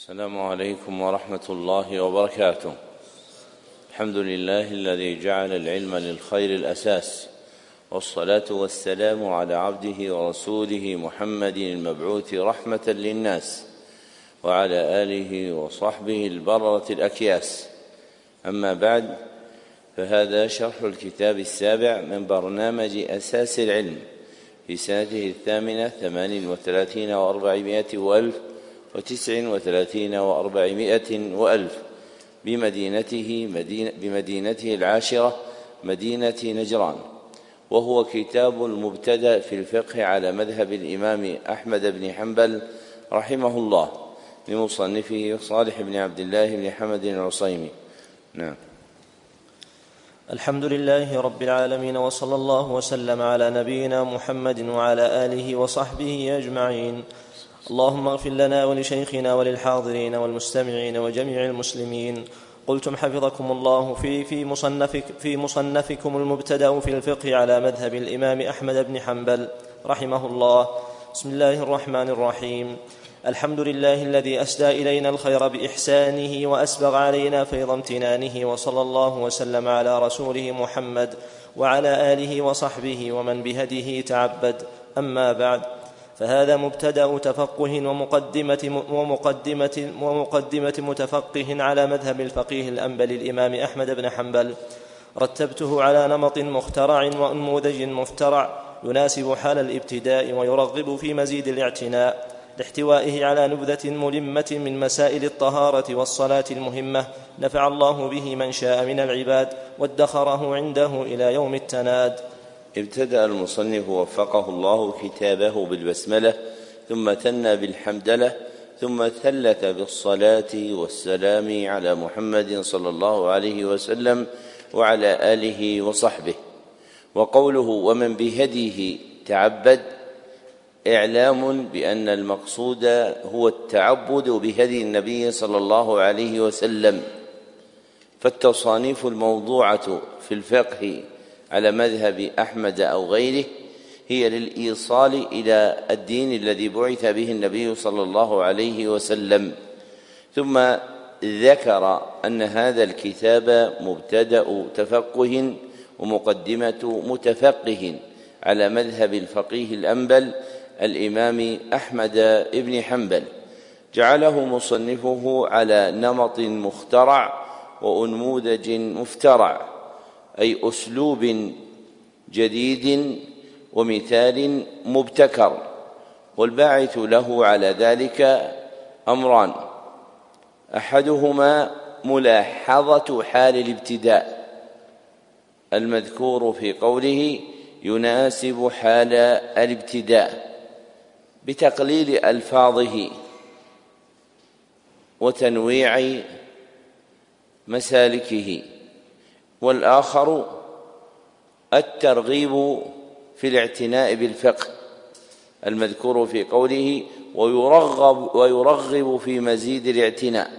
السلام عليكم ورحمة الله وبركاته. الحمد لله الذي جعل العلم للخير الأساس والصلاة والسلام على عبده ورسوله محمد المبعوث رحمة للناس وعلى آله وصحبه البررة الأكياس. أما بعد فهذا شرح الكتاب السابع من برنامج أساس العلم في سنته الثامنة ثمان وثلاثين وأربعمائة وألف وتسع وثلاثين وأربعمائة وألف بمدينته مدينة بمدينته العاشرة مدينة نجران وهو كتاب المبتدأ في الفقه على مذهب الإمام أحمد بن حنبل رحمه الله لمصنفه صالح بن عبد الله بن حمد العصيمي. نعم. الحمد لله رب العالمين وصلى الله وسلم على نبينا محمد وعلى آله وصحبه أجمعين. اللهم اغفر لنا ولشيخنا وللحاضرين والمستمعين وجميع المسلمين. قلتم حفظكم الله في في مصنفك في مصنفكم المبتدأ في الفقه على مذهب الإمام أحمد بن حنبل رحمه الله. بسم الله الرحمن الرحيم. الحمد لله الذي أسدى إلينا الخير بإحسانه وأسبغ علينا فيض امتنانه وصلى الله وسلم على رسوله محمد وعلى آله وصحبه ومن بهديه تعبد. أما بعد فهذا مبتدأ تفقه ومقدمة ومقدمة ومقدمة متفقه على مذهب الفقيه الانبل الإمام أحمد بن حنبل. رتبته على نمط مخترع وأنموذج مفترع يناسب حال الابتداء ويرغب في مزيد الاعتناء لاحتوائه على نبذة ملمة من مسائل الطهارة والصلاة المهمة نفع الله به من شاء من العباد وادخره عنده إلى يوم التناد. ابتدأ المصنف وفقه الله كتابه بالبسملة ثم ثنى بالحمدلة ثم ثلث بالصلاة والسلام على محمد صلى الله عليه وسلم وعلى آله وصحبه. وقوله ومن بهديه تعبد إعلام بأن المقصود هو التعبد بهدي النبي صلى الله عليه وسلم. فالتصانيف الموضوعة في الفقه على مذهب أحمد أو غيره هي للإيصال إلى الدين الذي بعث به النبي صلى الله عليه وسلم. ثم ذكر أن هذا الكتاب مبتدأ تفقه ومقدمة متفقه على مذهب الفقيه الأنبل الإمام أحمد بن حنبل. جعله مصنفه على نمط مخترع وأنموذج مفترع. أي أسلوب جديد ومثال مبتكر والباعث له على ذلك أمران. أحدهما ملاحظة حال الابتداء. المذكور في قوله يناسب حال الابتداء بتقليل ألفاظه وتنويع مسالكه. والآخر الترغيب في الاعتناء بالفقه المذكور في قوله ويرغب ويرغب في مزيد الاعتناء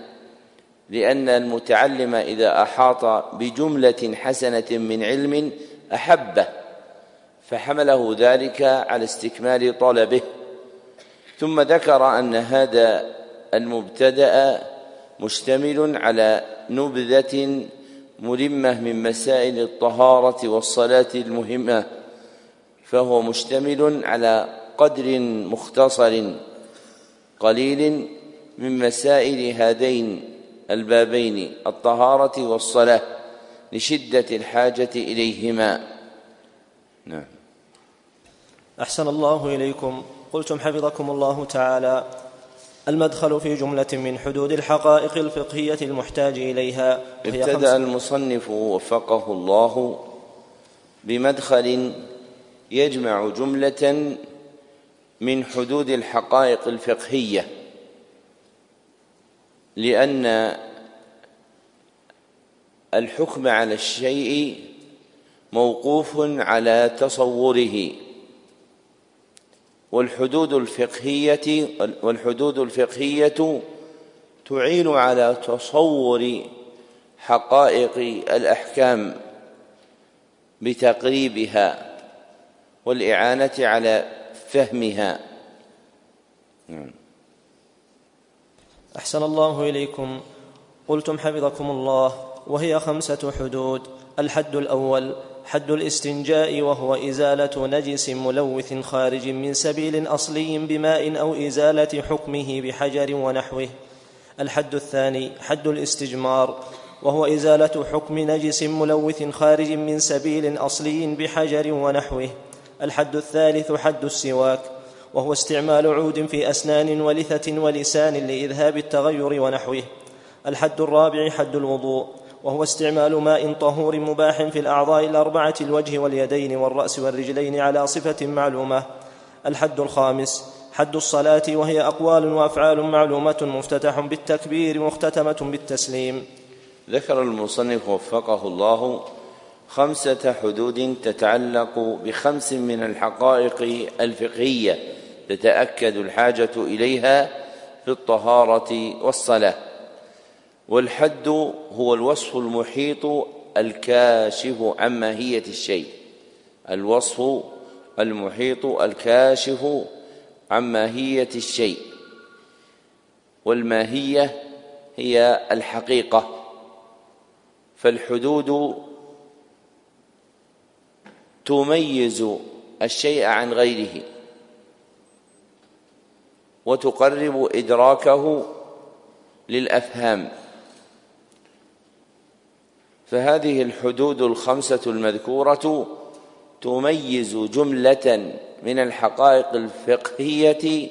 لأن المتعلم إذا أحاط بجملة حسنة من علم أحبه فحمله ذلك على استكمال طلبه. ثم ذكر أن هذا المبتدأ مشتمل على نبذة ملمه من مسائل الطهارة والصلاة المهمة فهو مشتمل على قدر مختصر قليل من مسائل هذين البابين الطهارة والصلاة لشدة الحاجة إليهما. نعم. أحسن الله إليكم. قلتم حفظكم الله تعالى. المدخل في جملة من حدود الحقائق الفقهية المحتاج إليها ابتدأ المصنف وفقه الله بمدخل يجمع جملة من حدود الحقائق الفقهية لأن الحكم على الشيء موقوف على تصوره. والحدود الفقهية والحدود الفقهية تعين على تصور حقائق الأحكام بتقريبها والإعانة على فهمها. نعم. أحسن الله إليكم. قلتم حفظكم الله وهي خمسة حدود. الحد الأول حد الاستنجاء وهو إزالة نجس ملوث خارج من سبيل أصلي بماء أو إزالة حكمه بحجر ونحوه. الحد الثاني حد الاستجمار وهو إزالة حكم نجس ملوث خارج من سبيل أصلي بحجر ونحوه. الحد الثالث حد السواك وهو استعمال عود في أسنان ولثة ولسان لإذهاب التغير ونحوه. الحد الرابع حد الوضوء وهو استعمال ماء طهور مباح في الأعضاء الأربعة الوجه واليدين والرأس والرجلين على صفة معلومة. الحد الخامس حد الصلاة وهي أقوال وأفعال معلومة مفتتح بالتكبير مختتمة بالتسليم. ذكر المصنف وفقه الله خمسة حدود تتعلق بخمس من الحقائق الفقهية تتأكد الحاجة إليها في الطهارة والصلاة. والحد هو الوصف المحيط الكاشف عن ماهية الشيء. الوصف المحيط الكاشف عن ماهية الشيء. والماهية هي الحقيقة. فالحدود تميز الشيء عن غيره. وتقرب إدراكه للأفهام. فهذه الحدود الخمسة المذكورة تميز جملة من الحقائق الفقهية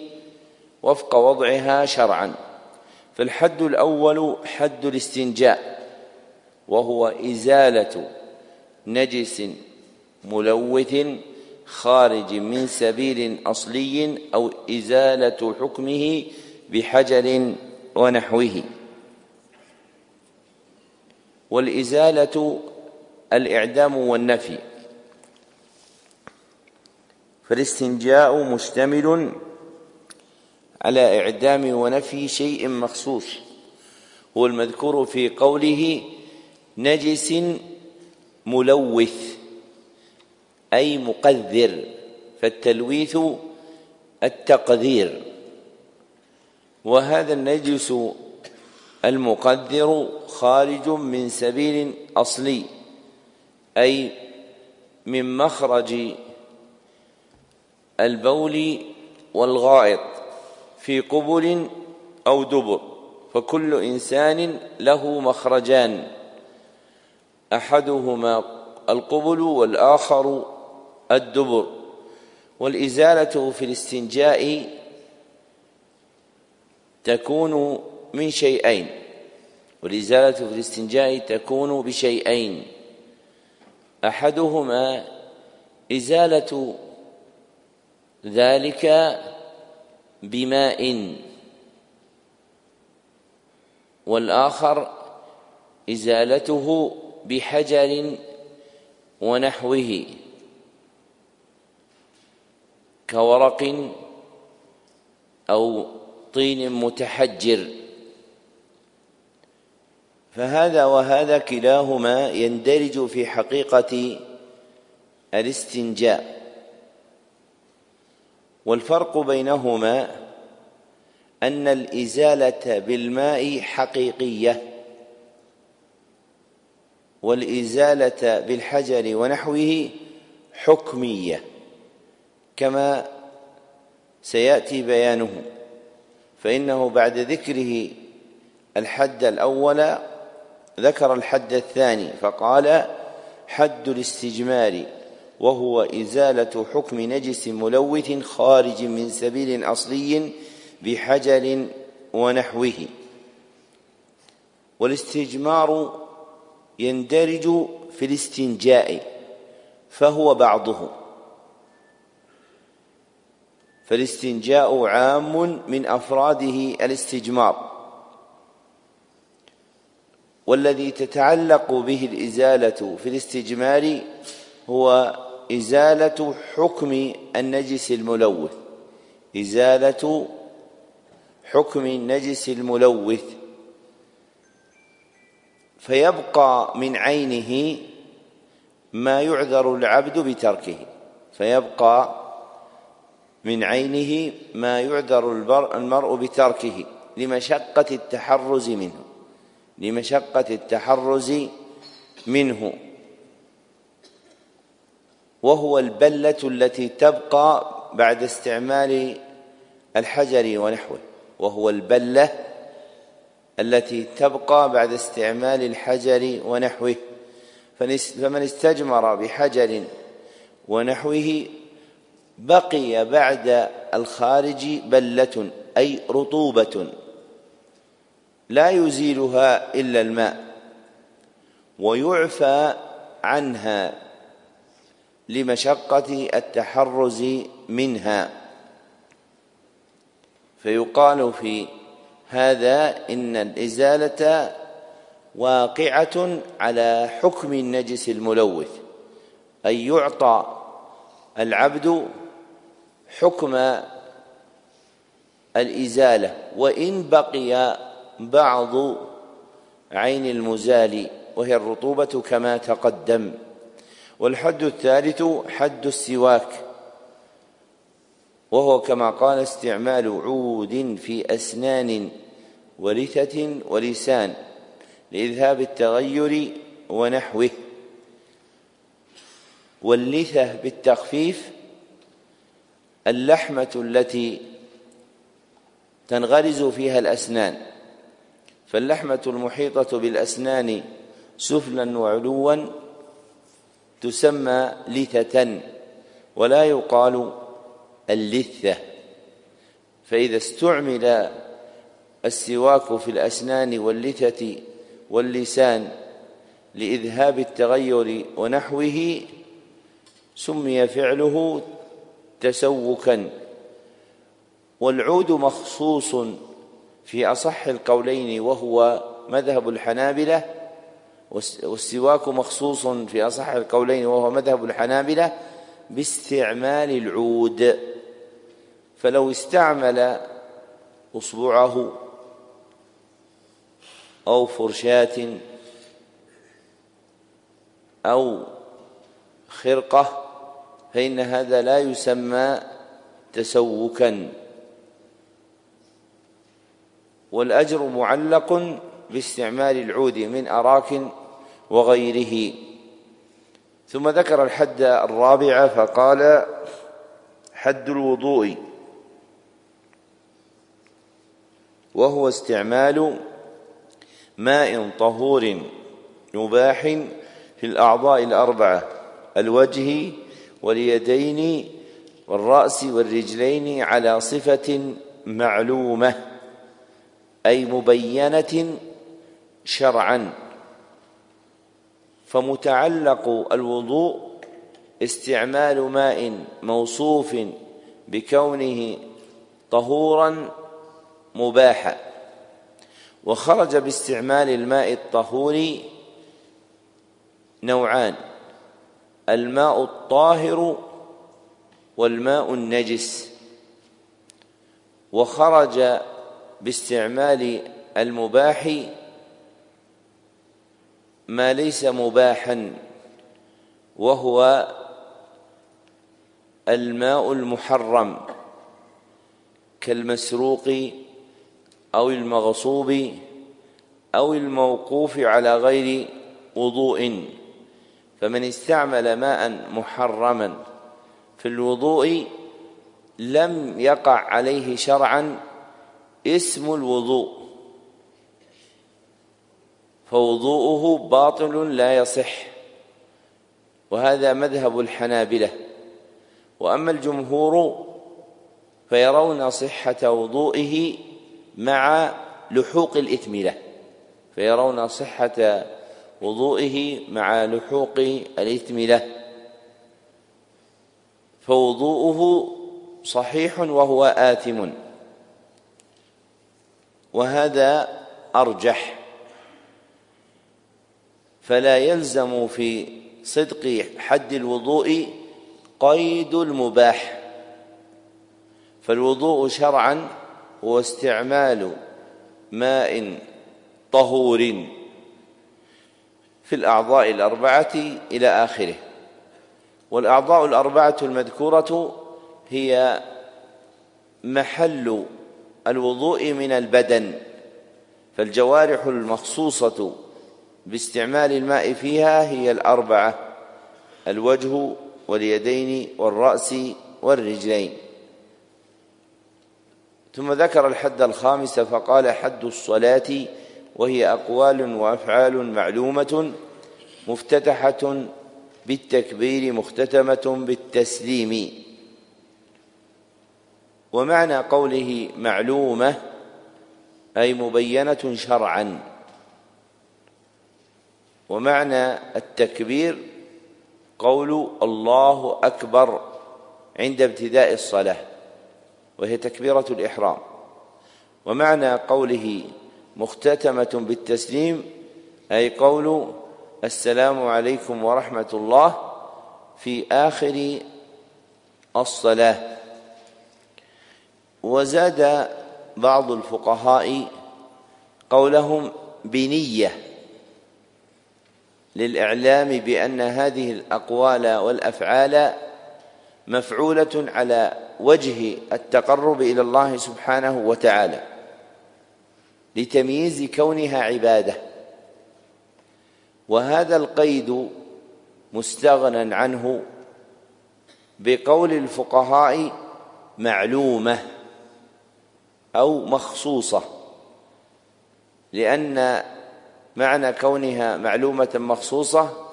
وفق وضعها شرعا. فالحد الأول حد الاستنجاء وهو إزالة نجس ملوث خارج من سبيل أصلي أو إزالة حكمه بحجر ونحوه. والإزالة الإعدام والنفي. فالاستنجاء مشتمل على إعدام ونفي شيء مخصوص. هو المذكور في قوله نجس ملوث أي مقذر فالتلويث التقذير. وهذا النجس المقدر خارج من سبيل أصلي أي من مخرج البول والغائط في قبل أو دبر فكل إنسان له مخرجان أحدهما القبل والآخر الدبر والإزالة في الاستنجاء تكون من شيئين والإزالة في الاستنجاء تكون بشيئين. أحدهما إزالة ذلك بماء والآخر إزالته بحجر ونحوه كورق أو طين متحجر. فهذا وهذا كلاهما يندرج في حقيقة الاستنجاء. والفرق بينهما أن الإزالة بالماء حقيقية والإزالة بالحجر ونحوه حكمية كما سيأتي بيانه. فإنه بعد ذكره الحد الأول ذكر الحد الثاني فقال حد الاستجمار وهو إزالة حكم نجس ملوث خارج من سبيل أصلي بحجر ونحوه. والاستجمار يندرج في الاستنجاء فهو بعضه. فالاستنجاء عام من أفراده الاستجمار. والذي تتعلق به الإزالة في الاستجمار هو إزالة حكم النجس الملوث. إزالة حكم النجس الملوث. فيبقى من عينه ما يعذر العبد بتركه. فيبقى من عينه ما يعذر المرء بتركه لمشقة التحرز منه. لمشقة التحرز منه. وهو البلة التي تبقى بعد استعمال الحجر ونحوه. وهو البلة التي تبقى بعد استعمال الحجر ونحوه. فمن استجمر بحجر ونحوه بقي بعد الخارج بلة أي رطوبة. لا يزيلها إلا الماء ويعفى عنها لمشقة التحرز منها. فيقال في هذا إن الإزالة واقعة على حكم النجس الملوث أي يعطى العبد حكم الإزالة وإن بقي بعض عين المزال وهي الرطوبة كما تقدم. والحد الثالث حد السواك وهو كما قال استعمال عود في أسنان ورثة ولسان لإذهاب التغير ونحوه. واللثة بالتخفيف اللحمة التي تنغرز فيها الأسنان. فاللحمة المحيطة بالأسنان سفلا وعلوا تسمى لثة ولا يقال اللثة. فإذا استعمل السواك في الأسنان واللثة واللسان لإذهاب التغير ونحوه سمي فعله تسوكا. والعود مخصوص في أصح القولين وهو مذهب الحنابلة والسواك مخصوص في أصح القولين وهو مذهب الحنابلة باستعمال العود. فلو استعمل أصبعه أو فرشاة أو خرقة فإن هذا لا يسمى تسوكا. والأجر معلق باستعمال العود من أراك وغيره. ثم ذكر الحد الرابع فقال حد الوضوء وهو استعمال ماء طهور مباح في الأعضاء الأربعة الوجه واليدين والرأس والرجلين على صفة معلومة. أي مبينة شرعا. فمتعلق الوضوء استعمال ماء موصوف بكونه طهورا مباحا. وخرج باستعمال الماء الطهور نوعان الماء الطاهر والماء النجس. وخرج باستعمال المباح ما ليس مباحا وهو الماء المحرم كالمسروق أو المغصوب أو الموقوف على غير وضوء. فمن استعمل ماء محرما في الوضوء لم يقع عليه شرعا اسم الوضوء. فوضوءه باطل لا يصح. وهذا مذهب الحنابلة. وأما الجمهور فيرون صحة وضوئه مع لحوق الإثم له. فيرون صحة وضوئه مع لحوق الإثم له. فوضوءه صحيح وهو آثم. وهذا أرجح. فلا يلزم في صدق حد الوضوء قيد المباح. فالوضوء شرعا هو استعمال ماء طهور في الأعضاء الأربعة إلى آخره. والأعضاء الأربعة المذكورة هي محل الوضوء من البدن فالجوارح المخصوصة باستعمال الماء فيها هي الأربعة الوجه واليدين والرأس والرجلين. ثم ذكر الحد الخامس فقال حد الصلاة وهي أقوال وأفعال معلومة مفتتحة بالتكبير مختتمة بالتسليم. ومعنى قوله معلومة أي مبينة شرعا. ومعنى التكبير قول الله أكبر عند ابتداء الصلاة وهي تكبيرة الإحرام. ومعنى قوله مختتمة بالتسليم أي قول السلام عليكم ورحمة الله في آخر الصلاة. وزاد بعض الفقهاء قولهم بنية للإعلام بأن هذه الأقوال والأفعال مفعولة على وجه التقرب إلى الله سبحانه وتعالى لتمييز كونها عبادة. وهذا القيد مستغنى عنه بقول الفقهاء معلومة. أو مخصوصة لأن معنى كونها معلومة مخصوصة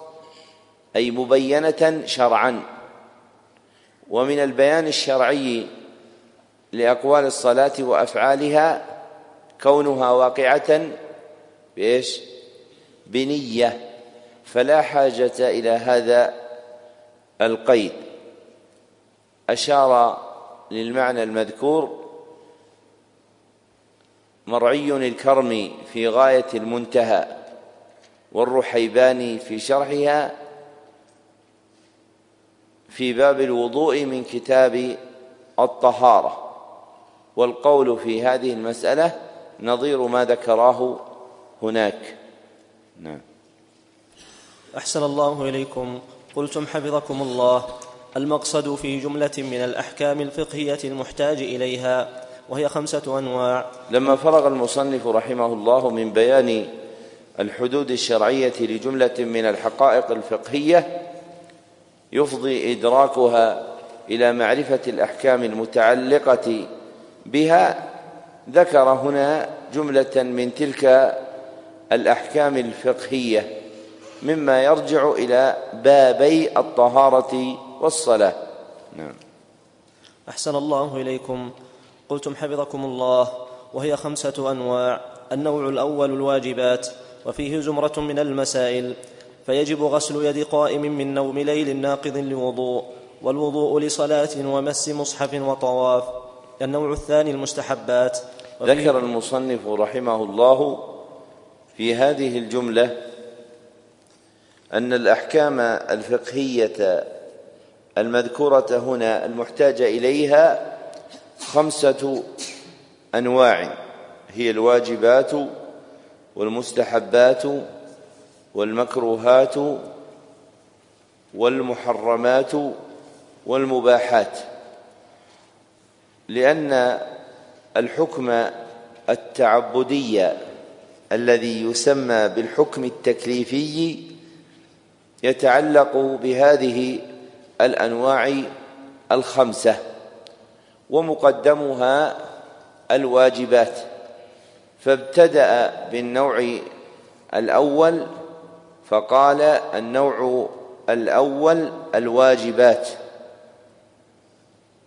أي مبينة شرعا. ومن البيان الشرعي لأقوال الصلاة وأفعالها كونها واقعة بإيش؟ بنية. فلا حاجة إلى هذا القيد. أشار للمعنى المذكور مرعي الكرم في غاية المنتهى والرحيباني في شرحها في باب الوضوء من كتاب الطهارة. والقول في هذه المسألة نظير ما ذكراه هناك. نعم. أحسن الله إليكم. قلتم حفظكم الله. المقصد في جملة من الأحكام الفقهية المحتاج إليها وهي خمسة أنواع. لما فرغ المصنف رحمه الله من بيان الحدود الشرعية لجملة من الحقائق الفقهية يفضي إدراكها إلى معرفة الأحكام المتعلقة بها ذكر هنا جملة من تلك الأحكام الفقهية مما يرجع إلى بابي الطهارة والصلاة. نعم. أحسن الله إليكم. قلتم حفظكم الله وهي خمسة أنواع النوع الأول الواجبات وفيه زمرة من المسائل فيجب غسل يد قائم من نوم ليل ناقض لوضوء والوضوء لصلاة ومس مصحف وطواف النوع الثاني المستحبات ذكر المصنف رحمه الله في هذه الجملة أن الأحكام الفقهية المذكورة هنا المحتاجه إليها خمسة أنواع هي الواجبات والمستحبات والمكروهات والمحرمات والمباحات لأن الحكم التعبدي الذي يسمى بالحكم التكليفي يتعلق بهذه الأنواع الخمسة. ومقدمها الواجبات. فابتدأ بالنوع الأول فقال النوع الأول الواجبات.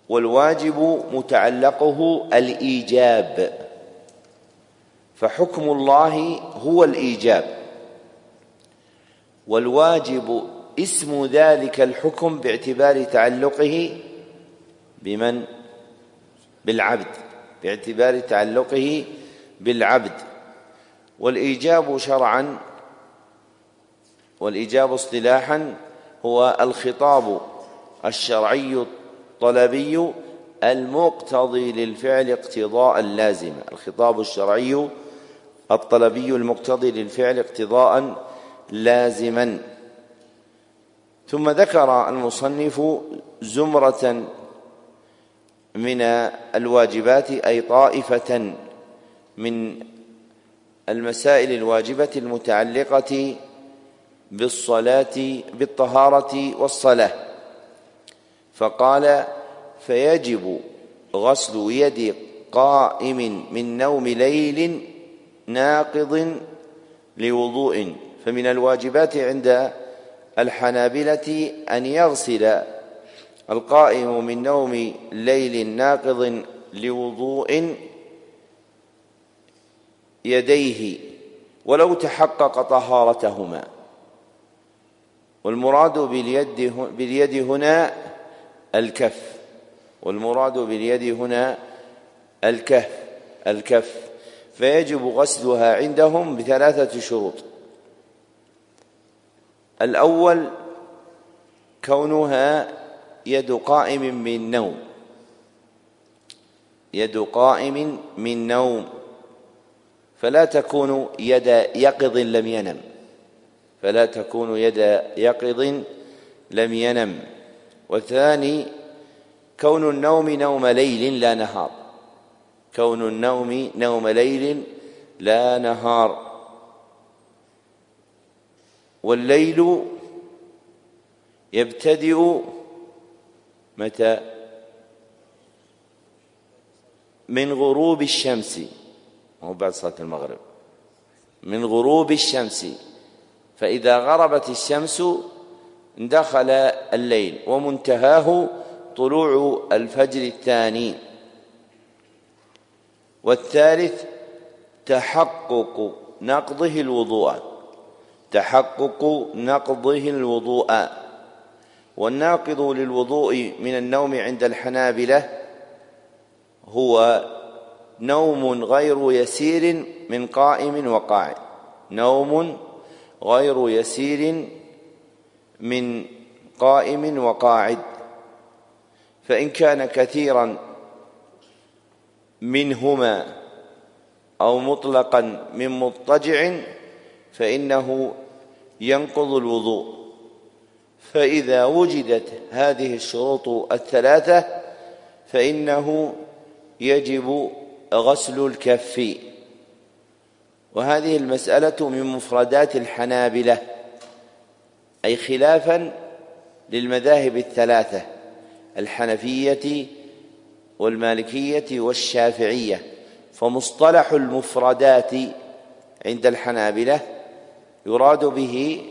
والواجب متعلقه الإيجاب. فحكم الله هو الإيجاب. والواجب اسم ذلك الحكم باعتبار تعلقه بمن؟ بالعبد باعتبار تعلقه بالعبد. والإيجاب شرعا والإيجاب اصطلاحا هو الخطاب الشرعي الطلبي المقتضي للفعل اقتضاء لازما الخطاب الشرعي الطلبي المقتضي للفعل اقتضاء لازما. ثم ذكر المصنف زمرة من الواجبات أي طائفة من المسائل الواجبة المتعلقة بالصلاة بالطهارة والصلاة. فقال فيجب غسل يد قائم من نوم ليل ناقض لوضوء. فمن الواجبات عند الحنابلة أن يغسل القائم من نوم ليل ناقض لوضوء يديه ولو تحقق طهارتهما. والمراد باليد باليد هنا الكف. والمراد باليد هنا الكف الكف. فيجب غسلها عندهم بثلاثة شروط. الأول كونها يد قائم من نوم. يد قائم من نوم. فلا تكون يد يقظ لم ينم. فلا تكون يد يقظ لم ينم. والثاني كون النوم نوم ليل لا نهار. كون النوم نوم ليل لا نهار. والليل يبتدئ متى؟ من غروب الشمس. مو بعد صلاة المغرب. من غروب الشمس. فإذا غربت الشمس دخل الليل ومنتهاه طلوع الفجر الثاني. والثالث تحقق نقضه الوضوء. تحقق نقضه الوضوء. والناقض للوضوء من النوم عند الحنابلة هو نوم غير يسير من قائم وقاعد نوم غير يسير من قائم وقاعد. فإن كان كثيرا منهما أو مطلقا من مضطجع فإنه ينقض الوضوء. فإذا وجدت هذه الشروط الثلاثة فإنه يجب غسل الكف. وهذه المسألة من مفردات الحنابلة أي خلافا للمذاهب الثلاثة الحنفية والمالكية والشافعية. فمصطلح المفردات عند الحنابلة يراد به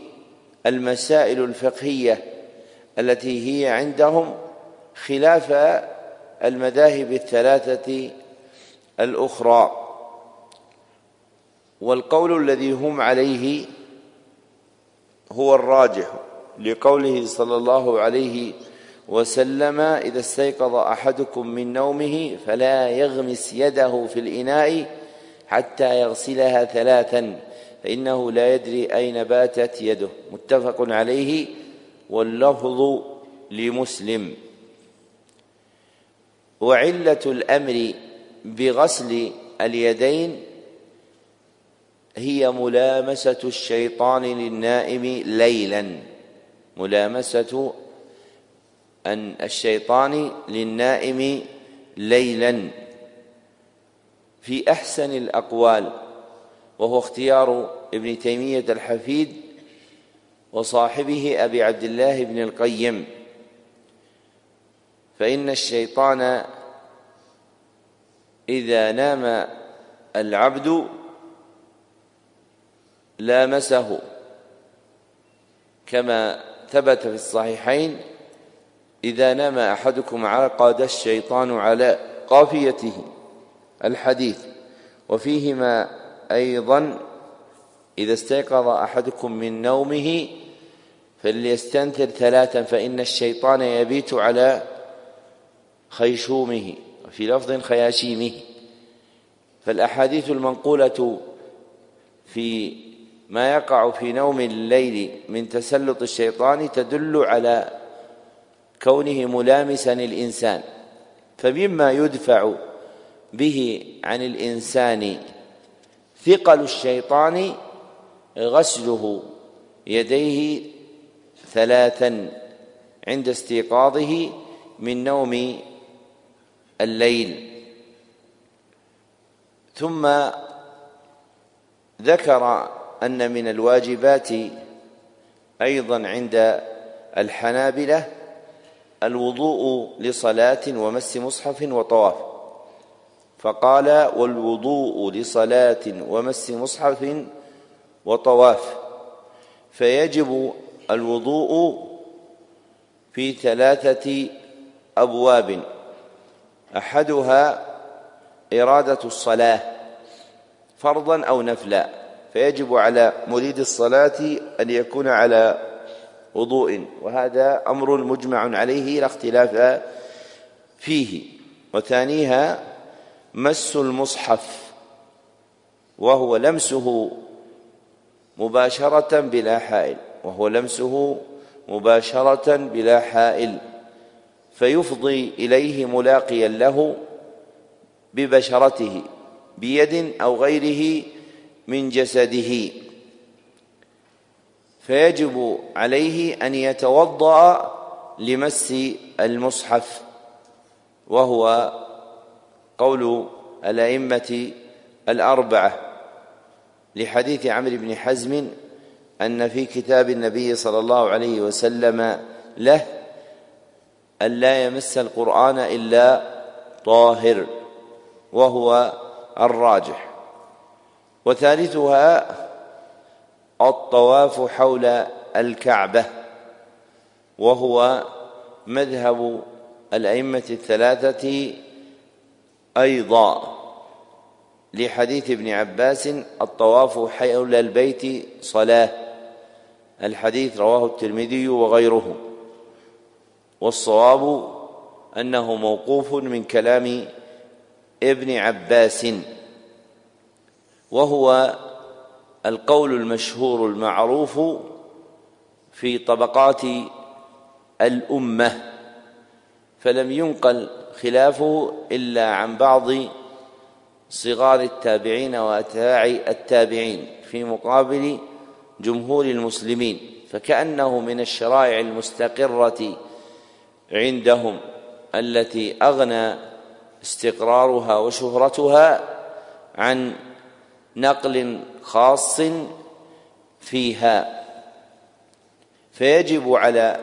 المسائل الفقهية التي هي عندهم خلاف المذاهب الثلاثة الأخرى. والقول الذي هم عليه هو الراجح لقوله صلى الله عليه وسلم إذا استيقظ أحدكم من نومه فلا يغمس يده في الإناء حتى يغسلها ثلاثا فإنه لا يدري أين باتت يده. متفق عليه واللفظ لمسلم. وعلة الأمر بغسل اليدين هي ملامسة الشيطان للنائم ليلا. ملامسة أن الشيطان للنائم ليلا. في أحسن الأقوال وهو اختيار ابن تيمية الحفيد وصاحبه أبي عبد الله بن القيم. فإن الشيطان إذا نام العبد لامسه كما ثبت في الصحيحين إذا نام أحدكم عقد الشيطان على قافيته الحديث وفيهما أيضا إذا استيقظ أحدكم من نومه فليستنثر ثلاثا فإن الشيطان يبيت على خيشومه وفي لفظ خياشيمه. فالأحاديث المنقولة في ما يقع في نوم الليل من تسلط الشيطان تدل على كونه ملامسا الإنسان فمما يدفع به عن الإنسان ثقل الشيطان غسله يديه ثلاثا عند استيقاظه من نوم الليل. ثم ذكر أن من الواجبات أيضا عند الحنابلة الوضوء لصلاة ومس مصحف وطواف. فقال والوضوء لصلاة ومس مصحف وطواف. فيجب الوضوء في ثلاثة أبواب. أحدها إرادة الصلاة فرضا أو نفلا. فيجب على مريد الصلاة أن يكون على وضوء وهذا أمر مجمع عليه لا اختلاف فيه. وثانيها مس المصحف وهو لمسه مباشرة بلا حائل وهو لمسه مباشرة بلا حائل فيفضي إليه ملاقيا له ببشرته بيد أو غيره من جسده فيجب عليه أن يتوضأ لمس المصحف وهو قول الأئمة الأربعة لحديث عمرو بن حزم أن في كتاب النبي صلى الله عليه وسلم له أن لا يمس القرآن إلا طاهر وهو الراجح. وثالثها الطواف حول الكعبة وهو مذهب الأئمة الثلاثة أيضا لحديث ابن عباس الطواف حول البيت صلاة. الحديث رواه الترمذي وغيره. والصواب أنه موقوف من كلام ابن عباس. وهو القول المشهور المعروف في طبقات الأمة. فلم ينقل خلافه إلا عن بعض صغار التابعين واتباع التابعين في مقابل جمهور المسلمين فكأنه من الشرائع المستقرة عندهم التي أغنى استقرارها وشهرتها عن نقل خاص فيها. فيجب على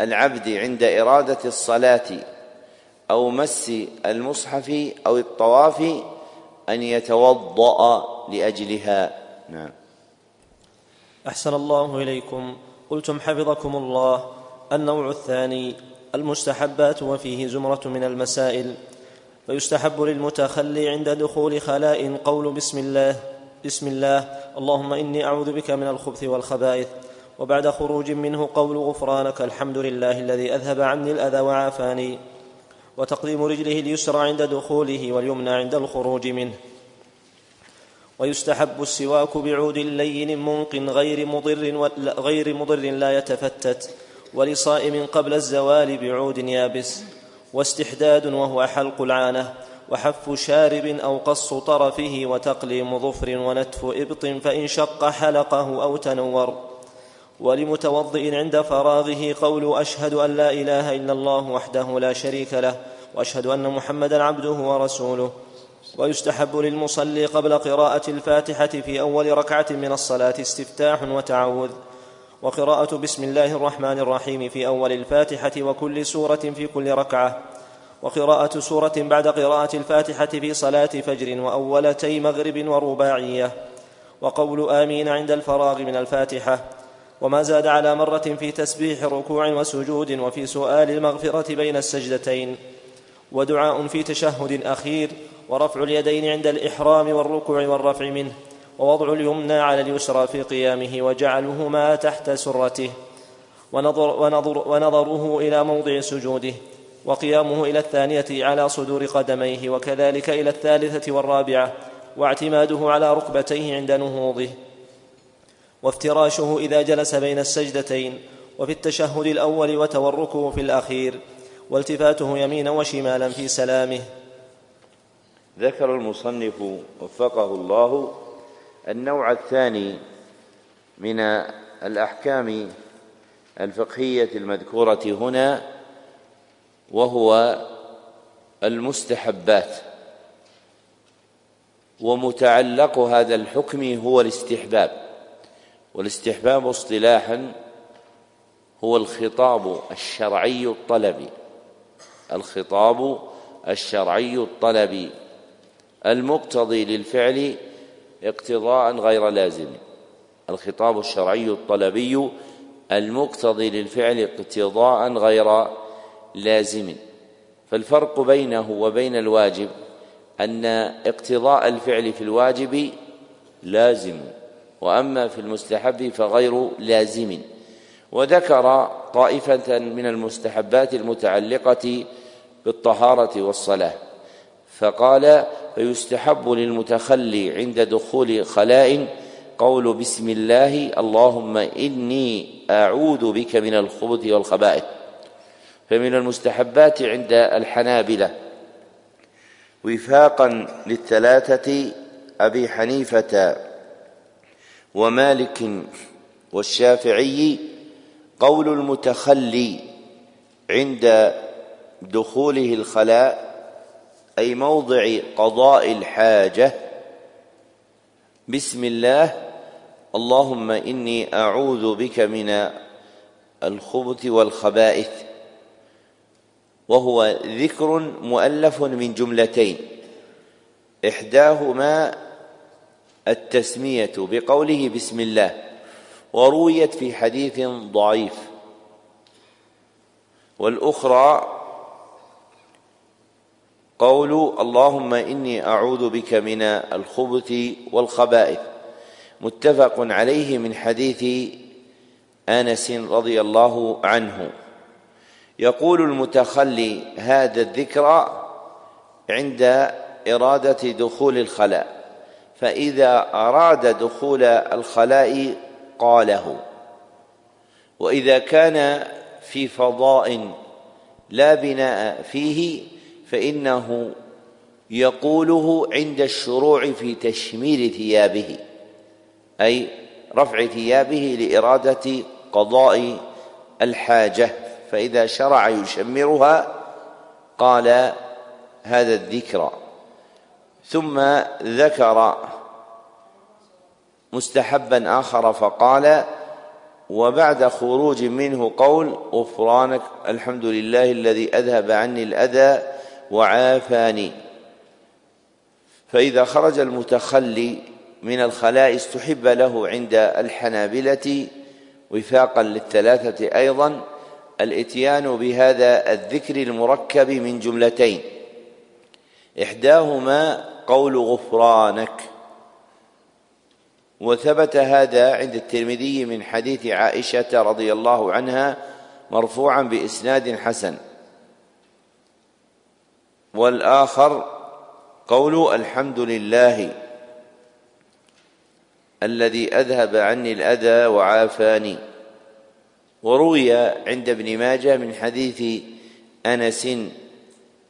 العبد عند إرادة الصلاة أو مس المصحف أو الطواف أن يتوضأ لأجلها. نعم. أحسن الله إليكم. قلتم حفظكم الله. النوع الثاني المستحبات وفيه زمرة من المسائل. فيستحب للمتخلي عند دخول خلاء قول بسم الله بسم الله اللهم إني أعوذ بك من الخبث والخبائث. وبعد خروج منه قول غفرانك الحمد لله الذي أذهب عني الأذى وعافاني. وتقديم رجله اليسرى عند دخوله واليمنى عند الخروج منه. ويستحب السواك بعود لين منق غير مضر غير مضر لا يتفتت ولصائم قبل الزوال بعود يابس. واستحداد وهو حلق العانة وحف شارب أو قص طرفه وتقليم ظفر ونتف إبط فإن شق حلقه أو تنور. ولمتوضئ عند فراغه قول أشهد أن لا إله إلا الله وحده لا شريك له وأشهد أن محمدا عبده ورسوله. ويستحب للمصلي قبل قراءة الفاتحة في أول ركعة من الصلاة استفتاح وتعوذ. وقراءة بسم الله الرحمن الرحيم في أول الفاتحة وكل سورة في كل ركعة. وقراءة سورة بعد قراءة الفاتحة في صلاة فجر واولتي مغرب ورباعية. وقول آمين عند الفراغ من الفاتحة. وما زاد على مرة في تسبيح ركوع وسجود وفي سؤال المغفرة بين السجدتين. ودعاء في تشهد أخير ورفع اليدين عند الإحرام والركوع والرفع منه ووضع اليمنى على اليسرى في قيامه وجعلهما تحت سرته. ونظر ونظر ونظره إلى موضع سجوده وقيامه إلى الثانية على صدور قدميه وكذلك إلى الثالثة والرابعة واعتماده على ركبتيه عند نهوضه. وافتراشه إذا جلس بين السجدتين وفي التشهد الأول وتوركه في الأخير والتفاته يمينا وشمالا في سلامه. ذكر المصنف وفقه الله النوع الثاني من الأحكام الفقهية المذكورة هنا وهو المستحبات ومتعلق هذا الحكم هو الاستحباب. والاستحباب اصطلاحا هو الخطاب الشرعي الطلبي. الخطاب الشرعي الطلبي. المقتضي للفعل اقتضاء غير لازم. الخطاب الشرعي الطلبي المقتضي للفعل اقتضاء غير لازم. فالفرق بينه وبين الواجب أن اقتضاء الفعل في الواجب لازم. وأما في المستحب فغير لازم. وذكر طائفة من المستحبات المتعلقة بالطهارة والصلاة فقال فيستحب للمتخلي عند دخول خلاء قول بسم الله اللهم إني أعوذ بك من الخبث والخبائث. فمن المستحبات عند الحنابلة وفاقا للثلاثة أبي حنيفة ومالك والشافعي قول المتخلي عند دخوله الخلاء أي موضع قضاء الحاجة. بسم الله. اللهم إني أعوذ بك من الخبث والخبائث. وهو ذكر مؤلف من جملتين. إحداهما التسمية بقوله بسم الله ورويت في حديث ضعيف. والأخرى قول اللهم إني أعوذ بك من الخبث والخبائث. متفق عليه من حديث أنس رضي الله عنه. يقول المتخلي هذا الذكر عند إرادة دخول الخلاء. فإذا أراد دخول الخلاء قاله. وإذا كان في فضاء لا بناء فيه فإنه يقوله عند الشروع في تشمير ثيابه أي رفع ثيابه لإرادة قضاء الحاجة. فإذا شرع يشمرها قال هذا الذكر. ثم ذكر مستحبا آخر فقال وبعد خروج منه قول غفرانك الحمد لله الذي أذهب عني الأذى وعافاني. فإذا خرج المتخلي من الخلاء استحب له عند الحنابلة وفاقا للثلاثة أيضا الإتيان بهذا الذكر المركب من جملتين. إحداهما قول غفرانك. وثبت هذا عند الترمذي من حديث عائشة رضي الله عنها مرفوعا بإسناد حسن. والآخر قول الحمد لله الذي أذهب عني الأذى وعافاني. وروي عند ابن ماجه من حديث أنس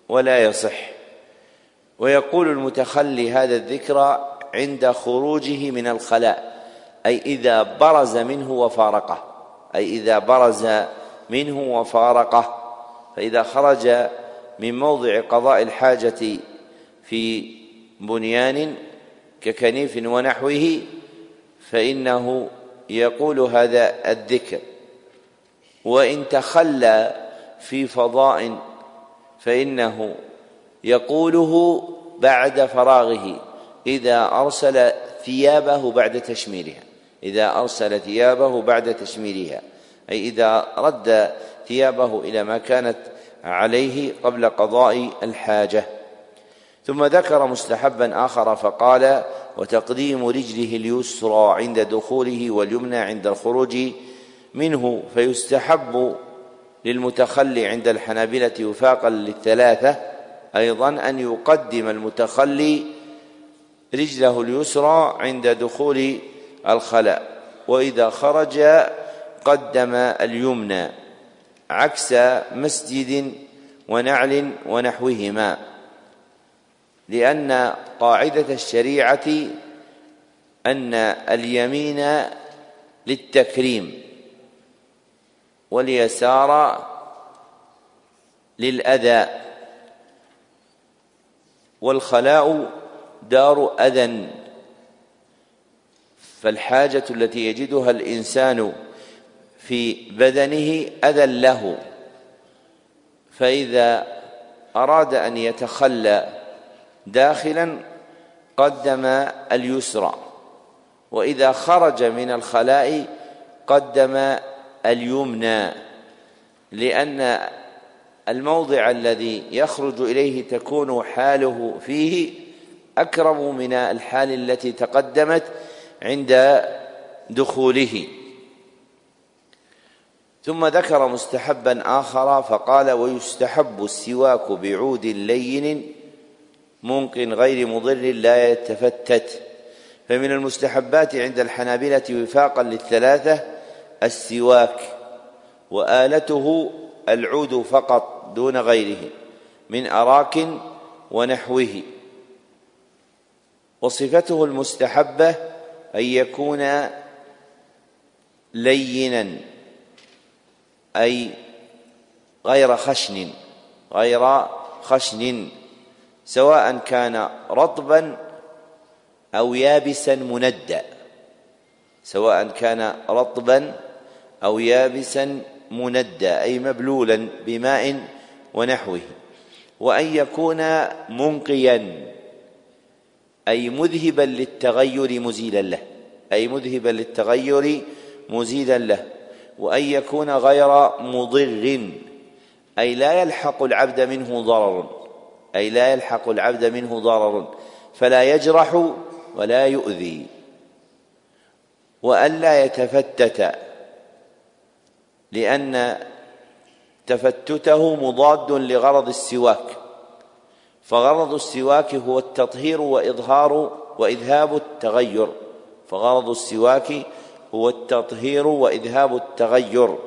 ولا يصح. ويقول المتخلي هذا الذكر عند خروجه من الخلاء أي إذا برز منه وفارقه أي إذا برز منه وفارقه. فإذا خرج من موضع قضاء الحاجة في بنيان ككنيف ونحوه فإنه يقول هذا الذكر. وإن تخلى في فضاء فإنه يقوله بعد فراغه إذا أرسل ثيابه بعد تشميرها إذا أرسل ثيابه بعد تشميرها أي إذا رد ثيابه إلى ما كانت عليه قبل قضاء الحاجة. ثم ذكر مستحبا آخر فقال وتقديم رجله اليسرى عند دخوله واليمنى عند الخروج منه فيستحب للمتخلي عند الحنابلة وفاقا للثلاثة أيضا أن يقدم المتخلي رجله اليسرى عند دخول الخلاء وإذا خرج قدم اليمنى عكس مسجد ونعل ونحوهما لأن قاعدة الشريعة أن اليمين للتكريم واليسار للأذى. والخلاء دار اذى فالحاجة التي يجدها الإنسان في بدنه أذى له. فإذا أراد أن يتخلى داخلا قدم اليسرى. وإذا خرج من الخلاء قدم اليمنى. لأن الموضع الذي يخرج إليه تكون حاله فيه أكرم من الحال التي تقدمت عند دخوله. ثم ذكر مستحبا آخر فقال ويستحب السواك بعود لين منق غير مضر لا يتفتت فمن المستحبات عند الحنابلة وفاقا للثلاثة السواك وآلته العود فقط. دون غيره من أراك ونحوه. وصفته المستحبة أن يكون لينا أي غير خشن غير خشن سواء كان رطبا أو يابسا مندا. سواء كان رطبا أو يابسا مندا أي مبلولا بماء ونحوه وأن يكون منقيا أي مذهبا للتغير مزيلا له أي مذهبا للتغير مزيلا له وأن يكون غير مضر أي لا يلحق العبد منه ضرر أي لا يلحق العبد منه ضرر فلا يجرح ولا يؤذي. وألا يتفتت لأن تفتته مضاد لغرض السواك. فغرض السواك هو التطهير وإظهار وإذهاب التغير. فغرض السواك هو التطهير وإذهاب التغير.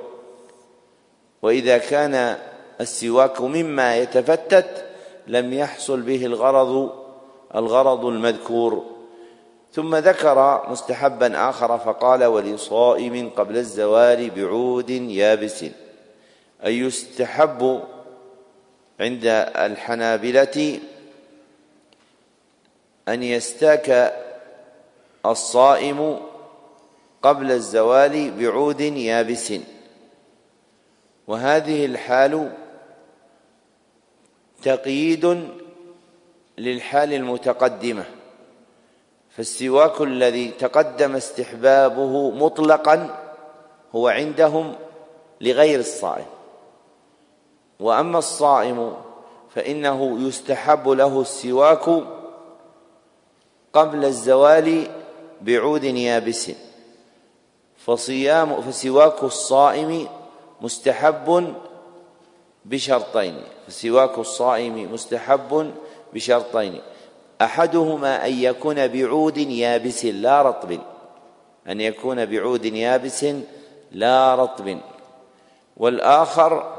وإذا كان السواك مما يتفتت لم يحصل به الغرض الغرض المذكور. ثم ذكر مستحبا آخر فقال ولصائم قبل الزوال بعود يابس. أي يستحب عند الحنابلة أن يستاك الصائم قبل الزوال بعود يابس. وهذه الحال تقييد للحال المتقدمة فالسواك الذي تقدم استحبابه مطلقا هو عندهم لغير الصائم. وأما الصائم فإنه يستحب له السواك قبل الزوال بعود يابس. فصيام فسواك الصائم مستحب بشرطين. فسواك الصائم مستحب بشرطين. أحدهما أن يكون بعود يابس لا رطب. أن يكون بعود يابس لا رطب. والآخر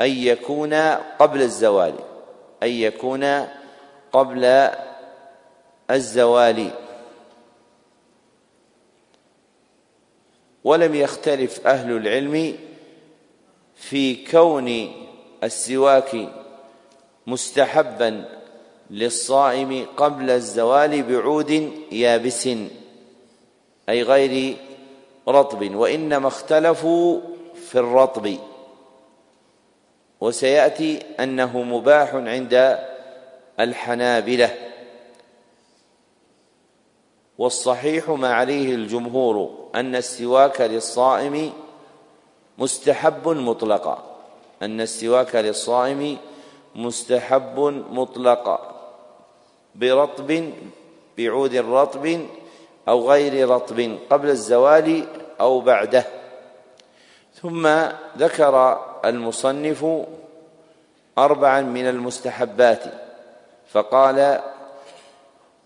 أن يكون قبل الزوال أن يكون قبل الزوال. ولم يختلف أهل العلم في كون السواك مستحبا للصائم قبل الزوال بعود يابس أي غير رطب وإنما اختلفوا في الرطب. وسيأتي أنه مباح عند الحنابلة. والصحيح ما عليه الجمهور أن السواك للصائم مستحب مطلقا. أن السواك للصائم مستحب مطلقا. برطب بعود رطب أو غير رطب قبل الزوال أو بعده. ثم ذكر المصنف أربعا من المستحبات فقال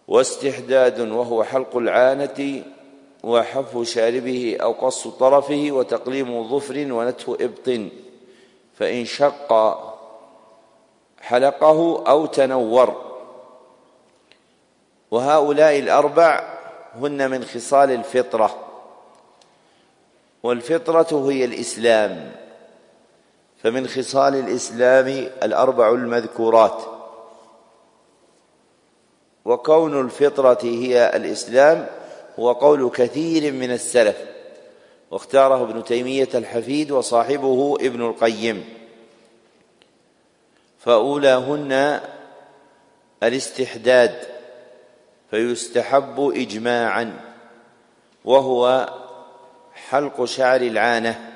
واستحداد وهو حلق العانة وحف شاربه أو قص طرفه وتقليم ظفر ونتف إبط فإن شق حلقه أو تنور. وهؤلاء الأربع هن من خصال الفطرة والفطرة هي الإسلام. فمن خصال الإسلام الأربع المذكورات. وكون الفطرة هي الإسلام هو قول كثير من السلف واختاره ابن تيمية الحفيد وصاحبه ابن القيم. فأولاهن الاستحداد فيستحب إجماعا وهو حلق شعر العانة.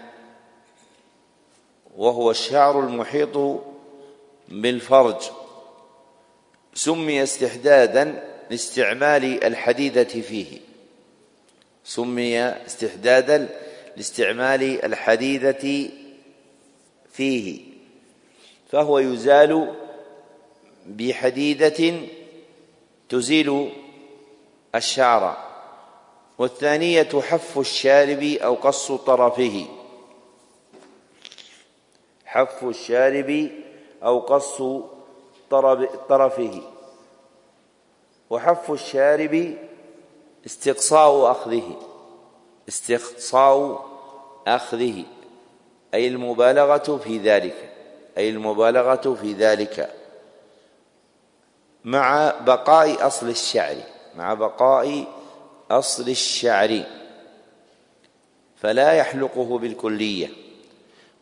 وهو الشعر المحيط بالفرج سمي استحدادا لاستعمال الحديدة فيه. سمي استحدادا لاستعمال الحديدة فيه. فهو يزال بحديدة تزيل الشعر والثانية حف الشارب أو قص طرفه. حف الشارب أو قص طرفه. وحف الشارب استقصاء أخذه. استقصاء أخذه. أي المبالغة في ذلك. أي المبالغة في ذلك. مع بقاء أصل الشعر. مع بقاء أصل الشعر. فلا يحلقه بالكلية.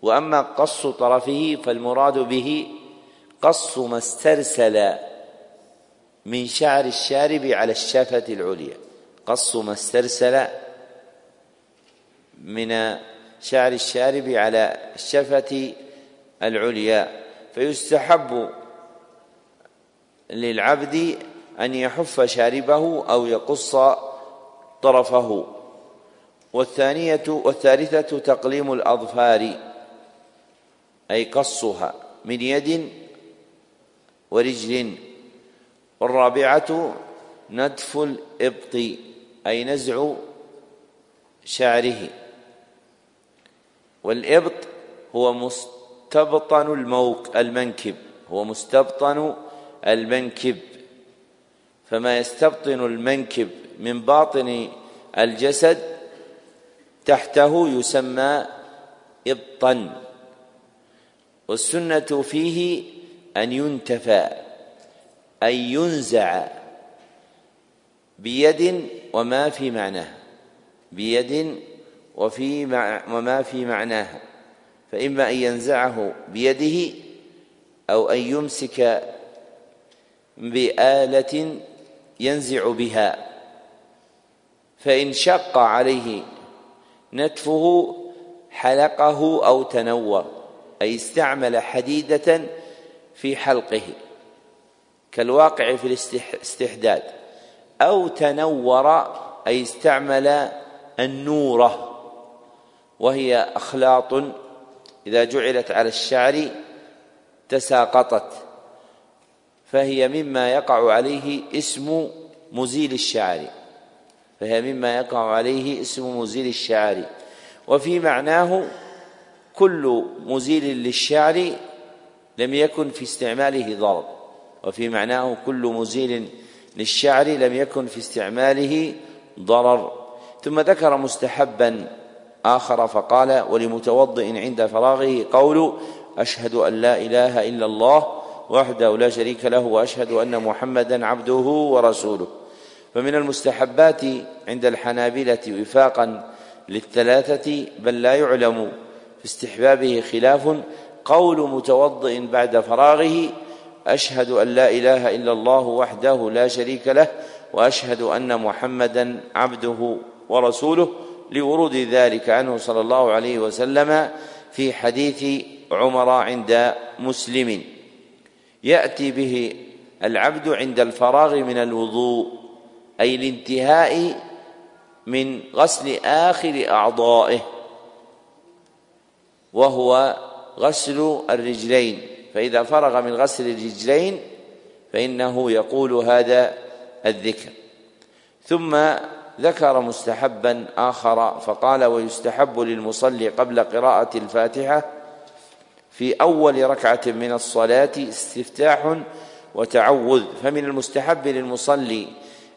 وأما قص طرفه فالمراد به قص ما استرسل من شعر الشارب على الشفة العليا. قص ما استرسل من شعر الشارب على الشفة العليا. فيستحب للعبد أن يحف شاربه أو يقص طرفه. والثانية والثالثة تقليم الأظفار. أي قصها من يد ورجل والرابعة ندف الإبط أي نزع شعره. والإبط هو مستبطن الموك المنكب هو مستبطن المنكب. فما يستبطن المنكب من باطن الجسد تحته يسمى إبطا. والسنة فيه أن ينتفى أن ينزع بيد وما في معناه بيد وفي مع وما في معناها فإما أن ينزعه بيده أو أن يمسك بآلة ينزع بها فإن شق عليه نتفه حلقه أو تنور. أي استعمل حديدة في حلقه كالواقع في الاستحداد أو تنور أي استعمل النورة وهي أخلاط إذا جعلت على الشعر تساقطت فهي مما يقع عليه اسم مزيل الشعر فهي مما يقع عليه اسم مزيل الشعر وفي معناه كل مزيل للشعر لم يكن في استعماله ضرر وفي معناه كل مزيل للشعر لم يكن في استعماله ضرر. ثم ذكر مستحبا آخر فقال ولمتوضئ عند فراغه قول أشهد أن لا إله إلا الله وحده لا شريك له وأشهد أن محمدا عبده ورسوله فمن المستحبات عند الحنابلة وفاقا للثلاثة بل لا يعلم في استحبابه خلاف. قول متوضئ بعد فراغه أشهد أن لا إله إلا الله وحده لا شريك له وأشهد أن محمدا عبده ورسوله. لورود ذلك عنه صلى الله عليه وسلم في حديث عمر عند مسلم. يأتي به العبد عند الفراغ من الوضوء أي الانتهاء من غسل آخر أعضائه. وهو غسل الرجلين. فإذا فرغ من غسل الرجلين فإنه يقول هذا الذكر. ثم ذكر مستحبا آخر فقال ويستحب للمصلي قبل قراءة الفاتحة في أول ركعة من الصلاة استفتاح وتعوذ. فمن المستحب للمصلي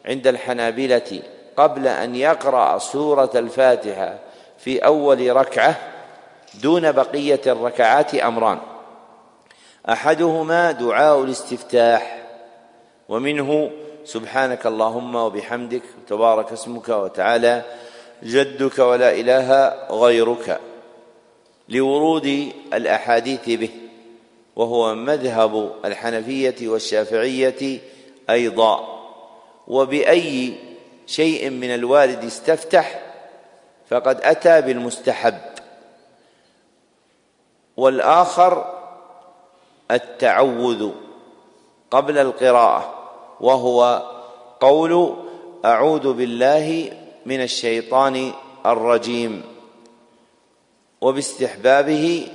عند الحنابلة قبل أن يقرأ سورة الفاتحة في أول ركعة دون بقية الركعات أمران. أحدهما دعاء الاستفتاح ومنه سبحانك اللهم وبحمدك تبارك اسمك وتعالى جدك ولا إله غيرك لورود الأحاديث به وهو مذهب الحنفية والشافعية أيضا. وبأي شيء من الوارد استفتح فقد أتى بالمستحب. والآخر التعوذ قبل القراءة وهو قول أعوذ بالله من الشيطان الرجيم. وباستحبابه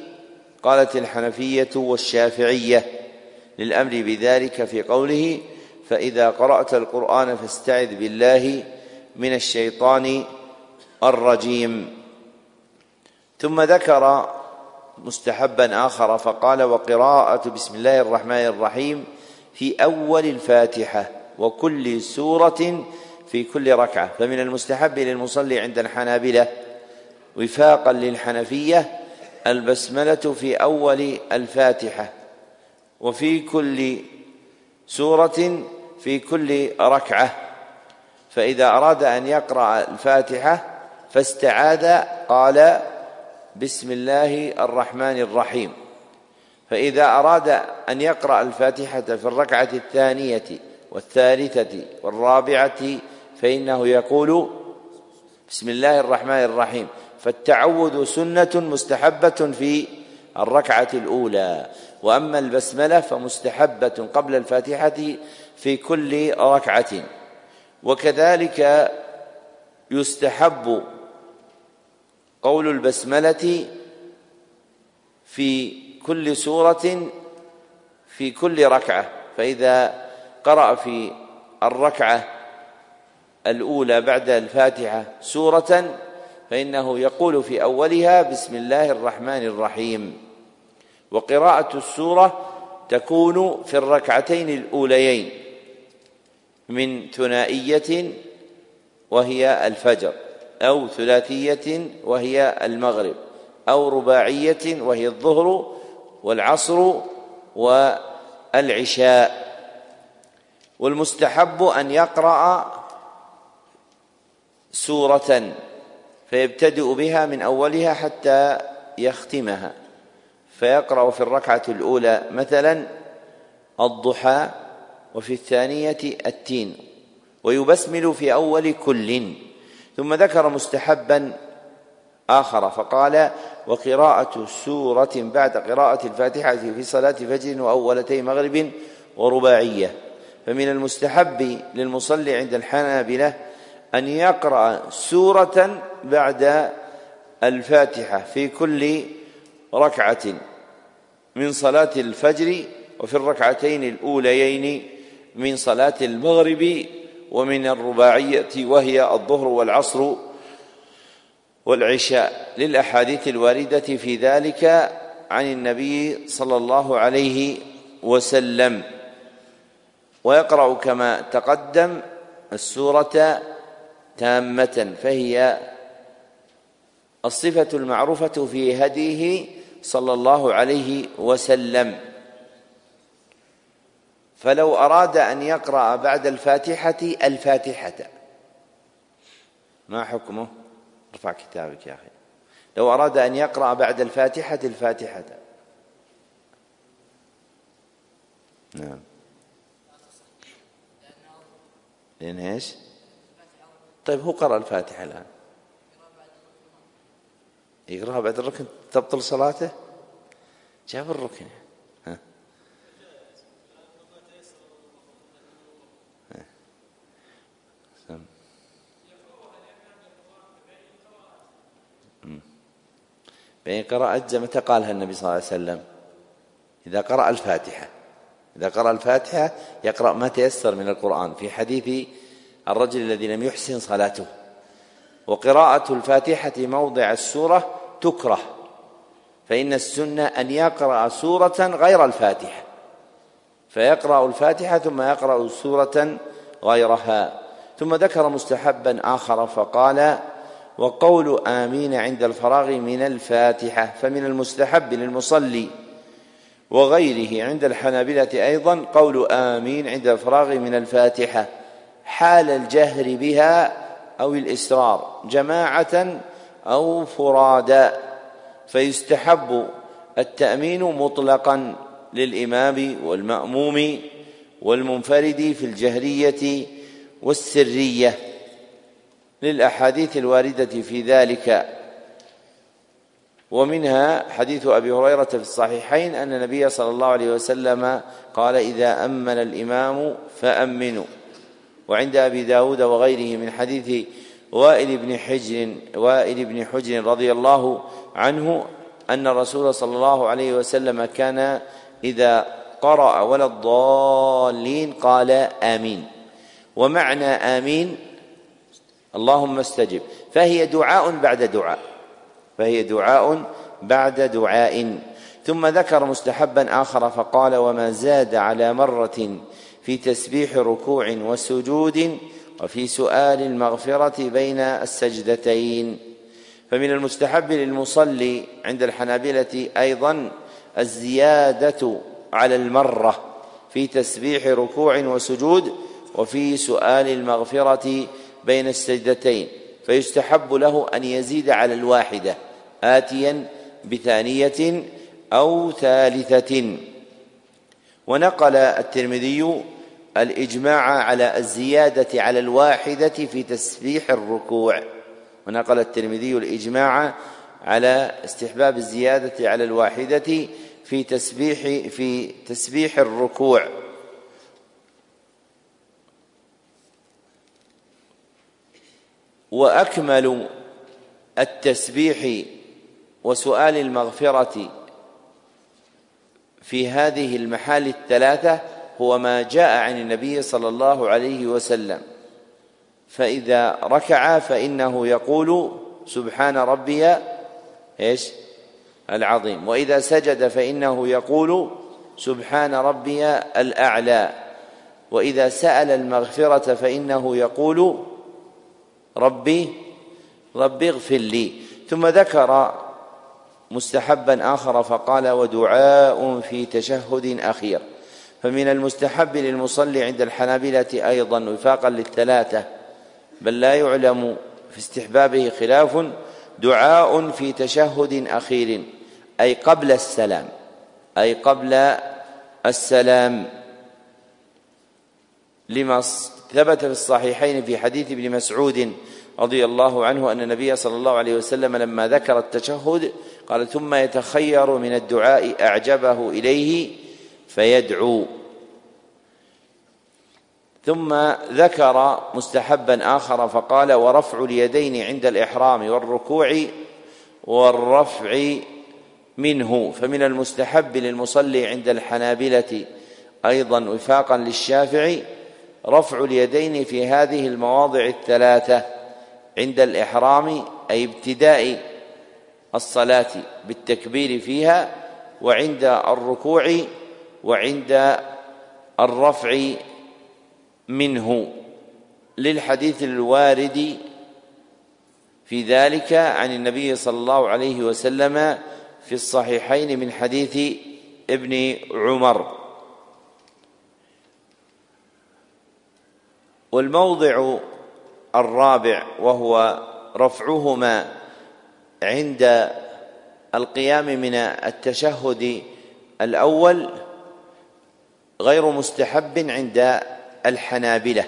قالت الحنفية والشافعية للأمر بذلك في قوله فإذا قرأت القرآن فاستعذ بالله من الشيطان الرجيم. ثم ذكر مستحبا آخر فقال وقراءة بسم الله الرحمن الرحيم في أول الفاتحة وكل سورة في كل ركعة. فمن المستحب للمصلي عند الحنابلة وفاقا للحنفية البسملة في أول الفاتحة وفي كل سورة في كل ركعة. فإذا أراد أن يقرأ الفاتحة فاستعاذ قال بسم الله الرحمن الرحيم. فإذا أراد أن يقرأ الفاتحة في الركعة الثانية والثالثة والرابعة فإنه يقول بسم الله الرحمن الرحيم. فالتعوذ سنة مستحبة في الركعة الأولى وأما البسملة فمستحبة قبل الفاتحة في كل ركعة. وكذلك يستحب قول البسملة في كل سورة في كل ركعة فإذا قرأ في الركعة الأولى بعد الفاتحة سورة فإنه يقول في أولها بسم الله الرحمن الرحيم. وقراءة السورة تكون في الركعتين الأوليين من ثنائية وهي الفجر. أو ثلاثية وهي المغرب أو رباعية وهي الظهر والعصر والعشاء. والمستحب أن يقرأ سورة فيبتدئ بها من أولها حتى يختمها. فيقرأ في الركعة الأولى مثلا الضحى وفي الثانية التين ويبسمل في أول كل. ثم ذكر مستحبا آخر فقال وقراءة سورة بعد قراءة الفاتحة في صلاة فجر وأولتي مغرب ورباعية. فمن المستحب للمصلي عند الحنابلة أن يقرأ سورة بعد الفاتحة في كل ركعة من صلاة الفجر وفي الركعتين الأوليين من صلاة المغرب ومن الرباعية وهي الظهر والعصر والعشاء للأحاديث الواردة في ذلك عن النبي صلى الله عليه وسلم. ويقرأ كما تقدم السورة تامة فهي الصفة المعروفة في هديه صلى الله عليه وسلم. فلو أراد أن يقرأ بعد الفاتحة الفاتحة. ما حكمه؟ ارفع كتابك يا أخي. لو أراد أن يقرأ بعد الفاتحة الفاتحة. نعم. لأن إيش؟ طيب هو قرأ الفاتحة الآن. يقرأها بعد الركن؟ تبطل صلاته؟ جاب الركن. بين قراءة متى قالها النبي صلى الله عليه وسلم؟ إذا قرأ الفاتحة. إذا قرأ الفاتحة يقرأ ما تيسر من القرآن. في حديث الرجل الذي لم يحسن صلاته. وقراءة الفاتحة موضع السورة تكره. فإن السنة أن يقرأ سورة غير الفاتحة. فيقرأ الفاتحة ثم يقرأ سورة غيرها. ثم ذكر مستحبا آخر فقال وقول آمين عند الفراغ من الفاتحة فمن المستحب للمصلي وغيره عند الحنابلة أيضا قول آمين عند الفراغ من الفاتحة حال الجهر بها أو الإسرار جماعة أو فرادا فيستحب التأمين مطلقا للإمام والمأموم والمنفرد في الجهرية والسرية. للأحاديث الواردة في ذلك. ومنها حديث أبي هريرة في الصحيحين أن النبي صلى الله عليه وسلم قال إذا أمن الإمام فأمنوا. وعند أبي داود وغيره من حديث وائل بن حجر وائل بن حجر رضي الله عنه أن الرسول صلى الله عليه وسلم كان إذا قرأ ولا الضالين قال آمين. ومعنى آمين اللهم استجب. فهي دعاء بعد دعاء. فهي دعاء بعد دعاء. ثم ذكر مستحبا آخر فقال وما زاد على مرة في تسبيح ركوع وسجود وفي سؤال المغفرة بين السجدتين. فمن المستحب للمصلي عند الحنابلة أيضا الزيادة على المرة في تسبيح ركوع وسجود وفي سؤال المغفرة بين السجدتين فيستحب له أن يزيد على الواحدة آتيا بثانية أو ثالثة. ونقل الترمذي الإجماع على الزيادة على الواحدة في تسبيح الركوع. ونقل الترمذي الإجماع على استحباب الزيادة على الواحدة في تسبيح في تسبيح الركوع. وأكمل التسبيح وسؤال المغفرة في هذه المحال الثلاثة هو ما جاء عن النبي صلى الله عليه وسلم. فإذا ركع فإنه يقول سبحان ربي إيش؟ العظيم. وإذا سجد فإنه يقول سبحان ربي الأعلى. وإذا سأل المغفرة فإنه يقول ربي ربي اغفر لي. ثم ذكر مستحبا آخر فقال ودعاء في تشهد أخير. فمن المستحب للمصلي عند الحنابلة أيضا وفاقا للثلاثة بل لا يعلم في استحبابه خلاف دعاء في تشهد أخير أي قبل السلام أي قبل السلام. لما ثبت في الصحيحين في حديث ابن مسعود رضي الله عنه أن النبي صلى الله عليه وسلم لما ذكر التشهد قال ثم يتخير من الدعاء أعجبه إليه فيدعو. ثم ذكر مستحبا آخر فقال ورفع اليدين عند الإحرام والركوع والرفع منه. فمن المستحب للمصلي عند الحنابلة أيضا وفاقا للشافعي رفع اليدين في هذه المواضع الثلاثة عند الإحرام أي ابتداء الصلاة بالتكبير فيها وعند الركوع وعند الرفع منه. للحديث الوارد في ذلك عن النبي صلى الله عليه وسلم في الصحيحين من حديث ابن عمر. والموضع الرابع وهو رفعهما عند القيام من التشهد الأول غير مستحب عند الحنابلة.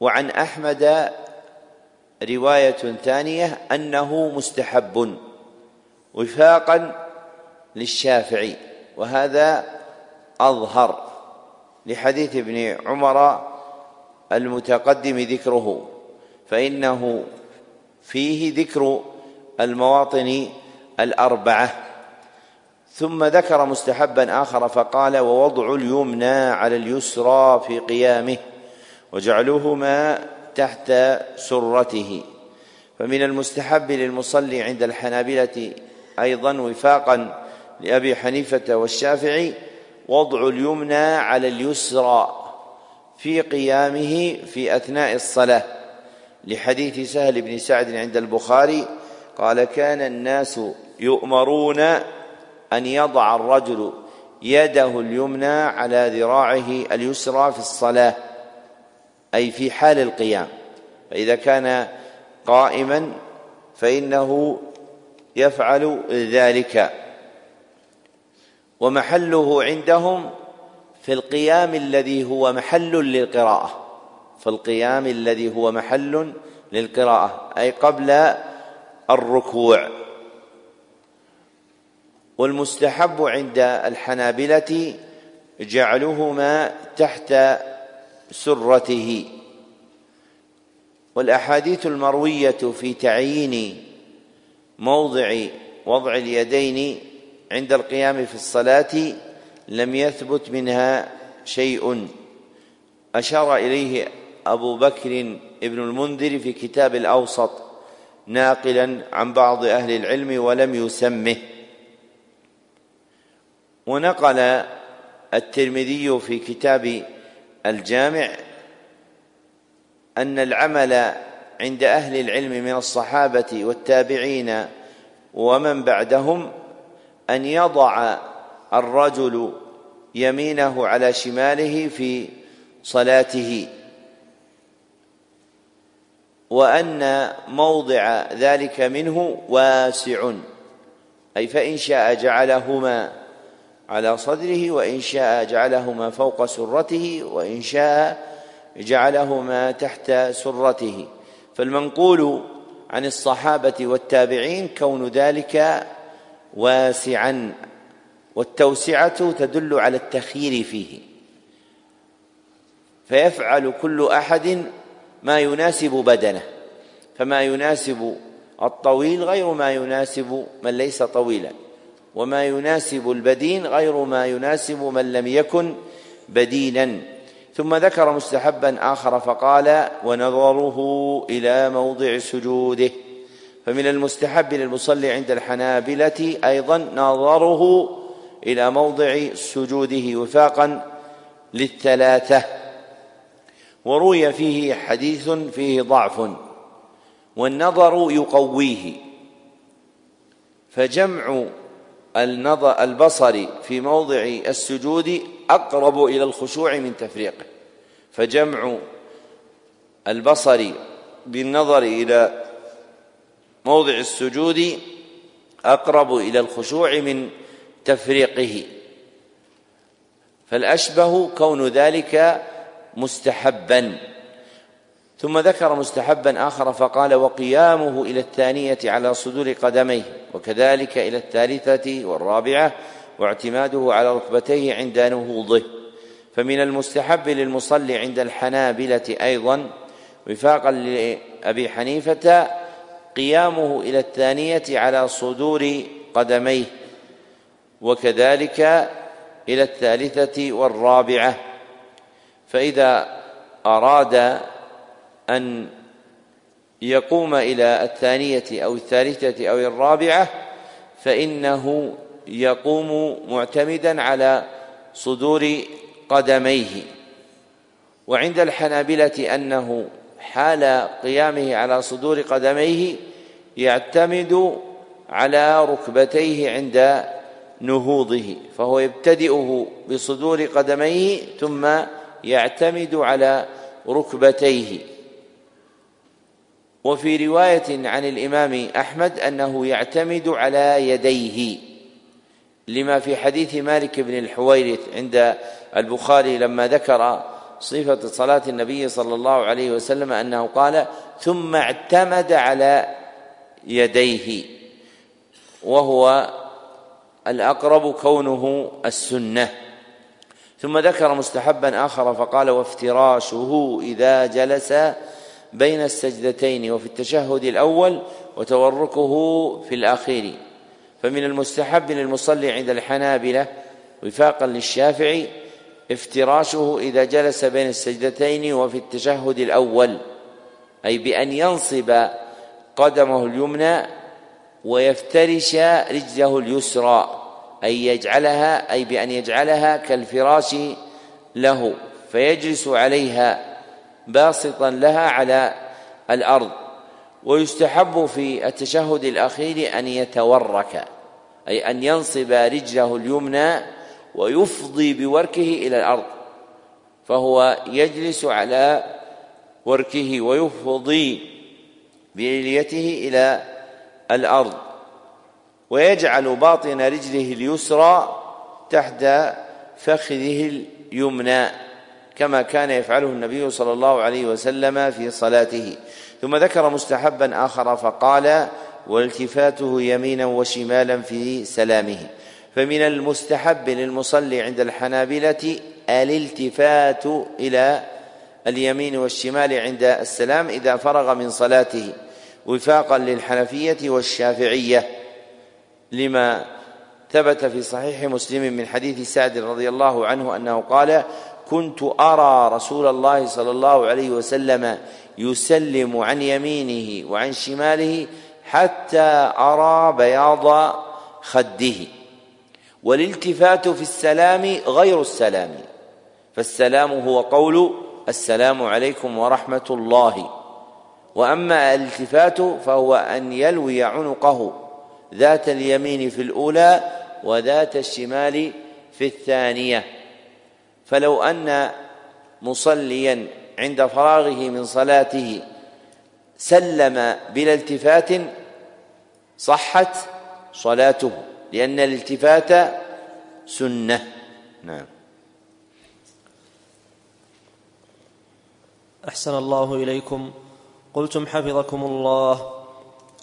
وعن أحمد رواية ثانية أنه مستحب وفاقا للشافعي وهذا أظهر. لحديث ابن عمر المتقدم ذكره فإنه فيه ذكر المواطن الأربعة. ثم ذكر مستحبا آخر فقال ووضع اليمنى على اليسرى في قيامه وجعلهما تحت سرته. فمن المستحب للمصلي عند الحنابلة أيضا وفاقا لأبي حنيفة والشافعي وضع اليمنى على اليسرى في قيامه في أثناء الصلاة. لحديث سهل بن سعد عند البخاري قال كان الناس يؤمرون أن يضع الرجل يده اليمنى على ذراعه اليسرى في الصلاة أي في حال القيام. فإذا كان قائما فإنه يفعل ذلك. ومحله عندهم في القيام الذي هو محل للقراءة. في القيام الذي هو محل للقراءة. أي قبل الركوع. والمستحب عند الحنابلة جعلهما تحت سرته. والأحاديث المروية في تعيين موضع وضع اليدين عند القيام في الصلاة لم يثبت منها شيء. أشار إليه أبو بكر ابن المنذر في كتاب الأوسط ناقلا عن بعض أهل العلم ولم يسمه. ونقل الترمذي في كتاب الجامع أن العمل عند أهل العلم من الصحابة والتابعين ومن بعدهم أن يضع الرجل يمينه على شماله في صلاته وأن موضع ذلك منه واسع. أي فإن شاء جعلهما على صدره وإن شاء جعلهما فوق سرته وإن شاء جعلهما تحت سرته. فالمنقول عن الصحابة والتابعين كون ذلك واسعا والتوسعة تدل على التخيير فيه. فيفعل كل أحد ما يناسب بدنه فما يناسب الطويل غير ما يناسب من ليس طويلا وما يناسب البدين غير ما يناسب من لم يكن بدينا ثم ذكر مستحبا آخر فقال ونظره إلى موضع سجوده. فمن المستحب للمصلي عند الحنابلة أيضا نظره إلى موضع سجوده وفاقا للثلاثة. وروي فيه حديث فيه ضعف والنظر يقويه. فجمع النظر البصر في موضع السجود أقرب إلى الخشوع من تفريقه. فجمع البصر بالنظر إلى موضع السجود أقرب إلى الخشوع من تفريقه. فالأشبه كون ذلك مستحبا. ثم ذكر مستحبا آخر فقال وقيامه إلى الثانية على صدور قدميه وكذلك إلى الثالثة والرابعة واعتماده على ركبتيه عند نهوضه. فمن المستحب للمصلي عند الحنابلة أيضا وفاقا لأبي حنيفة قيامه إلى الثانية على صدور قدميه وكذلك إلى الثالثة والرابعة. فإذا أراد أن يقوم إلى الثانية أو الثالثة أو الرابعة فإنه يقوم معتمدا على صدور قدميه. وعند الحنابلة أنه حال قيامه على صدور قدميه يعتمد على ركبتيه عند نهوضه فهو يبتدئه بصدور قدميه ثم يعتمد على ركبتيه. وفي رواية عن الإمام أحمد أنه يعتمد على يديه لما في حديث مالك بن الحويرث عند البخاري لما ذكر صفة صلاة النبي صلى الله عليه وسلم أنه قال ثم اعتمد على يديه. وهو الأقرب كونه السنة. ثم ذكر مستحبا آخر فقال وافتراشه إذا جلس بين السجدتين وفي التشهد الأول وتوركه في الاخير فمن المستحب للمصلي عند الحنابلة وفاقا للشافعي افتراشه إذا جلس بين السجدتين وفي التشهد الأول أي بأن ينصب قدمه اليمنى ويفترش رجله اليسرى أي يجعلها أي بأن يجعلها كالفراش له فيجلس عليها باسطا لها على الأرض. ويستحب في التشهد الأخير أن يتورك أي أن ينصب رجله اليمنى ويفضي بوركه إلى الأرض فهو يجلس على وركه ويفضي بإليته إلى الأرض ويجعل باطن رجله اليسرى تحت فخذه اليمنى كما كان يفعله النبي صلى الله عليه وسلم في صلاته. ثم ذكر مستحبا آخر فقال والتفاته يمينا وشمالا في سلامه. فمن المستحب للمصلي عند الحنابلة الالتفات إلى اليمين والشمال عند السلام إذا فرغ من صلاته وفاقا للحنفية والشافعية لما ثبت في صحيح مسلم من حديث سعد رضي الله عنه أنه قال كنت أرى رسول الله صلى الله عليه وسلم يسلم عن يمينه وعن شماله حتى أرى بياض خده. والالتفات في السلام غير السلام. فالسلام هو قول السلام عليكم ورحمة الله. وأما الالتفات فهو أن يلوي عنقه ذات اليمين في الأولى وذات الشمال في الثانية. فلو أن مصليا عند فراغه من صلاته سلم بلا التفات صحت صلاته. لأن الالتفات سنة. نعم. أحسن الله إليكم. قلتم حفظكم الله.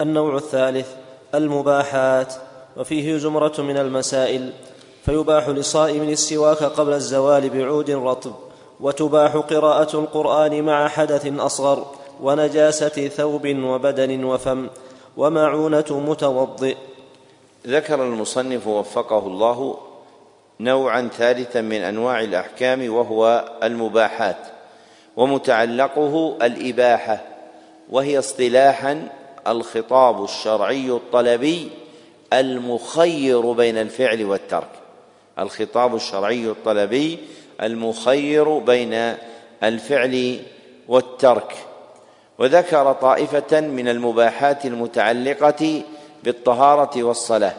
النوع الثالث المباحات. وفيه زمرة من المسائل. فيباح لصائم السواك قبل الزوال بعود رطب. وتباح قراءة القرآن مع حدث أصغر. ونجاسة ثوب وبدن وفم. ومعونة متوضئ. ذكر المصنف وفقه الله نوعا ثالثا من أنواع الأحكام وهو المباحات ومتعلقه الإباحة وهي اصطلاحا الخطاب الشرعي الطلبي المخير بين الفعل والترك. الخطاب الشرعي الطلبي المخير بين الفعل والترك. وذكر طائفة من المباحات المتعلقة بالطهارة والصلاة.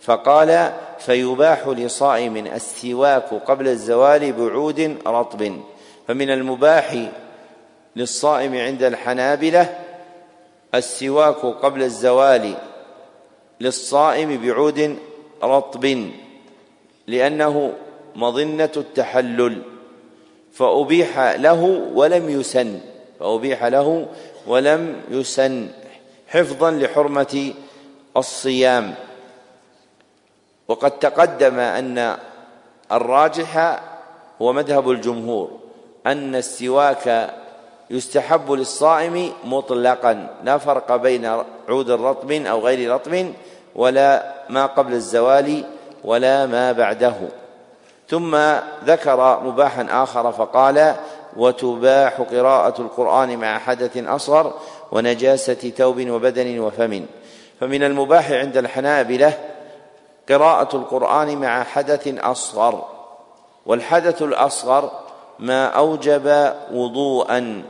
فقال فيباح لصائم السواك قبل الزوال بعود رطب. فمن المباح للصائم عند الحنابلة السواك قبل الزوال للصائم بعود رطب لأنه مظنة التحلل. فأبيح له ولم يسن. فأبيح له ولم يسن. حفظا لحرمة الصيام. وقد تقدم أن الراجح هو مذهب الجمهور أن السواك يستحب للصائم مطلقا لا فرق بين عود رطب أو غير رطب ولا ما قبل الزوال ولا ما بعده. ثم ذكر مباحا آخر فقال وتباح قراءة القرآن مع حدث أصغر ونجاسة ثوب وبدن وفم. فمن المباح عند الحنابلة قراءة القرآن مع حدث أصغر والحدث الأصغر ما أوجب وضوءا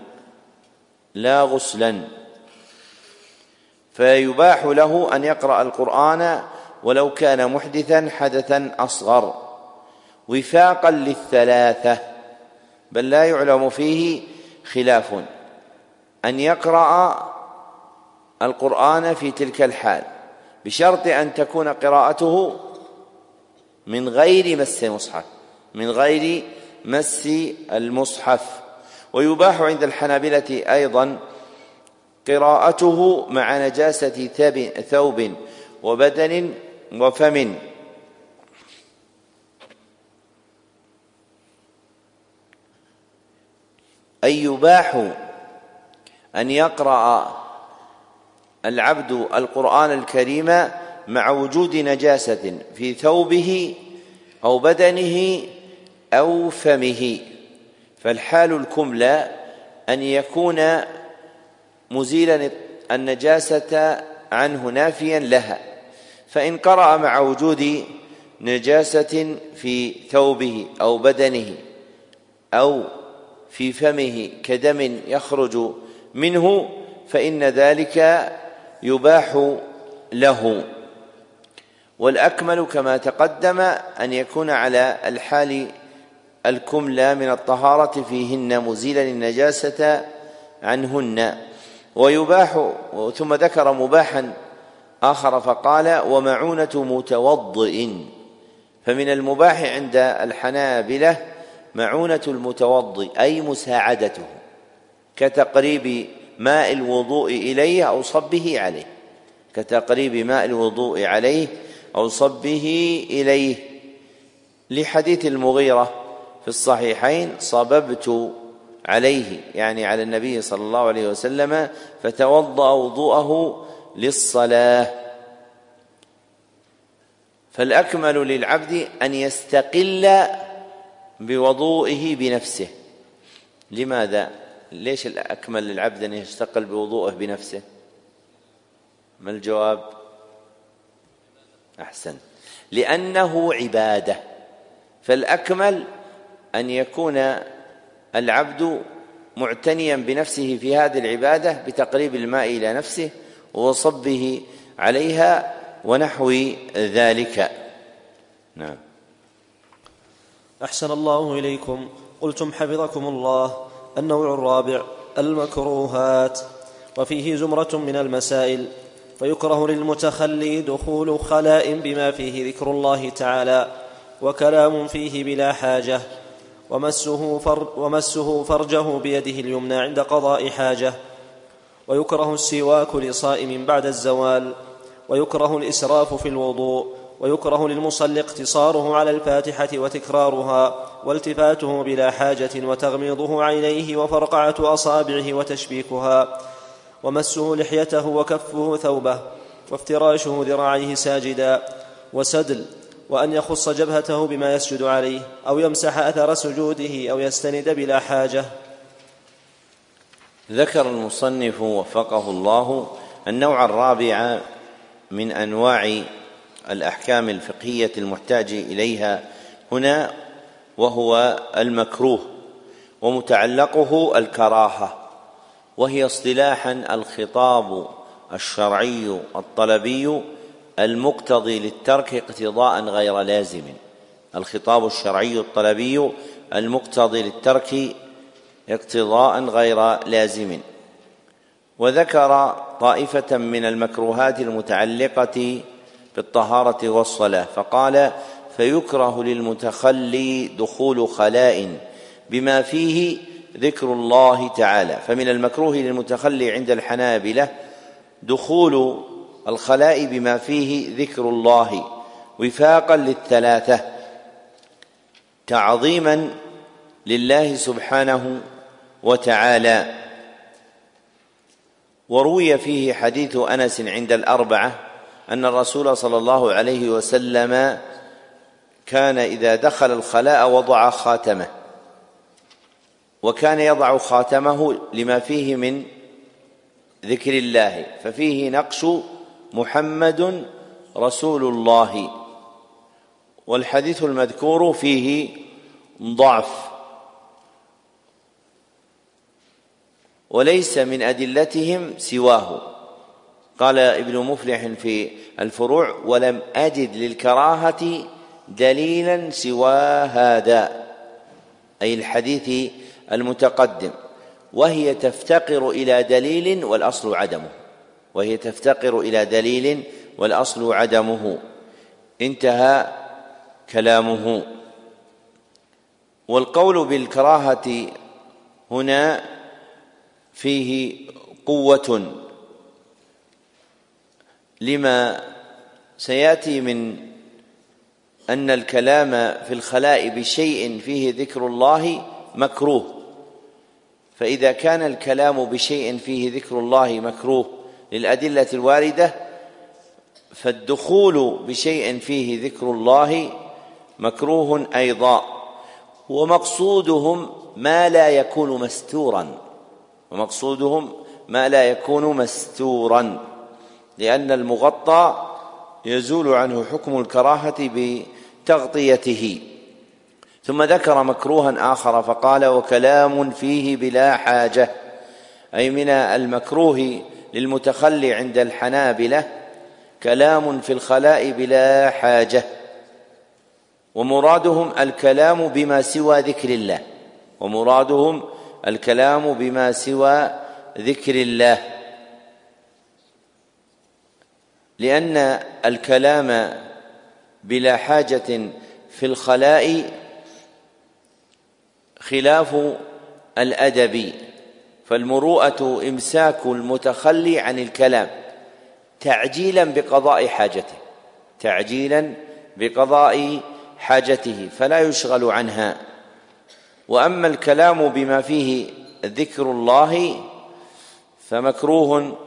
لا غسلا. فيباح له أن يقرأ القرآن ولو كان محدثا حدثا أصغر وفاقا للثلاثة بل لا يعلم فيه خلاف. أن يقرأ القرآن في تلك الحال بشرط أن تكون قراءته من غير مس المصحف من غير مس المصحف. ويباح عند الحنابلة أيضا قراءته مع نجاسة ثوب وبدن وفم. أي يباح أن يقرأ العبد القرآن الكريم مع وجود نجاسة في ثوبه أو بدنه أو فمه. فالحال الكملى أن يكون مزيلا النجاسة عنه نافيا لها فإن قرأ مع وجود نجاسة في ثوبه أو بدنه أو في فمه كدم يخرج منه فإن ذلك يباح له. والأكمل كما تقدم أن يكون على الحال الكملى من الطهارة فيهن مزيلا النجاسة عنهن. ويباح ثم ذكر مباحا آخر فقال ومعونة متوضئ. فمن المباح عند الحنابلة معونة المتوضئ أي مساعدته كتقريب ماء الوضوء إليه أو صبه عليه كتقريب ماء الوضوء عليه أو صبه إليه. لحديث المغيرة في الصحيحين صببت عليه يعني على النبي صلى الله عليه وسلم فتوضأ وضوءه للصلاة. فالأكمل للعبد أن يستقل بوضوئه بنفسه. لماذا؟ ليش الأكمل للعبد أن يستقل بوضوءه بنفسه؟ ما الجواب؟ أحسن. لأنه عبادة. فالأكمل أن يكون العبد معتنيا بنفسه في هذه العبادة بتقريب الماء إلى نفسه وصبه عليها ونحو ذلك. نعم. أحسن الله إليكم. قلتم حفظكم الله. النوع الرابع المكروهات وفيه زمرة من المسائل فيكره للمتخلي دخول خلاء بما فيه ذكر الله تعالى وكلام فيه بلا حاجة ومسه, فر ومسه فرجه بيده اليمنى عند قضاء حاجة ويكره السواك لصائم بعد الزوال ويكره الإسراف في الوضوء ويكره للمصلي اقتصاره على الفاتحة وتكرارها والتفاته بلا حاجة وتغميضه عينيه وفرقعة أصابعه وتشبيكها ومسه لحيته وكفه ثوبه وافتراشه ذراعيه ساجدا وسدل وأن يخص جبهته بما يسجد عليه أو يمسح أثر سجوده أو يستند بلا حاجة. ذكر المصنف وفقه الله النوع الرابع من أنواع الأحكام الفقهية المحتاج إليها هنا وهو المكروه ومتعلقه الكراهة وهي اصطلاحا الخطاب الشرعي الطلبي المقتضي للترك اقتضاء غير لازم الخطاب الشرعي الطلبي المقتضي للترك اقتضاء غير لازم وذكر طائفة من المكروهات المتعلقة بالطهارة والصلاة فقال فيكره للمتخلي دخول خلاء بما فيه ذكر الله تعالى. فمن المكروه للمتخلي عند الحنابلة دخول الخلاء بما فيه ذكر الله وفاقا للثلاثة تعظيما لله سبحانه وتعالى. وروي فيه حديث أنس عند الأربعة أن الرسول صلى الله عليه وسلم كان إذا دخل الخلاء وضع خاتمه وكان يضع خاتمه لما فيه من ذكر الله ففيه نقش محمد رسول الله والحديث المذكور فيه ضعف. وليس من أدلتهم سواه. قال ابن مفلح في الفروع ولم أجد للكراهة دليلا سوى هذا. أي الحديث المتقدم. وهي تفتقر إلى دليل والأصل عدمه. وهي تفتقر إلى دليل والأصل عدمه. انتهى كلامه. والقول بالكراهة هنا فيه قوة. لما سيأتي من أن الكلام في الخلاء بشيء فيه ذكر الله مكروه. فإذا كان الكلام بشيء فيه ذكر الله مكروه للأدلة الواردة فالدخول بشيء فيه ذكر الله مكروه أيضا. ومقصودهم ما لا يكون مستورا. ومقصودهم ما لا يكون مستورا. لأن المغطى يزول عنه حكم الكراهة بتغطيته. ثم ذكر مكروها آخر فقال وكلام فيه بلا حاجة. أي من المكروه للمتخلي عند الحنابلة كلام في الخلاء بلا حاجة. ومرادهم الكلام بما سوى ذكر الله. ومرادهم الكلام بما سوى ذكر الله. لأن الكلام بلا حاجة في الخلاء خلاف الأدب فالمروءة إمساك المتخلي عن الكلام تعجيلا بقضاء حاجته تعجيلا بقضاء حاجته فلا يشغل عنها. وأما الكلام بما فيه ذكر الله فمكروه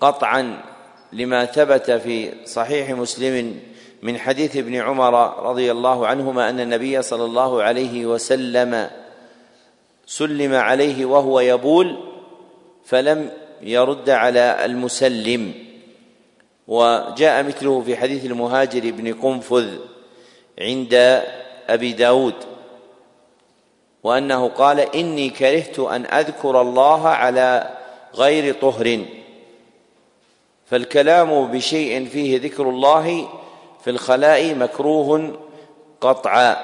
قطعا. لما ثبت في صحيح مسلم من حديث ابن عمر رضي الله عنهما أن النبي صلى الله عليه وسلم سلم عليه وهو يبول فلم يرد على المسلم وجاء مثله في حديث المهاجر بن قنفذ عند أبي داود وأنه قال إني كرهت أن أذكر الله على غير طهر. فالكلام بشيء فيه ذكر الله في الخلاء مكروه قطعا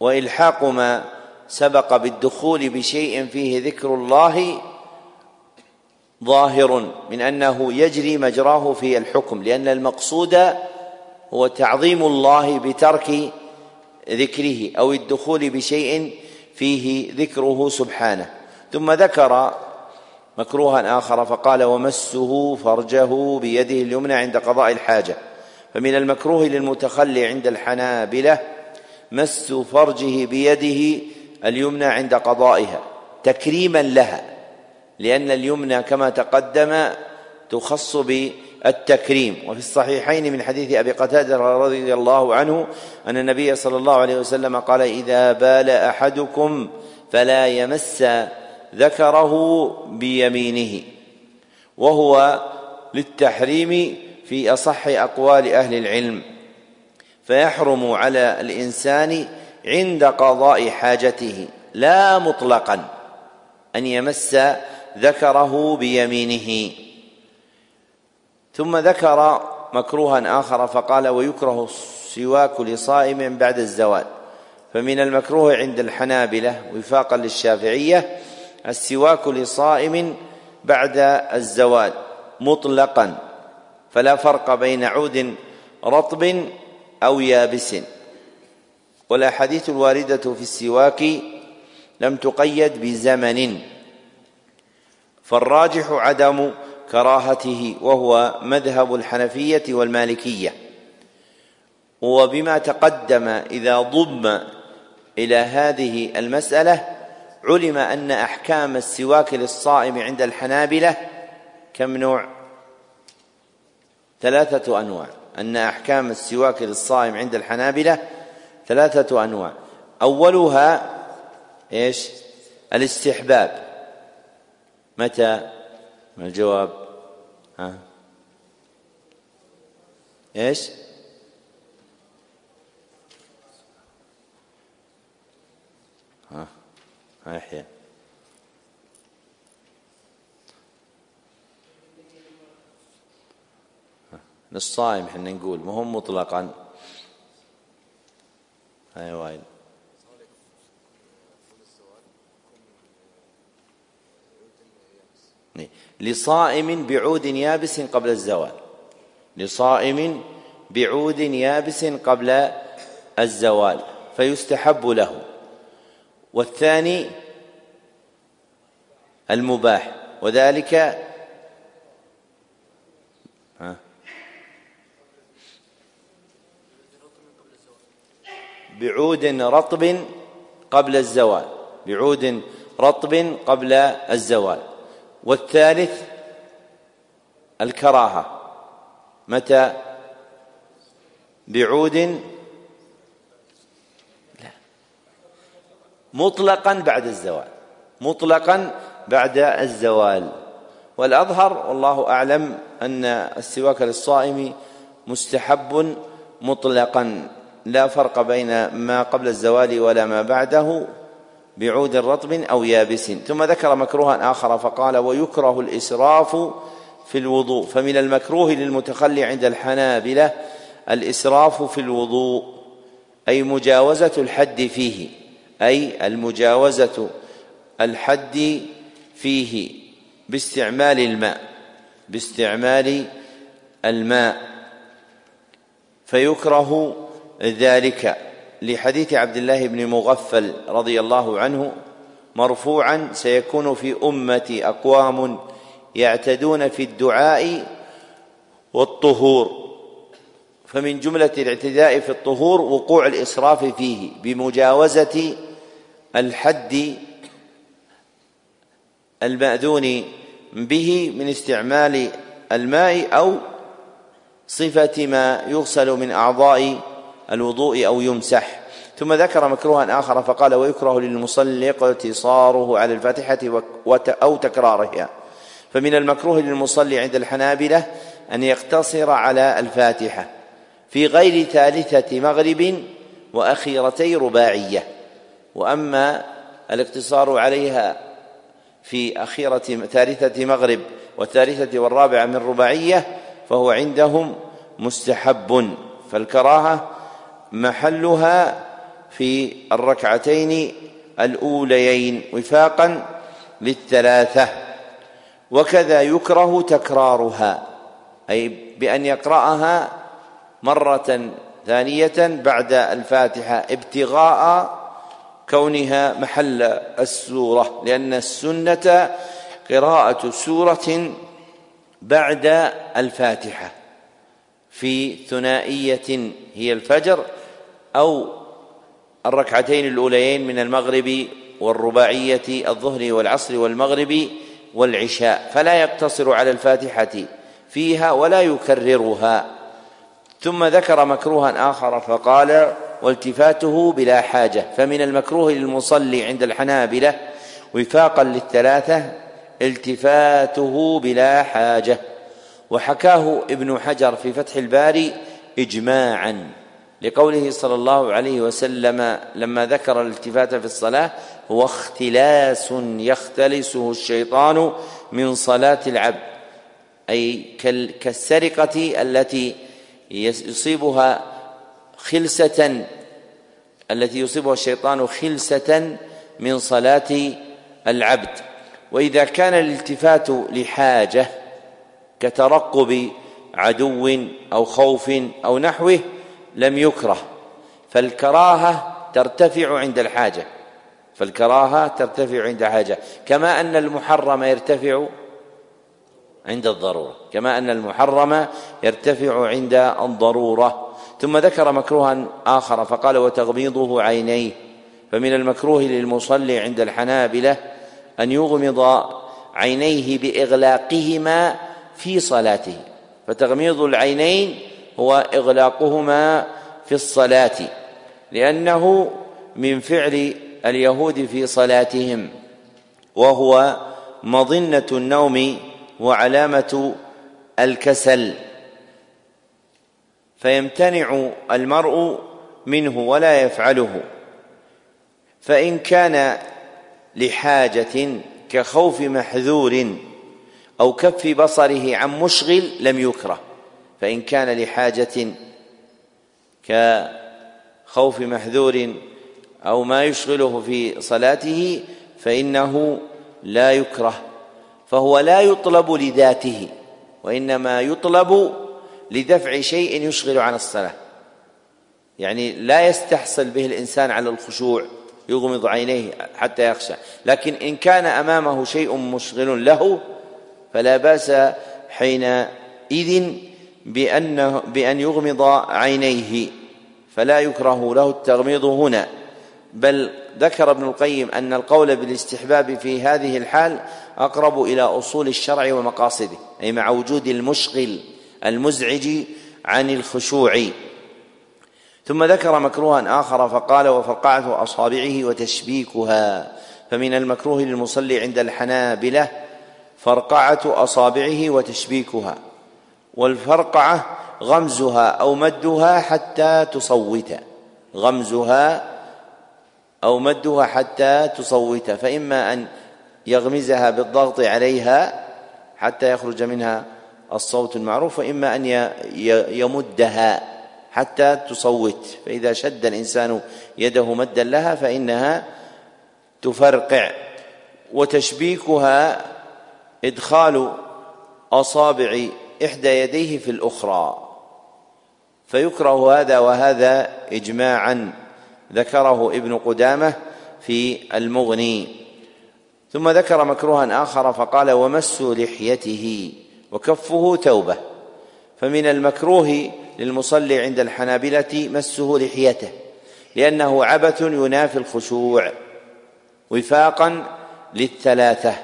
وإلحاق ما سبق بالدخول بشيء فيه ذكر الله ظاهر من أنه يجري مجراه في الحكم لأن المقصود هو تعظيم الله بترك ذكره أو الدخول بشيء فيه ذكره سبحانه. ثم ذكر مكروها آخر فقال ومسه فرجه بيده اليمنى عند قضاء الحاجة. فمن المكروه للمتخلي عند الحنابلة مس فرجه بيده اليمنى عند قضائها تكريما لها لأن اليمنى كما تقدم تخص بالتكريم. وفي الصحيحين من حديث أبي قتادة رضي الله عنه أن النبي صلى الله عليه وسلم قال إذا بال أحدكم فلا يمس ذكره بيمينه وهو للتحريم في أصح أقوال أهل العلم فيحرم على الإنسان عند قضاء حاجته لا مطلقا أن يمس ذكره بيمينه. ثم ذكر مكروها آخر فقال ويكره السواك لصائم بعد الزوال فمن المكروه عند الحنابلة وفاقا للشافعية السواك لصائم بعد الزوال مطلقا فلا فرق بين عود رطب أو يابس. والأحاديث الواردة في السواك لم تقيد بزمن. فالراجح عدم كراهته وهو مذهب الحنفية والمالكية. وبما تقدم إذا ضم إلى هذه المسألة علم أن أحكام السواك للصائم عند الحنابلة كم نوع؟ ثلاثة أنواع. أن أحكام السواك للصائم عند الحنابلة ثلاثة أنواع. أولها إيش؟ الاستحباب. متى؟ ما الجواب؟ ها؟ إيش؟ ها يحيى للصائم إحنا نقول مهم مطلقا هاي وايد. لصائم بعود يابس قبل الزوال. لصائم بعود يابس قبل الزوال فيستحب له. والثاني المباح وذلك بعود رطب قبل الزوال بعود رطب قبل الزوال. والثالث الكراهة متى؟ بعود مطلقا بعد الزوال. مطلقا بعد الزوال. والأظهر والله أعلم أن السواك للصائم مستحب مطلقا. لا فرق بين ما قبل الزوال ولا ما بعده بعود رطب أو يابس. ثم ذكر مكروها آخر فقال ويكره الإسراف في الوضوء. فمن المكروه للمتخلي عند الحنابلة الإسراف في الوضوء أي مجاوزة الحد فيه. أي المجاوزة الحد فيه باستعمال الماء باستعمال الماء. فيكره ذلك. لحديث عبد الله بن مغفل رضي الله عنه مرفوعا سيكون في أمتي أقوام يعتدون في الدعاء والطهور. فمن جملة الاعتداء في الطهور وقوع الإسراف فيه بمجاوزة الحد المأذون به من استعمال الماء أو صفة ما يغسل من أعضاء الوضوء أو يمسح. ثم ذكر مكروها آخر فقال ويكره للمصلي اقتصاره على الفاتحة أو تكرارها. فمن المكروه للمصلي عند الحنابلة أن يقتصر على الفاتحة. في غير ثالثة مغرب وأخيرتي رباعية. وأما الاقتصار عليها في أخيرة ثالثة مغرب والثالثة والرابعة من رباعية فهو عندهم مستحب فالكراهة محلها في الركعتين الأوليين وفاقا للثلاثة. وكذا يكره تكرارها أي بأن يقرأها مرة ثانية بعد الفاتحة ابتغاء كونها محل السورة لأن السنة قراءة سورة بعد الفاتحة في ثنائية هي الفجر أو الركعتين الأوليين من المغرب والرباعية الظهر والعصر والمغرب والعشاء فلا يقتصر على الفاتحة فيها ولا يكررها. ثم ذكر مكروها آخر فقال والتفاته بلا حاجة فمن المكروه للمصلي عند الحنابلة وفاقا للثلاثة التفاته بلا حاجة. وحكاه ابن حجر في فتح الباري اجماعا لقوله صلى الله عليه وسلم لما ذكر الالتفات في الصلاة هو اختلاس يختلسه الشيطان من صلاة العبد أي كالسرقة التي يصيبها خلسة التي يصيبها الشيطان خلسة من صلاة العبد. وإذا كان الالتفات لحاجة كترقب عدو أو خوف أو نحوه لم يكره فالكراهة ترتفع عند الحاجة. فالكراهة ترتفع عند حاجة كما أن المحرم يرتفع عند الضرورة كما أن المحرم يرتفع عند الضرورة. ثم ذكر مكروها آخر فقال وتغميضه عينيه. فمن المكروه للمصلي عند الحنابلة أن يغمض عينيه بإغلاقهما في صلاته. فتغميض العينين هو إغلاقهما في الصلاة لأنه من فعل اليهود في صلاتهم وهو مظنة النوم وعلامة الكسل. فيمتنع المرء منه ولا يفعله. فإن كان لحاجة كخوف محذور أو كف بصره عن مشغل لم يكره. فإن كان لحاجة كخوف محذور أو ما يشغله في صلاته فإنه لا يكره. فهو لا يطلب لذاته وإنما يطلب لدفع شيء يشغل عن الصلاة. يعني لا يستحصل به الإنسان على الخشوع يغمض عينيه حتى يخشى. لكن إن كان أمامه شيء مشغل له فلا بأس حينئذ بأنه بأن يغمض عينيه. فلا يكره له التغميض هنا. بل ذكر ابن القيم أن القول بالاستحباب في هذه الحال أقرب إلى أصول الشرع ومقاصده أي مع وجود المشغل المزعج عن الخشوع. ثم ذكر مكروها آخر فقال وفرقعة أصابعه وتشبيكها فمن المكروه للمصلي عند الحنابلة فرقعة أصابعه وتشبيكها والفرقعة غمزها أو مدها حتى تصوت. غمزها أو مدها حتى تصوت. فإما أن يغمزها بالضغط عليها حتى يخرج منها الصوت المعروف وإما أن يمدها حتى تصوت. فإذا شد الإنسان يده مدا لها فإنها تفرقع. وتشبيكها إدخال أصابع إحدى يديه في الأخرى. فيكره هذا وهذا إجماعا ذكره ابن قدامة في المغني. ثم ذكر مكروها آخر فقال ومس لحيته وكفه توبة. فمن المكروه للمصلي عند الحنابلة مسه لحيته لأنه عبث ينافي الخشوع. وفاقا للثلاثة.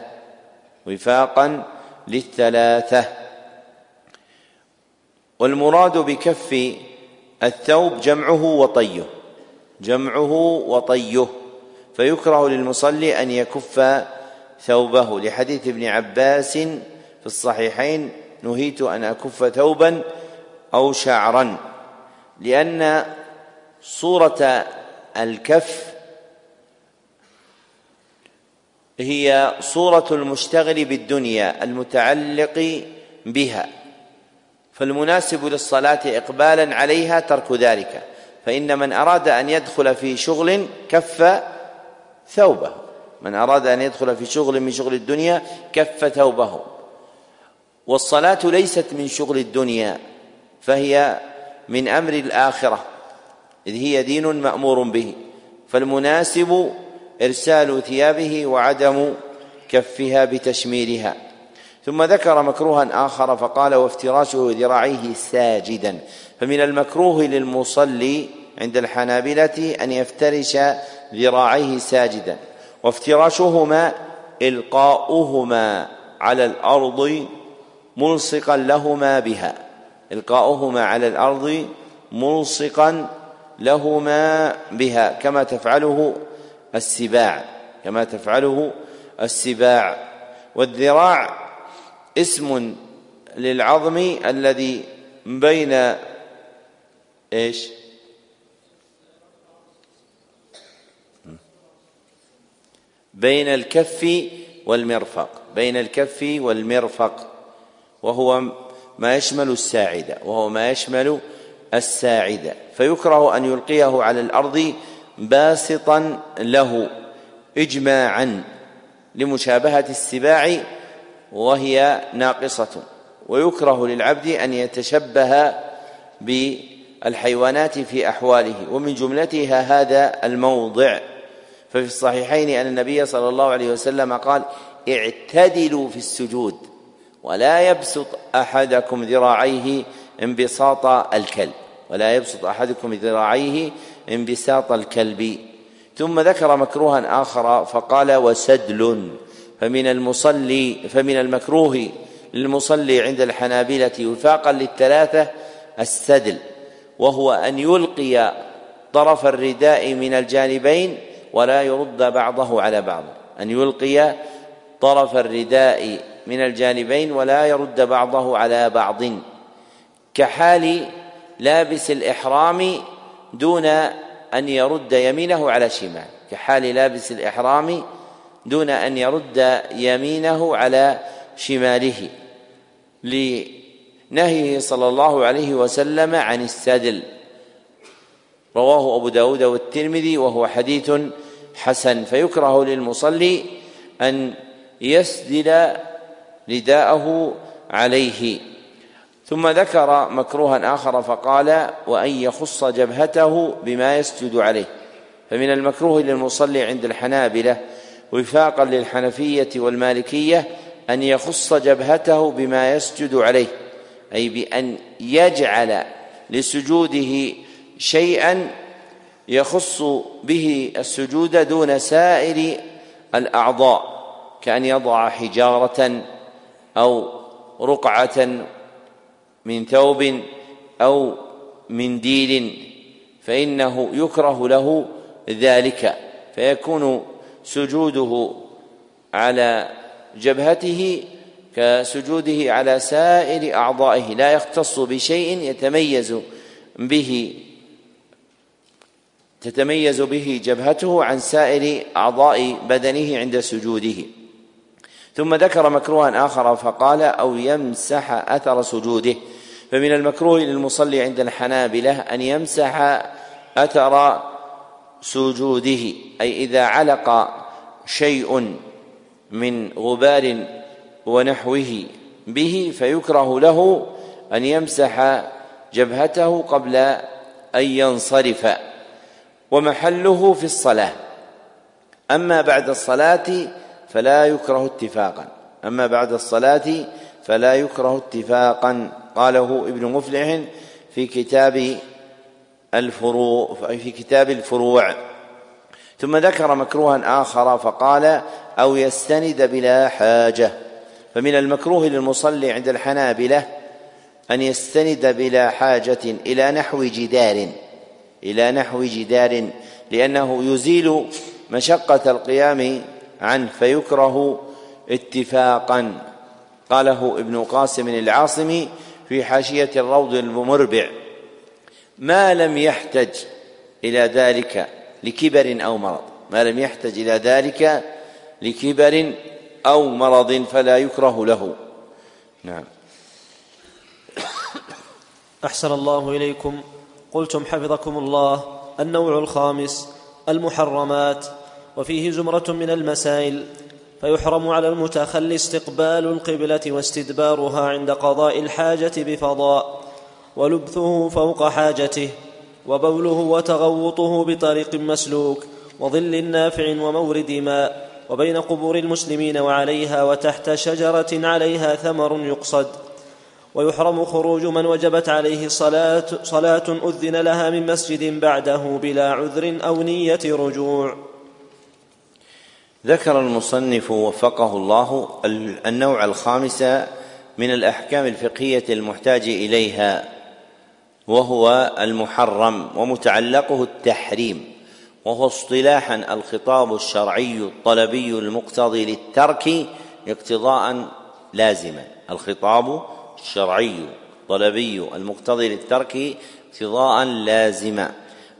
وفاقا للثلاثة. والمراد بكف الثوب جمعه وطيه. جمعه وطيه. فيكره للمصلي أن يكف ثوبه. لحديث ابن عباس في الصحيحين نهيت أن أكف ثوبا أو شعرا لأن صورة الكف هي صورة المشتغل بالدنيا المتعلق بها فالمناسب للصلاة اقبالا عليها ترك ذلك فإن من أراد أن يدخل في شغل كف ثوبه. من أراد أن يدخل في شغل من شغل الدنيا كف ثوبه. والصلاة ليست من شغل الدنيا فهي من أمر الآخرة إذ هي دين مأمور به. فالمناسب إرسال ثيابه وعدم كفها بتشميرها. ثم ذكر مكروها آخر فقال وافتراشه ذراعيه ساجدا فمن المكروه للمصلي عند الحنابلة أن يفترش ذراعيه ساجدا. وافتراشهما إلقاؤهما على الأرض ملصقا لهما بها. إلقاؤهما على الأرض ملصقا لهما بها كما تفعله السباع كما تفعله السباع. والذراع اسم للعظم الذي بين إيش؟ بين الكف والمرفق بين الكف والمرفق وهو ما يشمل الساعدة وهو ما يشمل الساعدة فيكره أن يلقيه على الأرض باسطا له إجماعا لمشابهة السباع وهي ناقصة. ويكره للعبد أن يتشبه بالحيوانات في أحواله. ومن جملتها هذا الموضع. ففي الصحيحين أن النبي صلى الله عليه وسلم قال اعتدلوا في السجود ولا يبسط أحدكم ذراعيه انبساط الكلب ولا يبسط أحدكم ذراعيه انبساط الكلب. ثم ذكر مكروها آخر فقال وسدل فمن المصلي فمن المكروه للمصلي عند الحنابلة وفاقا للثلاثة السدل وهو أن يلقي طرف الرداء من الجانبين ولا يرد بعضه على بعض. أن يلقي طرف الرداء من الجانبين ولا يرد بعضه على بعض. كحال لابس الإحرام دون أن يرد يمينه على شمال. كحال لابس الإحرام دون أن يرد يمينه على شماله. لنهيه صلى الله عليه وسلم عن السدل. رواه أبو داود والترمذي وهو حديث حسن فيكره للمصلي أن يسدل رداءه عليه. ثم ذكر مكروها آخر فقال وأن يخص جبهته بما يسجد عليه فمن المكروه للمصلي عند الحنابلة وفاقا للحنفية والمالكية أن يخص جبهته بما يسجد عليه أي بأن يجعل لسجوده شيئا يخص به السجود دون سائر الأعضاء كأن يضع حجارة أو رقعة من ثوب أو منديل فإنه يكره له ذلك فيكون سجوده على جبهته كسجوده على سائر أعضائه لا يختص بشيء يتميز به تتميز به جبهته عن سائر أعضاء بدنه عند سجوده. ثم ذكر مكروها آخر فقال أو يمسح أثر سجوده. فمن المكروه للمصلي عند الحنابلة أن يمسح أثر سجوده أي إذا علق شيء من غبار ونحوه به فيكره له أن يمسح جبهته قبل أن ينصرف. ومحله في الصلاة. أما بعد الصلاة فلا يكره اتفاقا. أما بعد الصلاة فلا يكره اتفاقا. قاله ابن مفلح في كتاب الفروع في كتاب الفروع. ثم ذكر مكروها آخر فقال أو يستند بلا حاجة. فمن المكروه للمصلي عند الحنابلة أن يستند بلا حاجة إلى نحو جدار. إلى نحو جدار لأنه يزيل مشقة القيام عنه فيكره اتفاقا. قاله ابن قاسم العاصمي في حاشية الروض المربع ما لم يحتج إلى ذلك لكبر أو مرض. ما لم يحتج إلى ذلك لكبر أو مرض فلا يكره له. نعم. أحسن الله إليكم. قلتم حفظكم الله النوع الخامس المحرمات وفيه زمرة من المسائل فيحرم على المتخلي استقبال القبلة واستدبارها عند قضاء الحاجة بفضاء ولبثه فوق حاجته وبوله وتغوطه بطريق مسلوك وظل نافع ومورد ماء وبين قبور المسلمين وعليها وتحت شجرة عليها ثمر يقصد. ويحرم خروج من وجبت عليه صلاة, صلاة أذن لها من مسجد بعده بلا عذر أو نية رجوع. ذكر المصنف وفقه الله النوع الخامس من الأحكام الفقهية المحتاج إليها وهو المحرم ومتعلقه التحريم وهو اصطلاحا الخطاب الشرعي الطلبي المقتضي للترك اقتضاء لازما الخطاب الشرعي الطلبي المقتضي للترك اقتضاء لازما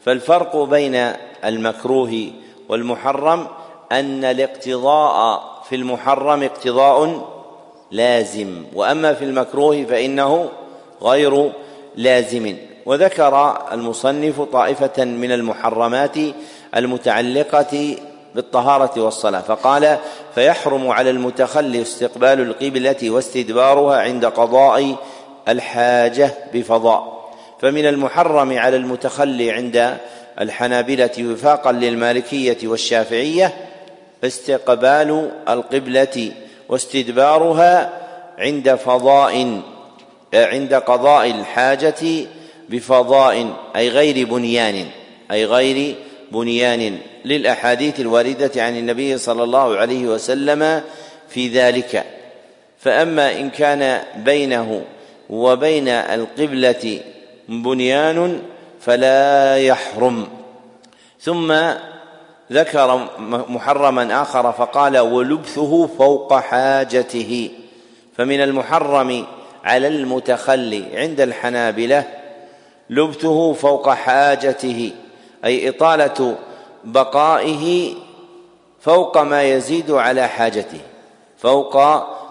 فالفرق بين المكروه والمحرم أن الاقتضاء في المحرم اقتضاء لازم وأما في المكروه فإنه غير لازم. وذكر المصنف طائفة من المحرمات المتعلقة بالطهارة والصلاة. فقال فيحرم على المتخلي استقبال القبلة واستدبارها عند قضاء الحاجة بفضاء. فمن المحرم على المتخلي عند الحنابلة وفاقا للمالكية والشافعية استقبال القبلة واستدبارها عند فضاء عند قضاء الحاجة بفضاء أي غير بنيان أي غير بنيان للأحاديث الواردة عن النبي صلى الله عليه وسلم في ذلك. فأما إن كان بينه وبين القبلة بنيان فلا يحرم. ثم ذكر محرما آخر فقال ولبثه فوق حاجته. فمن المحرم على المتخلي عند الحنابلة لبثه فوق حاجته. أي إطالة بقائه فوق ما يزيد على حاجته فوق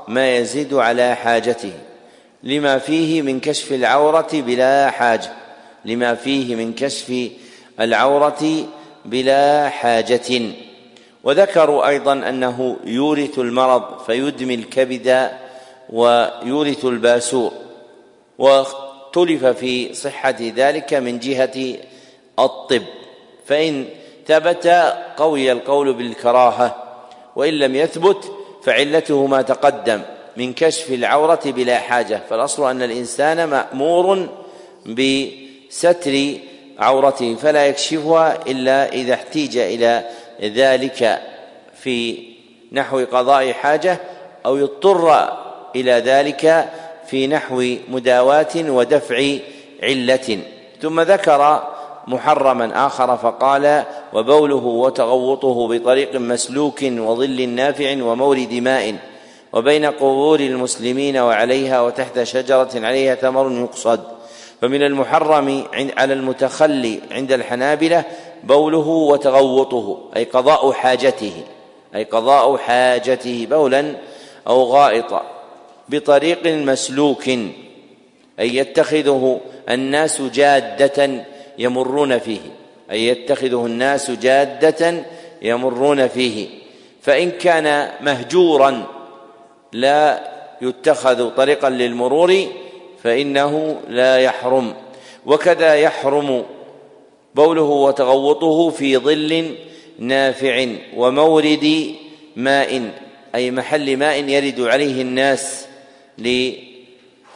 ما يزيد على حاجته. لما فيه من كشف العورة بلا حاجة لما فيه من كشف العورة بلا حاجة. وذكروا أيضا أنه يورث المرض فيدمي الكبد ويورث الباسور واختلف في صحة ذلك من جهة الطب. فإن ثبت قوي القول بالكراهة وإن لم يثبت فعلته ما تقدم من كشف العورة بلا حاجة. فالأصل أن الإنسان مأمور بستر عورته فلا يكشفها إلا إذا احتيج إلى ذلك في نحو قضاء حاجة أو يضطر إلى ذلك في نحو مداواة ودفع علة. ثم ذكر محرما آخر فقال وبوله وتغوطه بطريق مسلوك وظل نافع ومورد ماء وبين قبور المسلمين وعليها وتحت شجرة عليها ثمر يقصد. فمن المحرم على المتخلي عند الحنابلة بوله وتغوطه أي قضاء حاجته أي قضاء حاجته بولا أو غائط بطريق مسلوك أي يتخذه الناس جادة يمرون فيه أي يتخذه الناس جادة يمرون فيه. فإن كان مهجورا لا يتخذ طريقا للمرور فإنه لا يحرم. وكذا يحرم بوله وتغوطه في ظل نافع ومورد ماء أي محل ماء يرد عليه الناس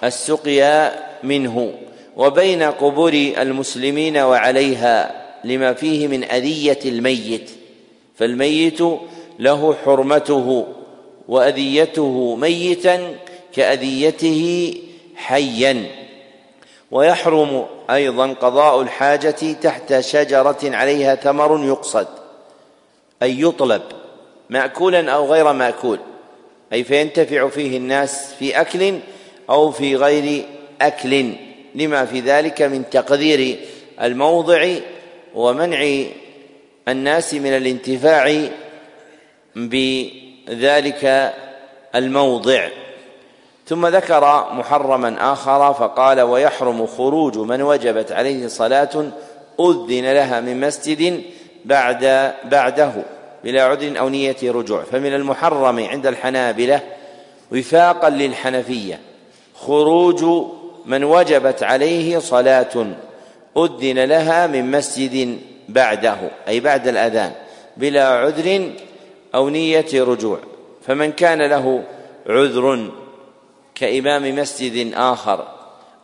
للسقيا منه. وبين قبور المسلمين وعليها لما فيه من أذية الميت فالميت له حرمته وأذيته ميتا كأذيته حيا. ويحرم أيضا قضاء الحاجة تحت شجرة عليها ثمر يقصد أي يطلب مأكولا أو غير مأكول أي فينتفع فيه الناس في أكل أو في غير أكل. لما في ذلك من تقدير الموضع ومنع الناس من الانتفاع بذلك الموضع. ثم ذكر محرما آخر فقال ويحرم خروج من وجبت عليه صلاة أذن لها من مسجد بعد بعده بلا عذر أو نية رجوع. فمن المحرم عند الحنابلة وفاقا للحنفية خروج من وجبت عليه صلاة أذن لها من مسجد بعده أي بعد الأذان بلا عذر أو نية رجوع. فمن كان له عذر كإمام مسجد آخر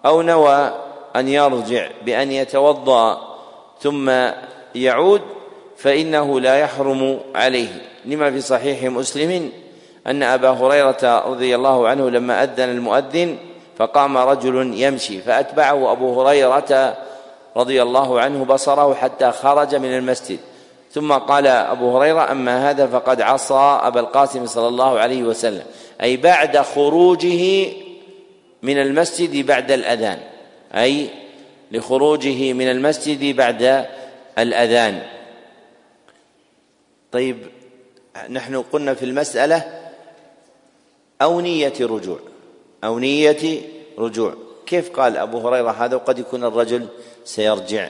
أو نوى أن يرجع بأن يتوضأ ثم يعود فإنه لا يحرم عليه. لما في صحيح مسلم أن أبا هريرة رضي الله عنه لما أذن المؤذن فقام رجل يمشي فأتبعه أبو هريرة رضي الله عنه بصره حتى خرج من المسجد. ثم قال أبو هريرة أما هذا فقد عصى أبا القاسم صلى الله عليه وسلم. أي بعد خروجه من المسجد بعد الأذان. أي لخروجه من المسجد بعد الأذان. طيب نحن قلنا في المسألة أو نية رجوع أو نية رجوع. كيف قال أبو هريرة هذا وقد يكون الرجل سيرجع؟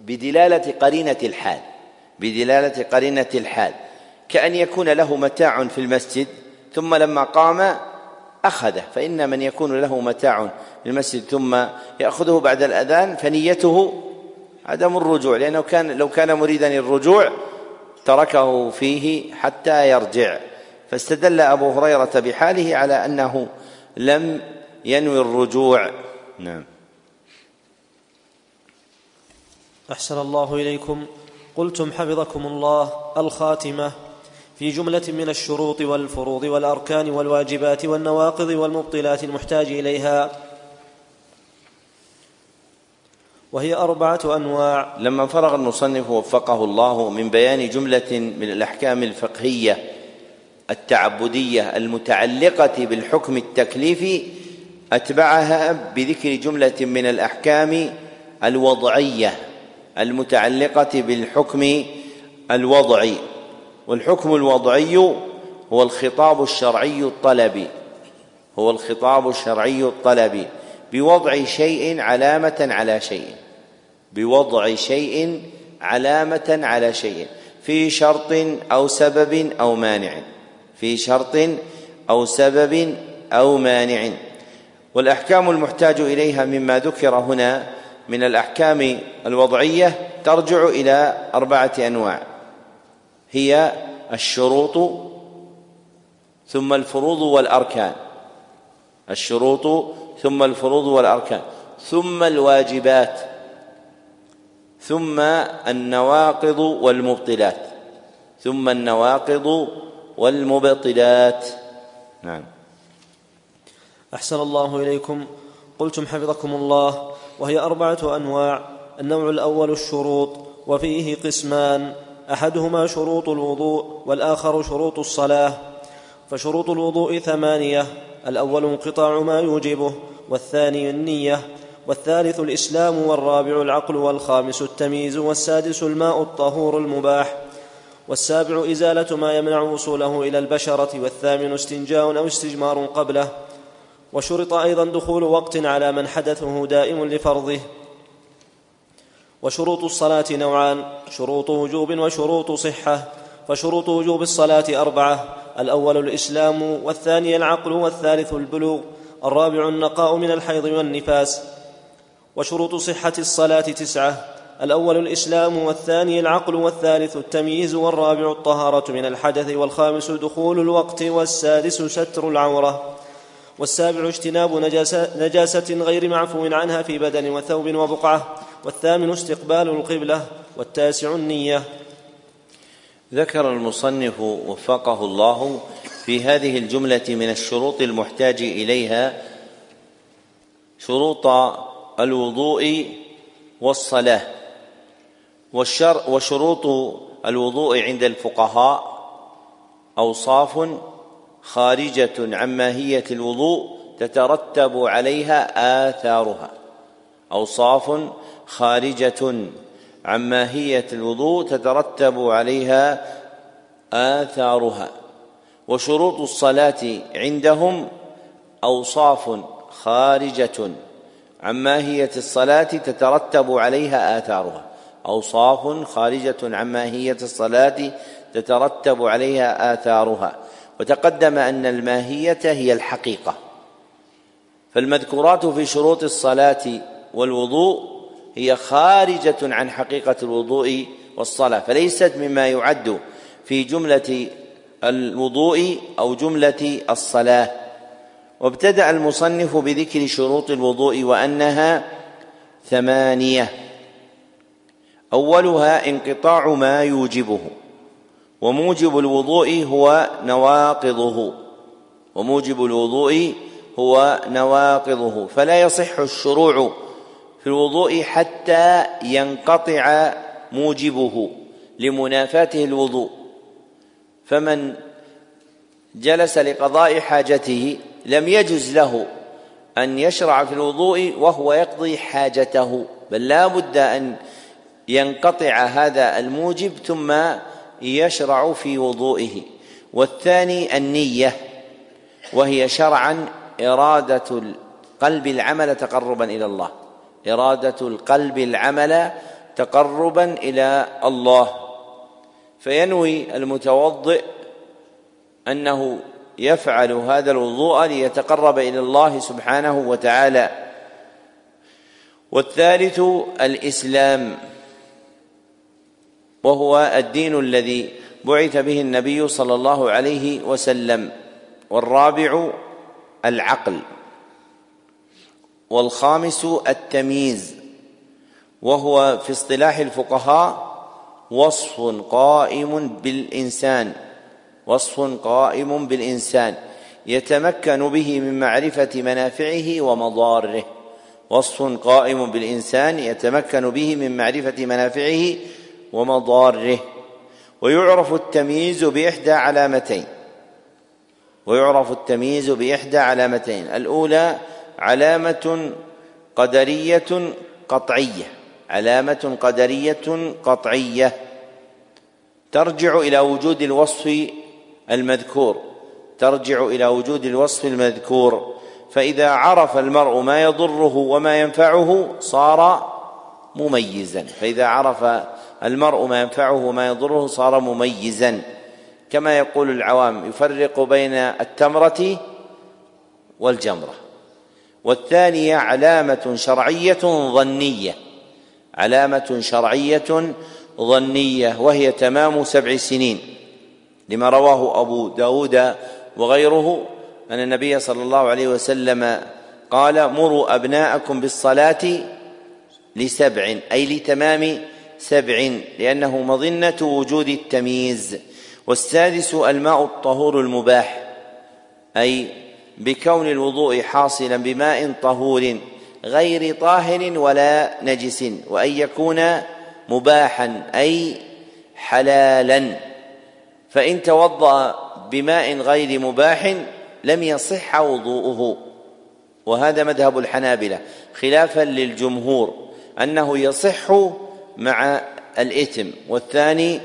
بدلالة قرينة الحال. بدلالة قرينة الحال. كأن يكون له متاع في المسجد ثم لما قام أخذه فإن من يكون له متاع في المسجد ثم يأخذه بعد الأذان فنيته عدم الرجوع لأنه كان لو كان مريدا الرجوع تركه فيه حتى يرجع. فاستدل أبو هريرة بحاله على أنه لم ينوي الرجوع. نعم. أحسن الله إليكم. قلتم حفظكم الله الخاتمة. في جملة من الشروط والفروض والأركان والواجبات والنواقض والمبطلات المحتاج إليها. وهي أربعة أنواع. لما فرغ المصنف وفقه الله من بيان جملة من الأحكام الفقهية التعبدية المتعلقة بالحكم التكليفي أتبعها بذكر جملة من الأحكام الوضعية المتعلقة بالحكم الوضعي. والحكم الوضعي هو الخطاب الشرعي الطلبي. هو الخطاب الشرعي الطلبي. بوضع شيء علامة على شيء. بوضع شيء علامة على شيء. في شرط أو سبب أو مانع. في شرط أو سبب أو مانع. والأحكام المحتاج إليها مما ذكر هنا من الأحكام الوضعية ترجع إلى أربعة أنواع. هي الشروط ثم الفروض والأركان. الشروط ثم الفروض والأركان. ثم الواجبات ثم النواقض والمبطلات. ثم النواقض والمبطلات. نعم. أحسن الله إليكم. قلتم حفظكم الله وهي أربعة أنواع. النوع الأول الشروط وفيه قسمان. أحدهما شروط الوضوء والآخر شروط الصلاة. فشروط الوضوء ثمانية. الأول انقطاع ما يوجبه والثاني النية. والثالث الإسلام والرابع العقل والخامس التمييز والسادس الماء الطهور المباح. والسابع إزالة ما يمنع وصوله إلى البشرة والثامن استنجاء أو استجمار قبله. وشرط أيضا دخول وقت على من حدثه دائم لفرضه. وشروط الصلاة نوعان شروط وجوب وشروط صحة فشروط وجوب الصلاة أربعة الأول الإسلام والثاني العقل والثالث البلوغ الرابع النقاء من الحيض والنفاس. وشروط صحة الصلاة تسعة الأول الإسلام والثاني العقل والثالث التمييز والرابع الطهارة من الحدث والخامس دخول الوقت والسادس ستر العورة. والسابع اجتناب نجاسة غير معفو عنها في بدن وثوب وبقعة. والثامن استقبال القبلة والتاسع النية. ذكر المصنف وفقه الله في هذه الجملة من الشروط المحتاج إليها شروط الوضوء والصلاة والشر وشروط الوضوء عند الفقهاء. أوصاف خارجة عن ماهية الوضوء تترتب عليها آثارها. أوصاف خارجة عن ماهية الوضوء تترتب عليها آثارها وشروط الصلاة عندهم أوصاف خارجة عن ماهية الصلاة تترتب عليها آثارها أوصاف خارجة عن ماهية الصلاة تترتب عليها آثارها وتقدم أن الماهية هي الحقيقة فالمذكورات في شروط الصلاة والوضوء هي خارجة عن حقيقة الوضوء والصلاة فليست مما يعد في جملة الوضوء أو جملة الصلاة. وابتدأ المصنف بذكر شروط الوضوء وأنها ثمانية. أولها انقطاع ما يوجبه وموجب الوضوء هو نواقضه. وموجب الوضوء هو نواقضه فلا يصح الشروع في الوضوء حتى ينقطع موجبه لمنافاته الوضوء. فمن جلس لقضاء حاجته لم يجز له أن يشرع في الوضوء وهو يقضي حاجته. بل لا بد أن ينقطع هذا الموجب ثم يشرع في وضوئه. والثاني النية وهي شرعا إرادة القلب العمل تقربا إلى الله. إرادة القلب العمل تقربا إلى الله. فينوي المتوضئ أنه يفعل هذا الوضوء ليتقرب إلى الله سبحانه وتعالى. والثالث الإسلام وهو الدين الذي بعث به النبي صلى الله عليه وسلم والرابع العقل. والخامس التمييز وهو في اصطلاح الفقهاء وصف قائم بالإنسان وصف قائم بالإنسان يتمكن به من معرفة منافعه ومضاره وصف قائم بالإنسان يتمكن به من معرفة منافعه ومضاره ويعرف التمييز بإحدى علامتين ويعرف التمييز بإحدى علامتين الأولى علامة قدرية قطعية. علامة قدرية قطعية. ترجع إلى وجود الوصف المذكور. ترجع إلى وجود الوصف المذكور. فإذا عرف المرء ما يضره وما ينفعه صار مميزا. فإذا عرف المرء ما ينفعه وما يضره صار مميزا. كما يقول العوام يفرق بين التمرة والجمرة. والثانية علامة شرعية ظنية. علامة شرعية ظنية وهي تمام سبع سنين. لما رواه أبو داود وغيره أن النبي صلى الله عليه وسلم قال مروا أبناءكم بالصلاة لسبع أي لتمام سبع لأنه مظنة وجود التمييز. والسادس الماء الطهور المباح أي بكون الوضوء حاصلا بماء طهور غير طاهر ولا نجس وأن يكون مباحا أي حلالا. فإن توضأ بماء غير مباح لم يصح وضوءه. وهذا مذهب الحنابلة خلافا للجمهور أنه يصح مع الإثم. والثاني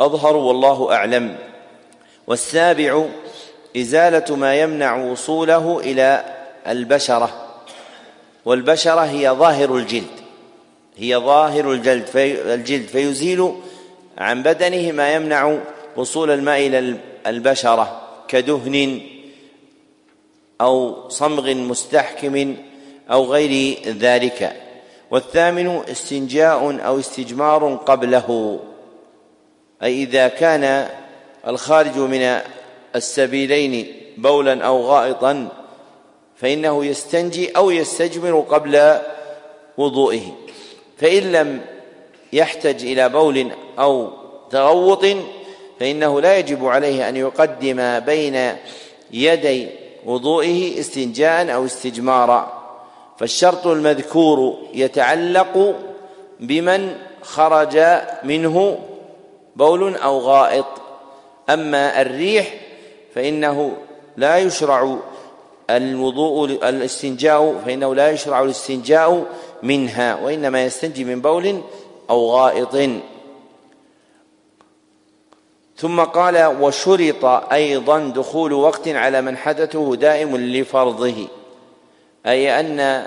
أظهر والله أعلم. والسابع إزالة ما يمنع وصوله إلى البشرة والبشرة هي ظاهر الجلد هي ظاهر الجلد في الجلد فيزيل عن بدنه ما يمنع وصول الماء إلى البشرة كدهن أو صمغ مستحكم أو غير ذلك. والثامن استنجاء أو استجمار قبله أي إذا كان الخارج من السبيلين بولا أو غائطا فإنه يستنجي أو يستجمر قبل وضوئه. فإن لم يحتج إلى بول أو تغوط فإنه لا يجب عليه أن يقدم بين يدي وضوئه استنجاء أو استجمارا. فالشرط المذكور يتعلق بمن خرج منه بول أو غائط. أما الريح فإنه لا يشرع الوضوء الاستنجاء فإنه لا يشرع الاستنجاء منها وإنما يستنجي من بول أو غائط. ثم قال وشرط أيضا دخول وقت على من حدثه دائم لفرضه أي أن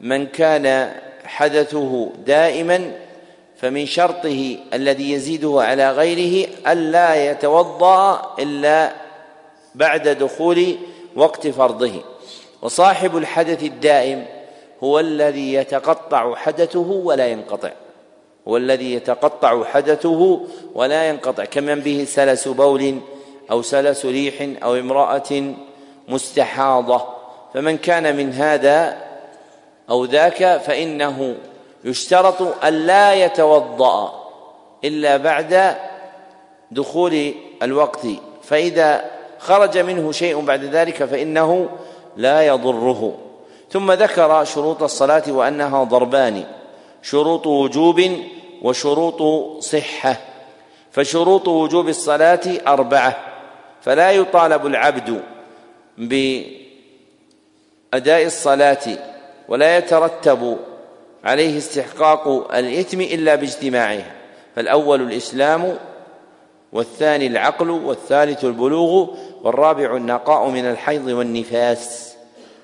من كان حدثه دائما فمن شرطه الذي يزيده على غيره ألا يتوضأ إلا بعد دخول وقت فرضه. وصاحب الحدث الدائم هو الذي يتقطع حدثه ولا ينقطع. هو الذي يتقطع حدثه ولا ينقطع. كمن به سلس بول أو سلس ريح أو امرأة مستحاضة. فمن كان من هذا أو ذاك فإنه يشترط ألا يتوضأ إلا بعد دخول الوقت. فإذا خرج منه شيء بعد ذلك فإنه لا يضره. ثم ذكر شروط الصلاة وأنها ضربان شروط وجوب وشروط صحة. فشروط وجوب الصلاة أربعة. فلا يطالب العبد بأداء الصلاة ولا يترتب عليه استحقاق الإثم إلا باجتماعها فالأول الإسلام والثاني العقل والثالث البلوغ والرابع النقاء من الحيض والنفاس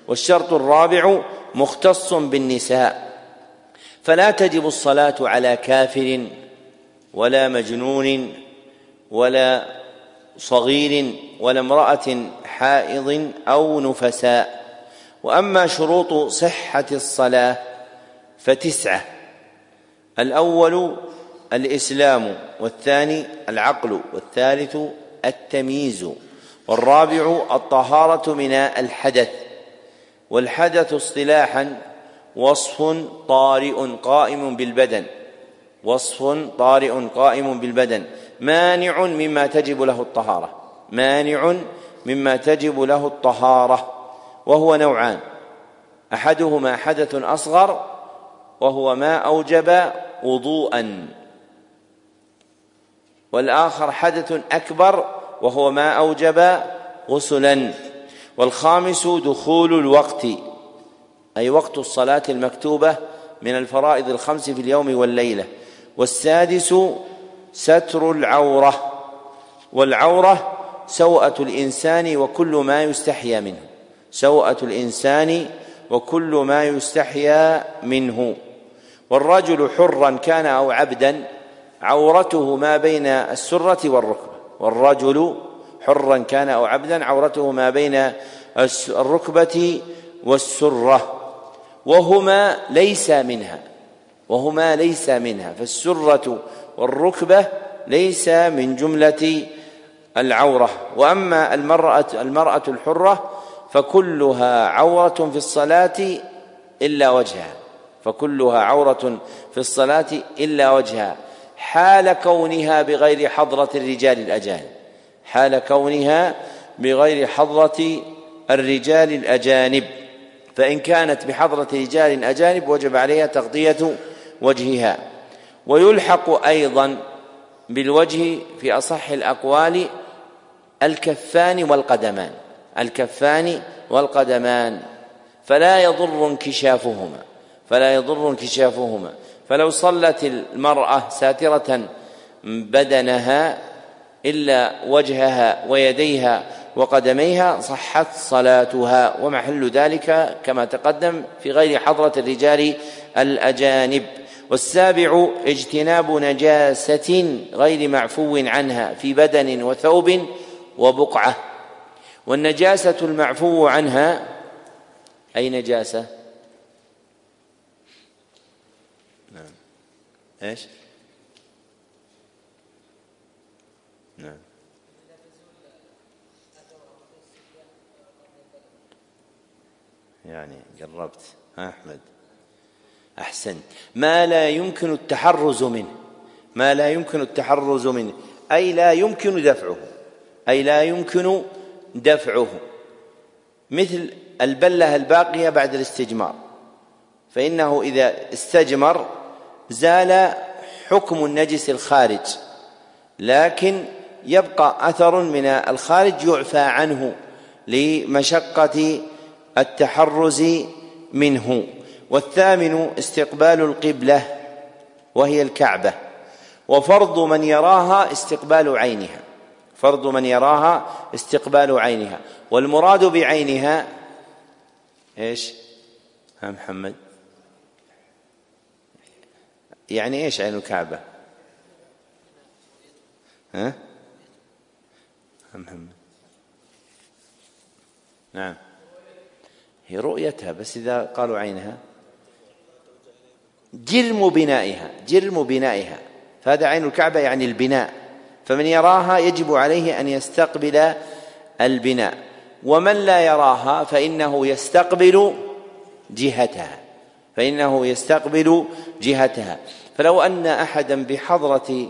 والشرط الرابع مختص بالنساء فلا تجب الصلاة على كافر ولا مجنون ولا صغير ولا امرأة حائض أو نفساء. وأما شروط صحة الصلاة فتسعة الأول الإسلام والثاني العقل والثالث التمييز. والرابع الطهارة من الحدث والحدث اصطلاحا وصف طارئ قائم بالبدن وصف طارئ قائم بالبدن مانع مما تجب له الطهارة مانع مما تجب له الطهارة وهو نوعان أحدهما حدث أصغر وهو ما أوجب وضوءا والآخر حدث أكبر وهو ما أوجب غسلا. والخامس دخول الوقت أي وقت الصلاة المكتوبة من الفرائض الخمس في اليوم والليلة. والسادس ستر العورة والعورة سوءة الإنسان وكل ما يستحيا منه. سوءة الإنسان وكل ما يستحيا منه. والرجل حرا كان أو عبدا عورته ما بين السرة والركبة. والرجل حرا كان أو عبدا عورته ما بين الركبة والسرة. وهما ليس منها. وهما ليس منها. فالسرة والركبة ليس من جملة العورة. وأما المرأة المرأة الحرة فكلها عورة في الصلاة إلا وجهها. فكلها عورة في الصلاة إلا وجهها. حال كونها بغير حضرة الرجال الأجانب. حال كونها بغير حضرة الرجال الأجانب. فإن كانت بحضرة رجال أجانب وجب عليها تغطية وجهها. ويلحق أيضا بالوجه في أصح الأقوال الكفان والقدمان. الكفان والقدمان. فلا يضر انكشافهما. فلا يضر انكشافهما. فلو صلت المرأة ساترة بدنها إلا وجهها ويديها وقدميها صحت صلاتها. ومحل ذلك كما تقدم في غير حضرة الرجال الأجانب. والسابع اجتناب نجاسة غير معفو عنها في بدن وثوب وبقعة. والنجاسة المعفو عنها أي نجاسة نعم إيش؟ نعم. يعني قربت ها أحمد؟ أحسنت ما لا يمكن التحرز منه ما لا يمكن التحرز منه أي لا يمكن دفعه أي لا يمكن دفعه. مثل البلة الباقية بعد الاستجمار فإنه إذا استجمر زال حكم النجس الخارج لكن يبقى أثر من الخارج يعفى عنه لمشقة التحرز منه. والثامن استقبال القبلة وهي الكعبة وفرض من يراها استقبال عينها فرض من يراها استقبال عينها والمراد بعينها إيش؟ ها محمد؟ يعني إيش عين الكعبة؟ ها؟ محمد. نعم. هي رؤيتها بس إذا قالوا عينها. جرم بنائها جرم بنائها. فهذا عين الكعبة يعني البناء. فمن يراها يجب عليه أن يستقبل البناء. ومن لا يراها فإنه يستقبل جهتها. فإنه يستقبل جهتها. فلو أن أحدا بحضرة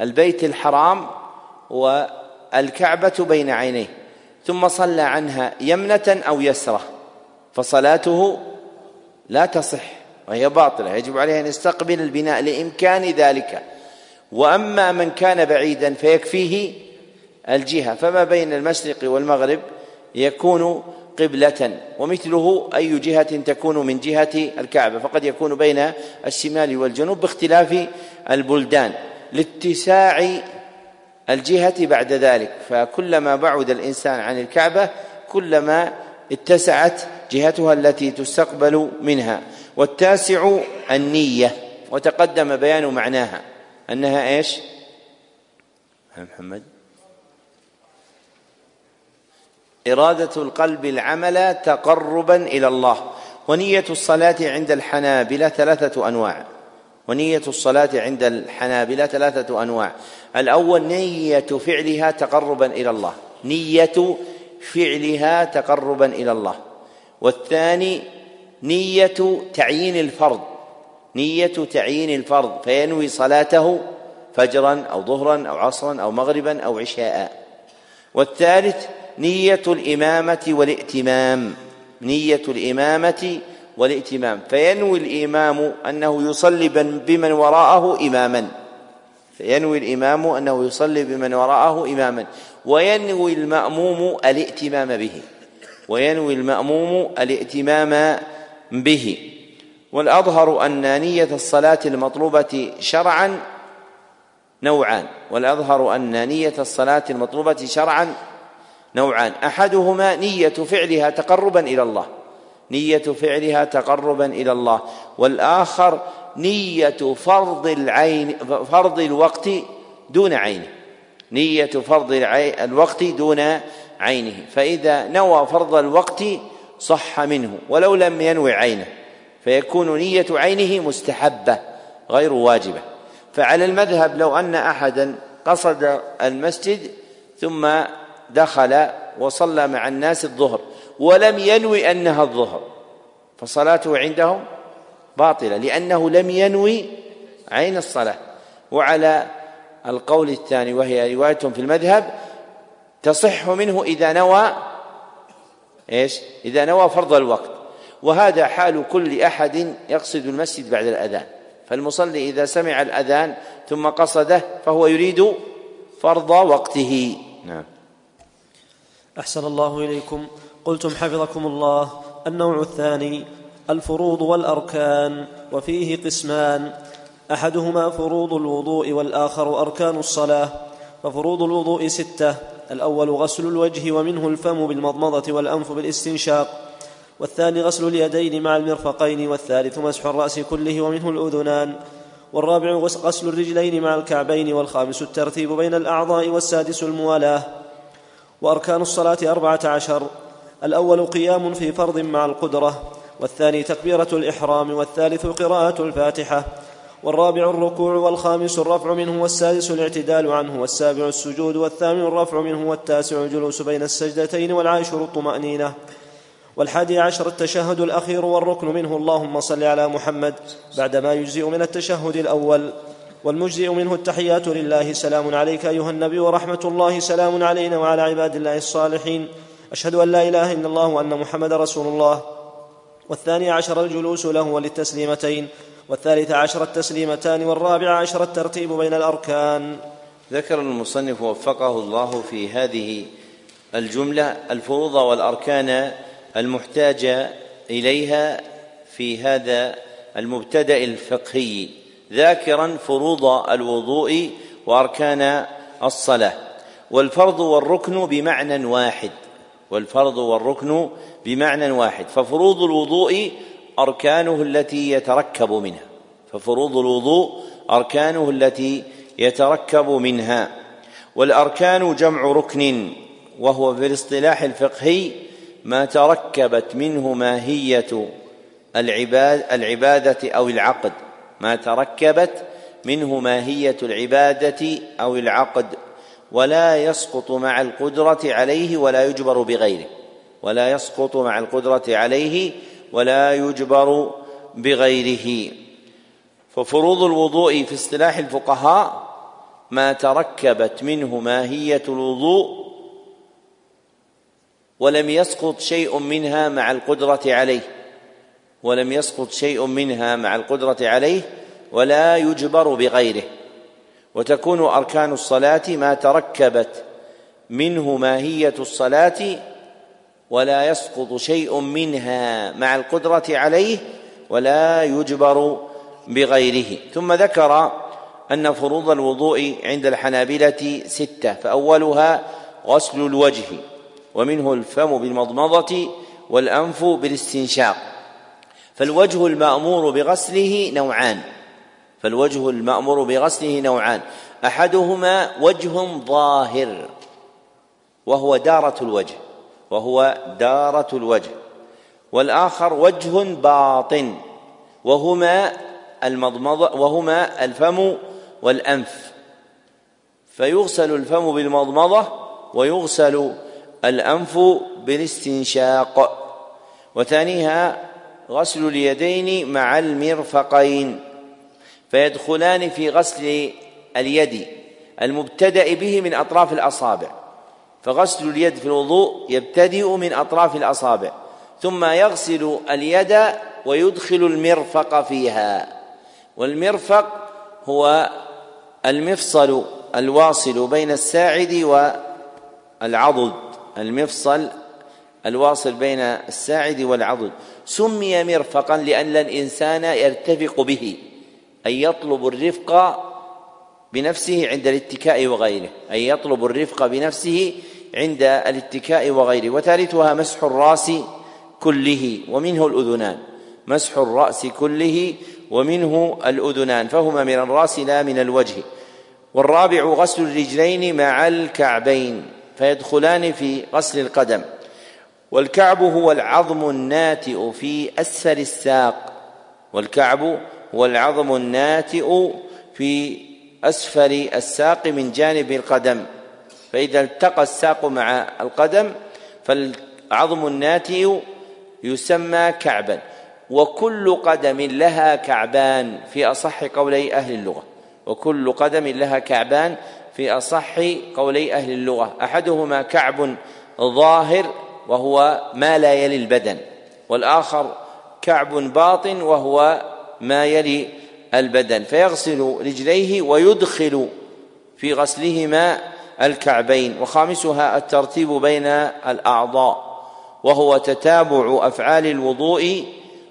البيت الحرام والكعبة بين عينيه ثم صلى عنها يمنة أو يسرة فصلاته لا تصح وهي باطلة يجب عليه أن يستقبل البناء لإمكان ذلك. وأما من كان بعيدا فيكفيه الجهة. فما بين المشرق والمغرب يكون قبلة ومثله أي جهة تكون من جهة الكعبة فقد يكون بين الشمال والجنوب باختلاف البلدان لاتساع الجهة بعد ذلك. فكلما بعد الإنسان عن الكعبة كلما اتسعت جهتها التي تستقبل منها. والتاسع النية وتقدم بيان معناها. أنها إيش؟ محمد. إرادة القلب العمل تقربا إلى الله. ونية الصلاة عند الحنابلة ثلاثة أنواع. ونية الصلاة عند الحنابلة ثلاثة أنواع. الأول نية فعلها تقربا إلى الله. نية فعلها تقربا إلى الله. والثاني نية تعيين الفرض. نية تعيين الفرض. فينوي صلاته فجرا أو ظهرا أو عصرا أو مغربا أو عشاء. والثالث نية الإمامة والائتمام نية الإمامة والائتمام فينوي الإمام أنه يصلي بمن وراءه إماما. فينوي الإمام أنه يصلي بمن وراءه إماما. وينوي المأموم الائتمام به. وينوي المأموم الائتمام به. والأظهر أن نية الصلاة المطلوبة شرعا نوعان. والأظهر أن نية الصلاة المطلوبة شرعا نوعان. أحدهما نية فعلها تقربا إلى الله. نية فعلها تقربا إلى الله. والآخر نية فرض العين فرض الوقت دون عينه. نية فرض الوقت دون عينه. فإذا نوى فرض الوقت صح منه ولو لم ينوي عينه فيكون نية عينه مستحبة غير واجبة. فعلى المذهب لو أن أحدا قصد المسجد ثم دخل وصلى مع الناس الظهر ولم ينوي أنها الظهر فصلاته عندهم باطلة لأنه لم ينوي عين الصلاة. وعلى القول الثاني وهي رواية في المذهب تصح منه إذا نوى إيش؟ إذا نوى فرض الوقت. وهذا حال كل أحد يقصد المسجد بعد الأذان. فالمصلي إذا سمع الأذان ثم قصده فهو يريد فرض وقته. نعم. أحسن الله إليكم. قلتم حفظكم الله. النوع الثاني الفروض والأركان وفيه قسمان. أحدهما فروض الوضوء والآخر أركان الصلاة ففروض الوضوء ستة. الأول غسل الوجه ومنه الفم بالمضمضة والأنف بالاستنشاق. والثاني غسل اليدين مع المرفقين. والثالث مسح الرأس كله ومنه الأذنان. والرابع غسل الرجلين مع الكعبين. والخامس الترتيب بين الأعضاء والسادس الموالاة. وأركان الصلاة أربعة عشر. الأول قيام في فرض مع القدرة والثاني تكبيرة الإحرام والثالث قراءة الفاتحة والرابع الركوع والخامس الرفع منه والسادس الاعتدال عنه والسابع السجود والثامن الرفع منه والتاسع الجلوس بين السجدتين والعاشر الطمأنينة. والحادي عشر التشهد الأخير والركن منه اللهم صل على محمد بعدما يجزئ من التشهد الأول. والمجزئ منه التحيات لله. سلام عليك أيها النبي ورحمة الله. سلام علينا وعلى عباد الله الصالحين. أشهد أن لا إله إلا الله وأن محمد رسول الله. والثاني عشر الجلوس له وللتسليمتين. والثالث عشر التسليمتان. والرابع عشر الترتيب بين الأركان. ذكر المصنف وفقه الله في هذه الجملة الفروض والأركان المحتاجة إليها في هذا المبتدأ الفقهي. ذاكرا فروض الوضوء وأركان الصلاة. والفرض والركن بمعنى واحد. والفرض والركن بمعنى واحد. ففروض الوضوء أركانه التي يتركب منها. ففروض الوضوء أركانه التي يتركب منها. والأركان جمع ركن وهو في الاصطلاح الفقهي ما تركبت منه ماهية العباد العبادة أو العقد. ما تركبت منه ماهية العبادة أو العقد ولا يسقط مع القدرة عليه ولا يجبر بغيره ولا يسقط مع القدرة عليه ولا يجبر بغيره. ففروض الوضوء في اصطلاح الفقهاء ما تركبت منه ماهية الوضوء ولم يسقط شيء منها مع القدرة عليه. ولم يسقط شيء منها مع القدرة عليه ولا يجبر بغيره. وتكون أركان الصلاة ما تركبت منه ماهية الصلاة ولا يسقط شيء منها مع القدرة عليه ولا يجبر بغيره. ثم ذكر أن فروض الوضوء عند الحنابلة ستة فأولها غسل الوجه ومنه الفم بالمضمضة والأنف بالاستنشاق. فالوجه المأمور بغسله نوعان. فالوجه المأمور بغسله نوعان. أحدهما وجه ظاهر وهو دارة الوجه وهو دارة الوجه. والآخر وجه باطن وهما المضمضة وهما الفم والأنف. فيغسل الفم بالمضمضة ويغسل الأنف بالاستنشاق. وثانيها غسل اليدين مع المرفقين فيدخلان في غسل اليد المبتدأ به من أطراف الأصابع فغسل اليد في الوضوء يبتدئ من أطراف الأصابع ثم يغسل اليد ويدخل المرفق فيها والمرفق هو المفصل الواصل بين الساعد والعضد المفصل الواصل بين الساعد والعضد. سمي مرفقا لأن الإنسان يرتفق به أي يطلب الرفق بنفسه عند الاتكاء وغيره أي يطلب الرفق بنفسه عند الاتكاء وغيره. وثالثها مسح الرأس كله ومنه الأذنان مسح الرأس كله ومنه الأذنان فهما من الرأس لا من الوجه. والرابع غسل الرجلين مع الكعبين فيدخلان في غسل القدم. والكعب هو العظم الناتئ في أسفل الساق. والكعب هو العظم الناتئ في أسفل الساق من جانب القدم. فإذا التقى الساق مع القدم فالعظم الناتئ يسمى كعبا. وكل قدم لها كعبان في أصح قولي أهل اللغة. وكل قدم لها كعبان في أصح قولي أهل اللغة. أحدهما كعب ظاهر وهو ما لا يلي البدن. والآخر كعب باطن وهو ما يلي البدن. فيغسل رجليه ويدخل في غسلهما الكعبين. وخامسها الترتيب بين الأعضاء وهو تتابع أفعال الوضوء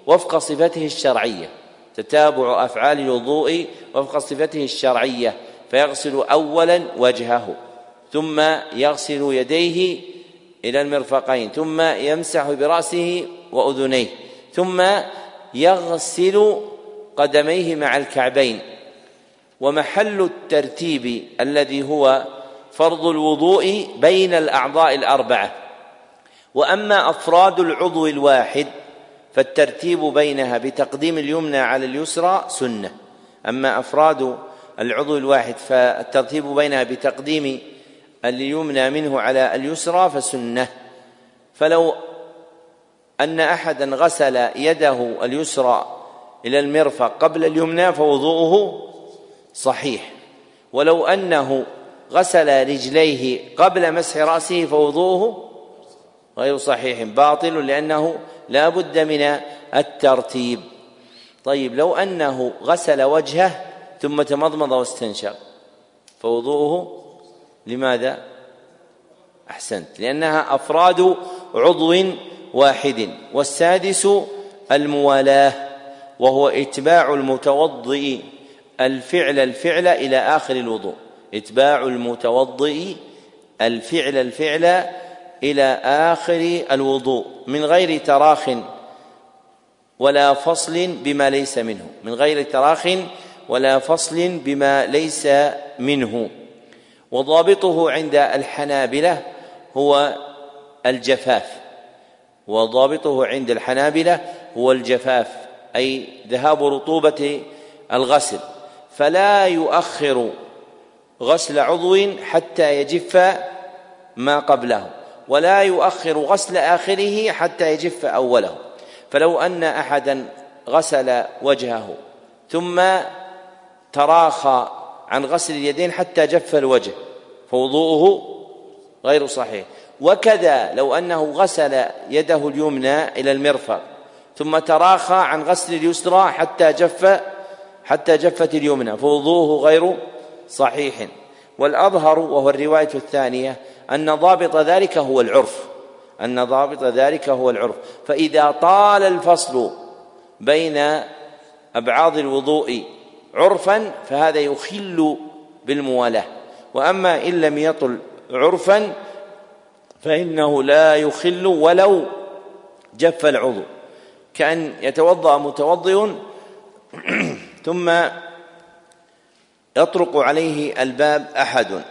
وفق صفته الشرعية. تتابع أفعال الوضوء وفق صفته الشرعية. فيغسل اولا وجهه ثم يغسل يديه إلى المرفقين ثم يمسح برأسه وأذنيه ثم يغسل قدميه مع الكعبين. ومحل الترتيب الذي هو فرض الوضوء بين الأعضاء الأربعة. وأما أفراد العضو الواحد فالترتيب بينها بتقديم اليمنى على اليسرى سنة. أما أفراد العضو الواحد فالترتيب بينها بتقديم اليمنى منه على اليسرى فسنة. فلو أن أحدا غسل يده اليسرى إلى المرفق قبل اليمنى فوضوءه صحيح. ولو أنه غسل رجليه قبل مسح رأسه فوضوءه غير صحيح باطل لأنه لا بد من الترتيب. طيب لو أنه غسل وجهه ثم تمضمض واستنشق فوضوءه لماذا؟ أحسنت. لأنها أفراد عضو واحد والسادس الموالاه وهو إتباع المتوضئ الفعل الفعل إلى آخر الوضوء. إتباع المتوضئ الفعل الفعل إلى آخر الوضوء من غير تراخ ولا فصل بما ليس منه من غير تراخ ولا فصل بما ليس منه. وضابطه عند الحنابلة هو الجفاف. وضابطه عند الحنابلة هو الجفاف أي ذهاب رطوبة الغسل. فلا يؤخر غسل عضو حتى يجف ما قبله ولا يؤخر غسل آخره حتى يجف أوله. فلو أن احدا غسل وجهه ثم تراخى عن غسل اليدين حتى جف الوجه فوضوءه غير صحيح. وكذا لو أنه غسل يده اليمنى إلى المرفق ثم تراخى عن غسل اليسرى حتى جف حتى جفت اليمنى فوضوءه غير صحيح. والأظهر وهو الرواية الثانية أن ضابط ذلك هو العرف أن ضابط ذلك هو العرف. فإذا طال الفصل بين أبعاض الوضوء عرفا فهذا يخل بالموالاة. وأما إن لم يطل عرفا فإنه لا يخل ولو جف العضو. كأن يتوضأ متوضئ ثم يطرق عليه الباب أحد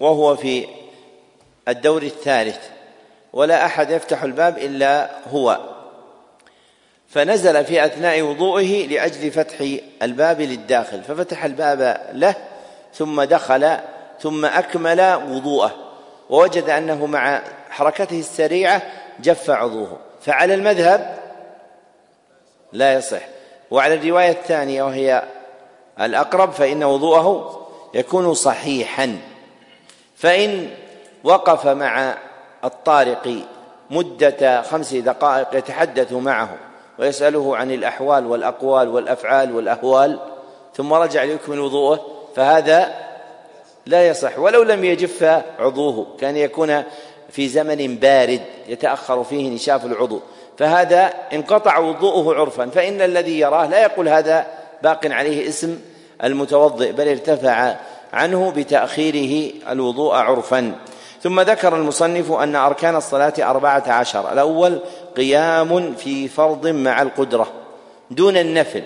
وهو في الدور الثالث. ولا أحد يفتح الباب إلا هو. فنزل في أثناء وضوئه لأجل فتح الباب للداخل ففتح الباب له ثم دخل ثم أكمل وضوءه ووجد أنه مع حركته السريعة جف عضوه. فعلى المذهب لا يصح. وعلى الرواية الثانية وهي الأقرب فإن وضوءه يكون صحيحا. فإن وقف مع الطارق مدة خمس دقائق يتحدث معه. ويسأله عن الأحوال والأقوال والأفعال والأهوال ثم رجع ليكمل وضوءه فهذا لا يصح. ولو لم يجف عضوه كان يكون في زمن بارد يتأخر فيه نشاف العضو. فهذا انقطع وضوءه عرفا فإن الذي يراه لا يقول هذا باق عليه اسم المتوضئ بل ارتفع عنه بتأخيره الوضوء عرفا. ثم ذكر المصنف أن أركان الصلاة أربعة عشر الأول قيام في فرض مع القدرة دون النفل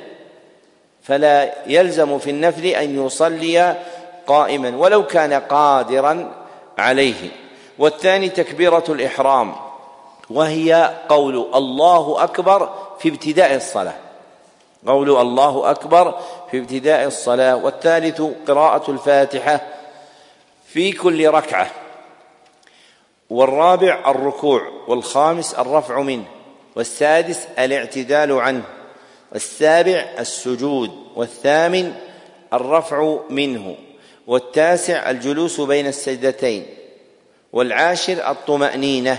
فلا يلزم في النفل أن يصلي قائما ولو كان قادرا عليه. والثاني تكبيرة الإحرام وهي قول الله أكبر في ابتداء الصلاة. قول الله أكبر في ابتداء الصلاة. والثالث قراءة الفاتحة في كل ركعة. والرابع الركوع والخامس الرفع منه والسادس الاعتدال عنه والسابع السجود والثامن الرفع منه والتاسع الجلوس بين السجدتين والعاشر الطمأنينة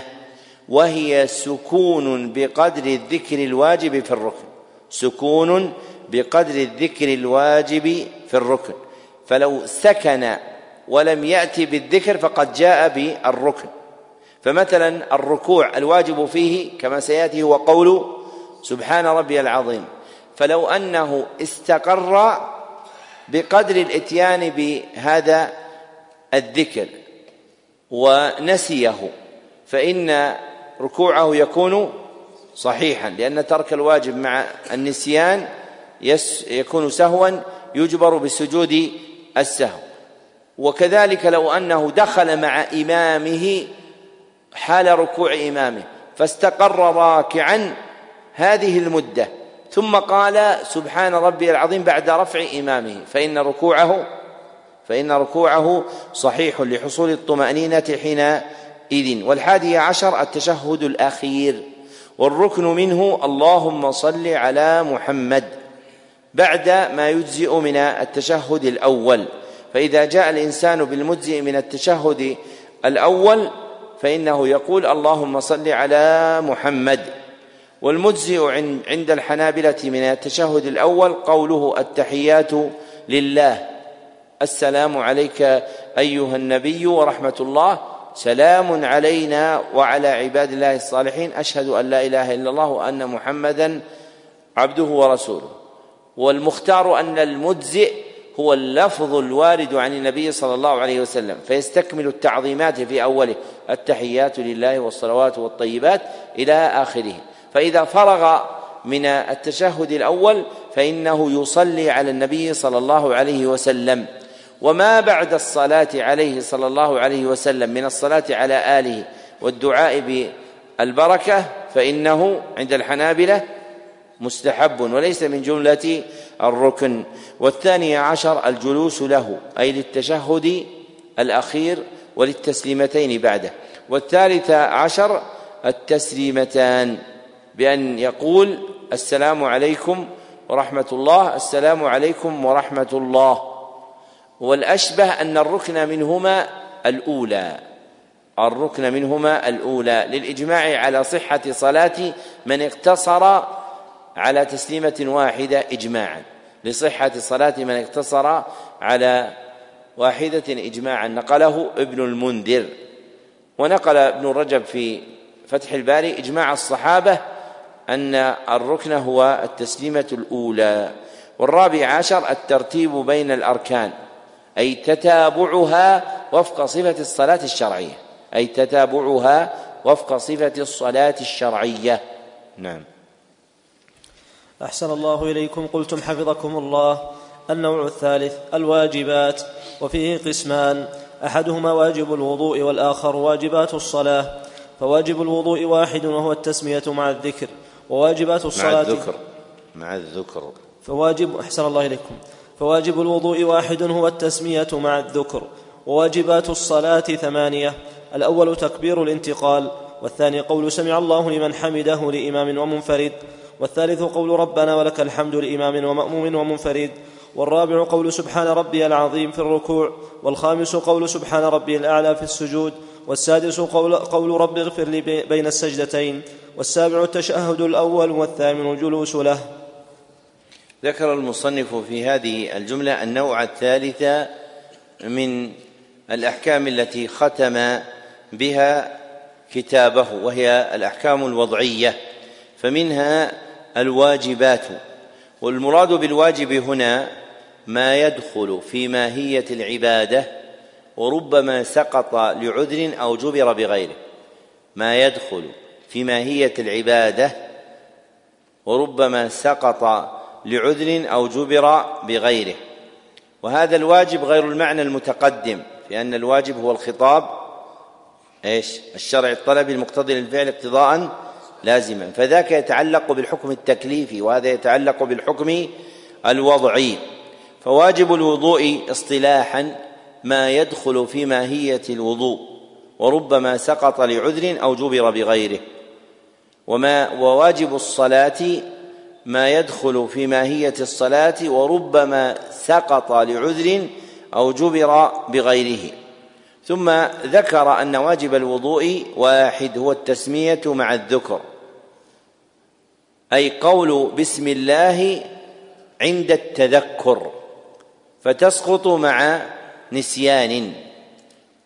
وهي سكون بقدر الذكر الواجب في الركن سكون بقدر الذكر الواجب في الركن فلو سكن ولم يأتي بالذكر فقد جاء بالركن. فمثلا الركوع الواجب فيه كما سيأتي هو قول سبحان ربي العظيم. فلو أنه استقر بقدر الإتيان بهذا الذكر ونسيه فإن ركوعه يكون صحيحا لأن ترك الواجب مع النسيان يكون سهوا يجبر بسجود السهو. وكذلك لو أنه دخل مع إمامه حال ركوع إمامه فاستقر راكعا هذه المدة. ثم قال سبحان ربي العظيم بعد رفع إمامه فإن ركوعه فإن ركوعه صحيح لحصول الطمأنينة حينئذ والحادي عشر التشهد الأخير والركن منه اللهم صل على محمد بعد ما يجزئ من التشهد الأول. فإذا جاء الإنسان بالمجزئ من التشهد الأول فإنه يقول اللهم صل على محمد. والمجزئ عند الحنابلة من التشهد الأول قوله التحيات لله. السلام عليك أيها النبي ورحمة الله. سلام علينا وعلى عباد الله الصالحين. أشهد أن لا إله إلا الله وأن محمدا عبده ورسوله. والمختار أن المجزئ هو اللفظ الوارد عن النبي صلى الله عليه وسلم فيستكمل التعظيمات في أوله التحيات لله والصلوات والطيبات إلى آخره. فإذا فرغ من التشهد الأول فإنه يصلي على النبي صلى الله عليه وسلم. وما بعد الصلاة عليه صلى الله عليه وسلم من الصلاة على آله والدعاء بالبركة فإنه عند الحنابلة مستحب وليس من جملة الركن. والثاني عشر الجلوس له أي للتشهد الأخير وللتسليمتين بعده. والثالث عشر التسليمتان بأن يقول السلام عليكم ورحمة الله السلام عليكم ورحمة الله. والأشبه أن الركن منهما الأولى. الركن منهما الأولى. للإجماع على صحة صلاة من اقتصر على تسليمة واحدة إجماعا لصحة صلاة من اقتصر على واحدة إجماعا. نقله ابن المنذر ونقل ابن رجب في فتح الباري إجماع الصحابة أن الركن هو التسليمة الأولى. والرابع عشر الترتيب بين الأركان أي تتابعها وفق صفة الصلاة الشرعية أي تتابعها وفق صفة الصلاة الشرعية. نعم. أحسن الله إليكم. قلتم حفظكم الله. النوع الثالث الواجبات. وفيه قسمان. أحدهما واجب الوضوء والآخر واجبات الصلاة. فواجب الوضوء واحد وهو التسمية مع الذكر. وواجبات الصلاة مع الذكر. مع الذكر. فواجب أحسن الله إليكم. فواجب الوضوء واحد هو التسمية مع الذكر. وواجبات الصلاة ثمانية. الأول تكبير الانتقال. والثاني قول سمع الله لمن حمده لإمام ومنفرد. والثالث قول ربنا ولك الحمد لإمام ومأموم ومنفرد والرابع قول سبحان ربي العظيم في الركوع والخامس قول سبحان ربي الأعلى في السجود والسادس قول, قول رب اغفر لي بين السجدتين والسابع التشهد الأول والثامن الجلوس له. ذكر المصنف في هذه الجملة النوع الثالث من الأحكام التي ختم بها كتابه وهي الأحكام الوضعية فمنها الواجبات. والمراد بالواجب هنا ما يدخل في ماهية العبادة وربما سقط لعذر أو جبر بغيره. ما يدخل في ماهية العبادة وربما سقط لعذر أو جبر بغيره. وهذا الواجب غير المعنى المتقدم أن الواجب هو الخطاب إيش؟ الشرع الطلبي المقتضي للفعل اقتضاء لازما. فذاك يتعلق بالحكم التكليفي وهذا يتعلق بالحكم الوضعي. فواجب الوضوء اصطلاحا ما يدخل في ماهية الوضوء وربما سقط لعذر أو جبر بغيره. وما وواجب الصلاة ما يدخل في ماهية الصلاة وربما سقط لعذر أو جبر بغيره. ثم ذكر أن واجب الوضوء واحد هو التسمية مع الذكر. أي قول بسم الله عند التذكر فتسقط مع نسيان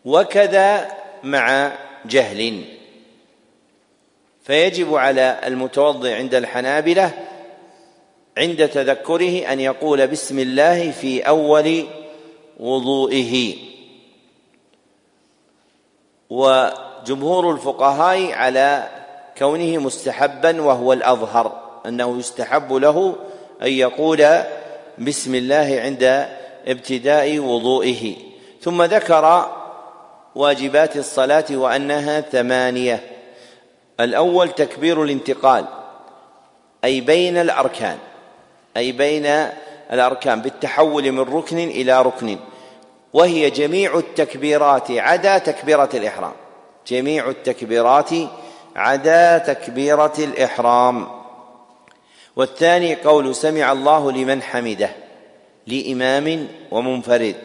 وكذا مع جهل. فيجب على المتوضئ عند الحنابلة عند تذكره أن يقول بسم الله في أول وضوئه. وجمهور الفقهاء على كونه مستحبا وهو الأظهر أنه يستحب له أن يقول بسم الله عند ابتداء وضوئه. ثم ذكر واجبات الصلاة وأنها ثمانية. الأول تكبير الانتقال أي بين الأركان أي بين الأركان بالتحول من ركن إلى ركن. وهي جميع التكبيرات عدا تكبيرة الإحرام. جميع التكبيرات عدا تكبيرة الإحرام. والثاني قول سمع الله لمن حمده لإمام ومنفرد.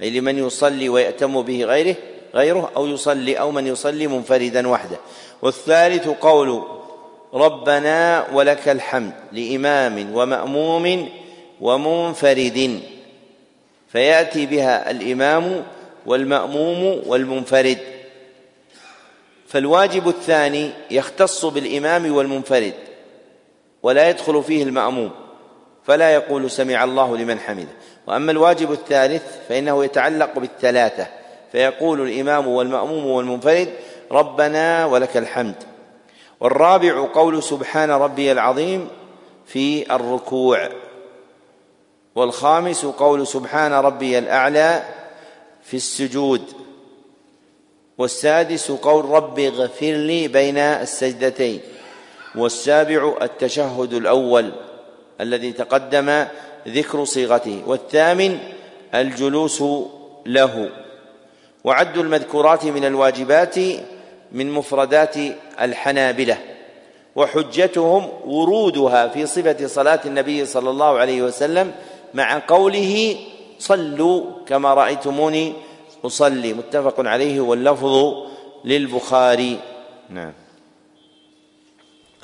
أي لمن يصلي ويأتم به غيره غيره أو يصلي أو من يصلي منفردا وحده. والثالث قول ربنا ولك الحمد لإمام ومأموم ومنفرد. فيأتي بها الإمام والمأموم والمنفرد. فالواجب الثاني يختص بالإمام والمنفرد ولا يدخل فيه المأموم فلا يقول سمع الله لمن حمده. وأما الواجب الثالث فإنه يتعلق بالثلاثة فيقول الإمام والمأموم والمنفرد ربنا ولك الحمد. والرابع قول سبحان ربي العظيم في الركوع. والخامس قول سبحان ربي الأعلى في السجود. والسادس قول رب اغفر لي بين السجدتين. والسابع التشهد الأول الذي تقدم ذكر صيغته. والثامن الجلوس له. وعد المذكورات من الواجبات من مفردات الحنابلة. وحجتهم ورودها في صفة صلاة النبي صلى الله عليه وسلم مع قوله صلوا كما رأيتموني أصلي. متفق عليه واللفظ للبخاري. نعم.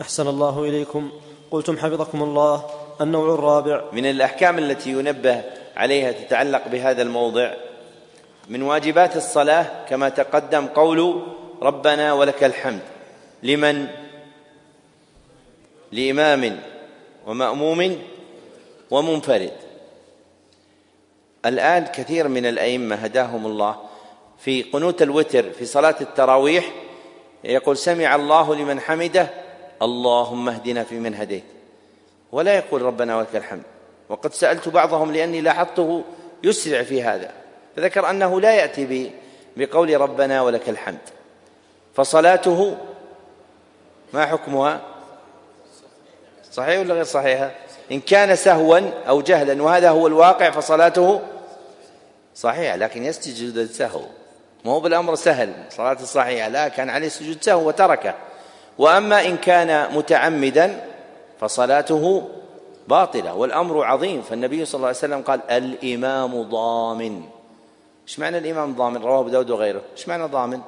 أحسن الله إليكم. قلتم حفظكم الله. النوع الرابع. من الأحكام التي ينبه عليها تتعلق بهذا الموضع. من واجبات الصلاة كما تقدم قول ربنا ولك الحمد. لمن؟ لإمام ومأموم ومنفرد. الآن كثير من الأئمة هداهم الله. في قنوت الوتر في صلاة التراويح يقول سمع الله لمن حمده اللهم اهدنا فيمن هديت. ولا يقول ربنا ولك الحمد. وقد سألت بعضهم لأني لاحظته يسرع في هذا. فذكر أنه لا يأتي بقول ربنا ولك الحمد. فصلاته ما حكمها؟ صحيح ولا غير صحيحة؟ إن كان سهوا أو جهلا وهذا هو الواقع فصلاته صحيحه لكن يسجد السهو ما هو بالأمر سهل صلاة الصحيحه لا كان عليه سجود سهو وتركه. وأما إن كان متعمدا فصلاته باطلة والأمر عظيم. فالنبي صلى الله عليه وسلم قال الإمام ضامن. إيش معنى الإمام ضامن؟ رواه أبو داود وغيره. إيش معنى ضامن؟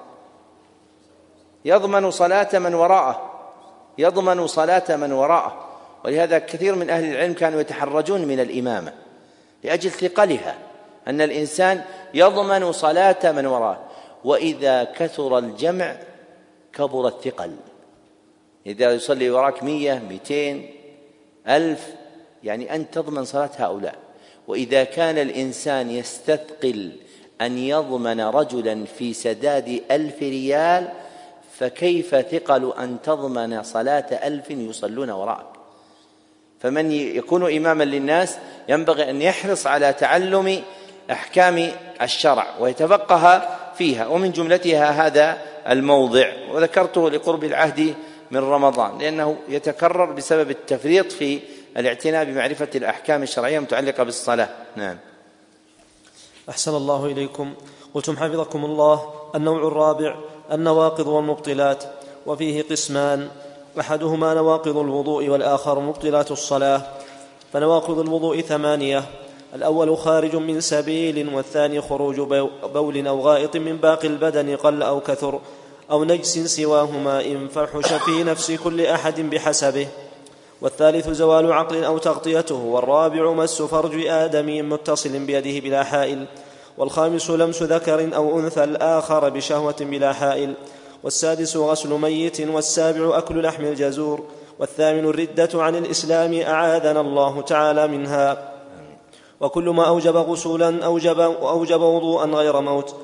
يضمن صلاة من وراءه. يضمن صلاة من وراءه. ولهذا كثير من أهل العلم كانوا يتحرجون من الإمامة لأجل ثقلها. أن الإنسان يضمن صلاة من وراءه وإذا كثر الجمع كبر الثقل. إذا يصلي وراك مية مئتين ألف يعني أنت تضمن صلاة هؤلاء. وإذا كان الإنسان يستثقل أن يضمن رجلا في سداد ألف ريال فكيف ثقل أن تضمن صلاة ألف يصلون وراءك فمن يكون إماما للناس ينبغي أن يحرص على تعلم أحكام الشرع ويتفقه فيها ومن جملتها هذا الموضع وذكرته لقرب العهد من رمضان لأنه يتكرر بسبب التفريط في الاعتناء بمعرفة الأحكام الشرعية المتعلقة بالصلاة. نعم. أحسن الله إليكم. قلتم حفظكم الله النوع الرابع النواقض والمبطلات وفيه قسمان. أحدهما نواقض الوضوء والآخر مبطلات الصلاة فنواقض الوضوء ثمانية. الأول خارج من سبيل والثاني خروج بول أو غائط من باقي البدن قل أو كثر أو نجس سواهما إن فحش في نفس كل أحد بحسبه. والثالث زوال عقل أو تغطيته والرابع مس فرج ادمي متصل بيده بلا حائل. والخامس لمس ذكر أو أنثى الآخر بشهوة بلا حائل. والسادس غسل ميت والسابع أكل لحم الجزور. والثامن الردة عن الإسلام أعاذنا الله تعالى منها. وكل ما أوجب غسولا أوجب, أوجب وضوءا غير موت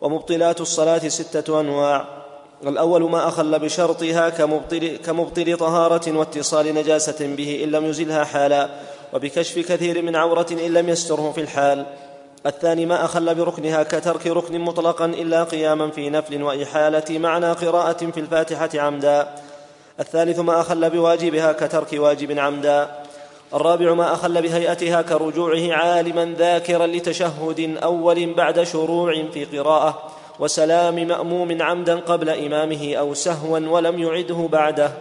ومبطلات الصلاة ستة أنواع. الأول ما أخل بشرطها كمبطل, كمبطل طهارة واتصال نجاسة به إن لم يزلها حالا وبكشف كثير من عورة إن لم يستره في الحال. الثاني ما أخل بركنها كترك ركن مطلقا إلا قياما في نفل وإحالة معنى قراءة في الفاتحة عمدا. الثالث ما أخل بواجبها كترك واجب عمدا. الرابع ما أخل بهيئتها كرجوعه عالما ذاكرا لتشهد أول بعد شروع في قراءة وسلام مأموم عمدا قبل إمامه أو سهوا ولم يعده بعده.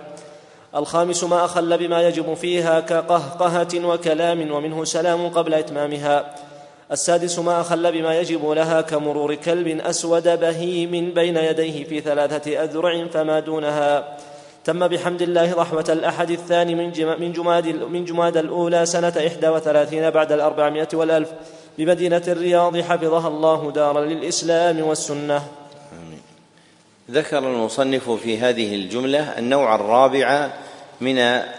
الخامس ما أخل بما يجب فيها كقهقهة وكلام ومنه سلام قبل إتمامها. السادس ما أخل بما يجب لها كمرور كلب أسود بهيم بين يديه في ثلاثة أذرع فما دونها. تم بحمد الله رحمة الأحد الثاني من من جماد من جماد الأولى سنة إحدى وثلاثين بعد الأربعمائة والألف بمدينة الرياض حفظها الله دارا للإسلام والسنة. ذكر المصنف في هذه الجملة النوع الرابع من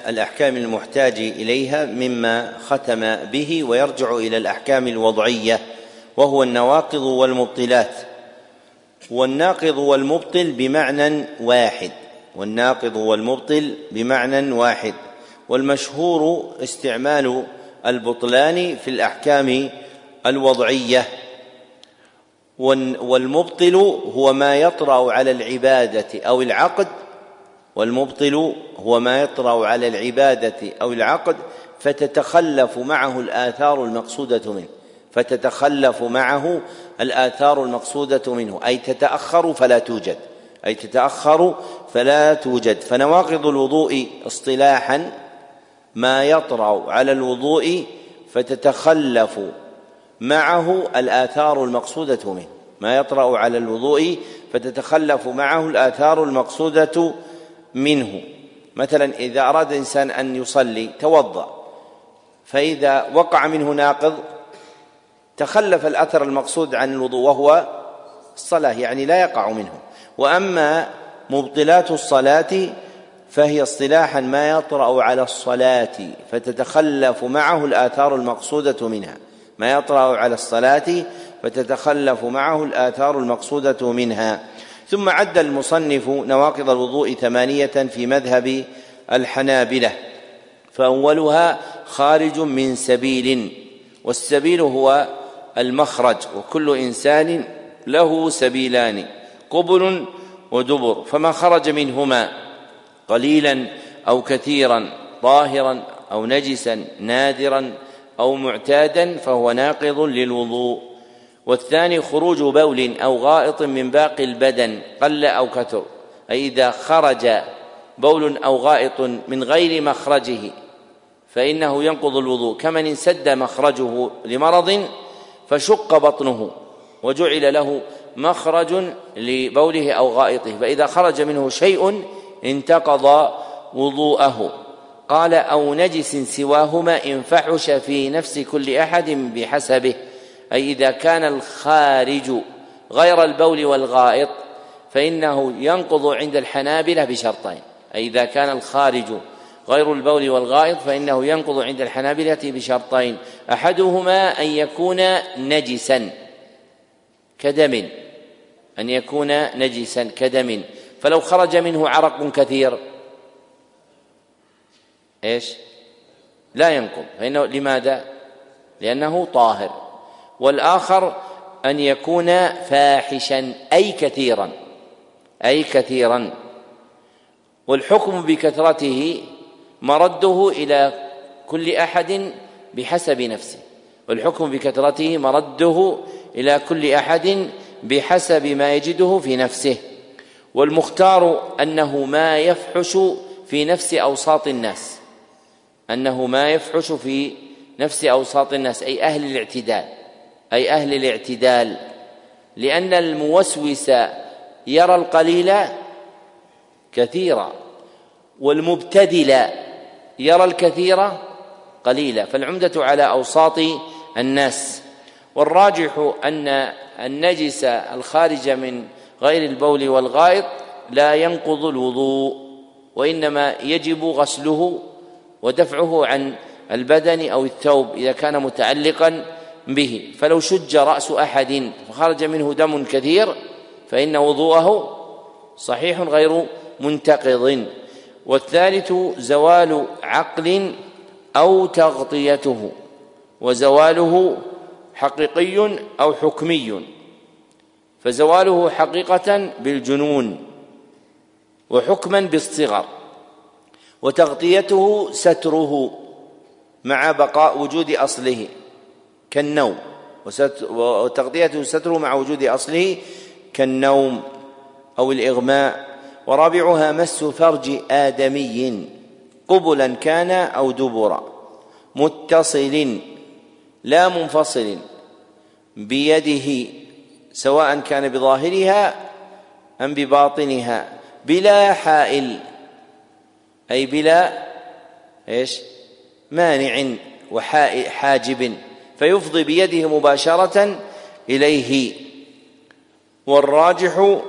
الأحكام المحتاج إليها مما ختم به ويرجع إلى الأحكام الوضعية وهو النواقض والمبطلات. والناقض والمبطل بمعنى واحد. والناقض والمبطل بمعنى واحد والمشهور استعمال البطلان في الأحكام الوضعية والمبطل هو ما يطرأ على العبادة أو العقد والمبطل هو ما يطرأ على العبادة أو العقد فتتخلف معه الآثار المقصودة منه فتتخلف معه الآثار المقصودة منه أي تتأخر فلا توجد أي تتأخر فلا توجد. فنواقض الوضوء اصطلاحا ما يطرأ على الوضوء فتتخلف معه الآثار المقصودة منه. ما يطرأ على الوضوء فتتخلف معه الآثار المقصودة منه. مثلا إذا أراد إنسان أن يصلي توضأ. فإذا وقع منه ناقض تخلف الأثر المقصود عن الوضوء وهو الصلاة يعني لا يقع منه. وأما مبطلات الصلاة فهي اصطلاحا ما يطرأ على الصلاة فتتخلف معه الآثار المقصودة منها. ما يطرأ على الصلاة فتتخلف معه الآثار المقصودة منها. ثم عد المصنف نواقض الوضوء ثمانية في مذهب الحنابلة فأولها خارج من سبيل والسبيل هو المخرج وكل إنسان له سبيلان قبل ودبر فما خرج منهما قليلا أو كثيرا ظاهرا أو نجسا نادرا أو معتادا فهو ناقض للوضوء. والثاني خروج بول أو غائط من باقي البدن قل أو كثر أي إذا خرج بول أو غائط من غير مخرجه فإنه ينقض الوضوء. كمن انسد مخرجه لمرض فشق بطنه وجعل له مخرج لبوله أو غائطه فإذا خرج منه شيء انتقض وضوءه. قال أو نجس سواهما إن فحش في نفس كل أحد بحسبه. أي إذا كان الخارج غير البول والغائط فإنه ينقض عند الحنابلة بشرطين. أي إذا كان الخارج غير البول والغائط فإنه ينقض عند الحنابلة بشرطين. أحدهما أن يكون نجسا كدم. أن يكون نجسا كدم. فلو خرج منه عرق كثير. إيش؟ لا ينقض فإنه لماذا؟ لأنه طاهر. والآخر أن يكون فاحشا أي كثيرا. أي كثيرا. والحكم بكثرته مرده إلى كل أحد بحسب نفسه. والحكم بكثرته مرده إلى كل أحد بحسب ما يجده في نفسه والمختار أنه ما يفحش في نفس أوساط الناس أنه ما يفحش في نفس أوساط الناس أي أهل الاعتدال أي أهل الاعتدال لأن الموسوس يرى القليل كثيرا والمبتدل يرى الكثير قليلا فالعمدة على أوساط الناس والراجح أن النجس الخارج من غير البول والغائط لا ينقض الوضوء وإنما يجب غسله ودفعه عن البدن أو الثوب إذا كان متعلقا به. فلو شج رأس أحد فخرج منه دم كثير فإن وضوءه صحيح غير منتقض. والثالث زوال عقل أو تغطيته وزواله حقيقي أو حكمي. فزواله حقيقة بالجنون وحكما بالصغر وتغطيته ستره مع بقاء وجود أصله كالنوم وتغطيته ستره مع وجود أصله كالنوم أو الإغماء. ورابعها مس فرج آدمي قبلا كان أو دبرا متصل لا منفصل بيده سواء كان بظاهرها أم بباطنها بلا حائل أي بلا إيش؟ مانع وحاجب فيفضي بيده مباشرة إليه. والراجح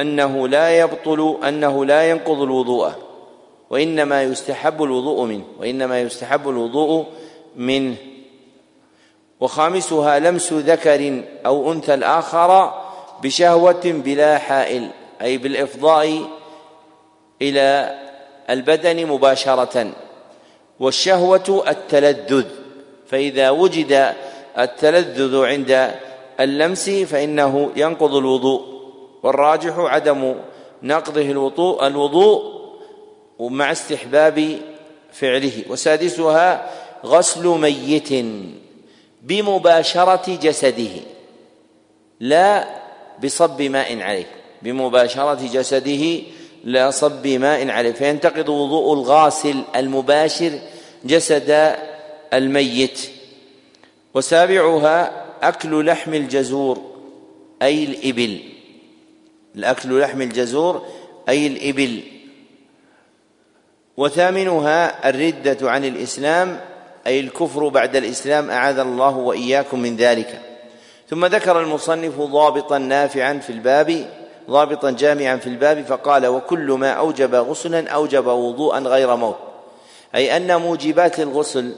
أنه لا يبطل أنه لا ينقض الوضوء وإنما يستحب الوضوء منه وإنما يستحب الوضوء منه. وخامسها لمس ذكر أو أنثى الآخر بشهوة بلا حائل أي بالإفضاء إلى البدن مباشرة. والشهوة التلذذ فإذا وجد التلذذ عند اللمس فإنه ينقض الوضوء. والراجح عدم نقضه الوضوء الوضوء مع استحباب فعله. وسادسها غسل ميت. بمباشرة جسده. لا بصب ماء عليه بمباشرة جسده لا صب ماء عليه فينتقض وضوء الغاسل المباشر جسد الميت. وسابعها أكل لحم الجزور أي الإبل. الأكل لحم الجزور أي الإبل. وثامنها الردة عن الإسلام أي الكفر بعد الإسلام أعاذ الله وإياكم من ذلك. ثم ذكر المصنف ضابطا نافعا في الباب ضابطا جامعا في الباب فقال وكل ما أوجب غسلا أوجب وضوءا غير موت أي أن موجبات الغسل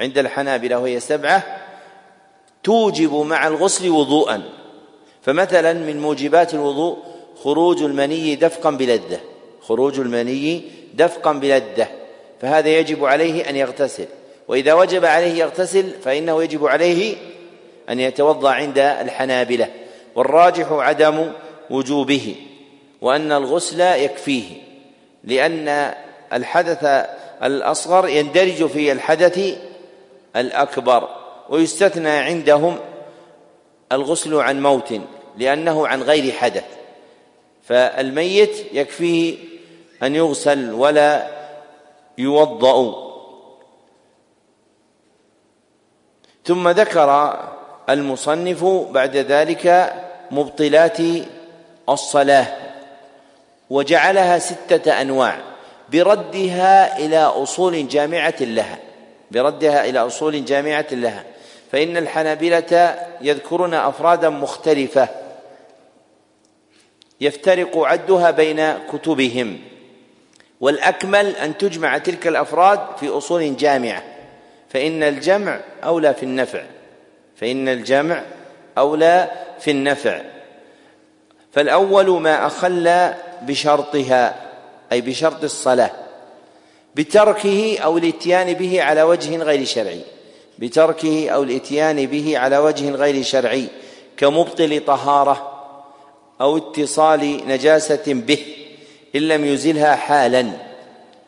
عند الحنابلة وهي سبعة توجب مع الغسل وضوءا. فمثلا من موجبات الوضوء خروج المني دفقا بلذة. خروج المني دفقا بلذة. فهذا يجب عليه أن يغتسل. وإذا وجب عليه يغتسل فإنه يجب عليه أن يتوضأ عند الحنابلة والراجح عدم وجوبه وأن الغسل يكفيه لأن الحدث الأصغر يندرج في الحدث الأكبر ويستثنى عندهم الغسل عن موت لأنه عن غير حدث فالميت يكفيه أن يغسل ولا يوضأ. ثم ذكر المصنف بعد ذلك مبطلات الصلاة وجعلها ستة أنواع بردها إلى أصول جامعة لها بردها إلى أصول جامعة لها فإن الحنابلة يذكرون أفرادا مختلفة يفترق عدها بين كتبهم والأكمل أن تجمع تلك الأفراد في أصول جامعة. فإن الجمع أولى في النفع. فإن الجمع أولى في النفع. فالأول ما أخل بشرطها أي بشرط الصلاة. بتركه أو الإتيان به على وجه غير شرعي. بتركه أو الإتيان به على وجه غير شرعي كمبطل طهارة أو اتصال نجاسة به إن لم يزلها حالا.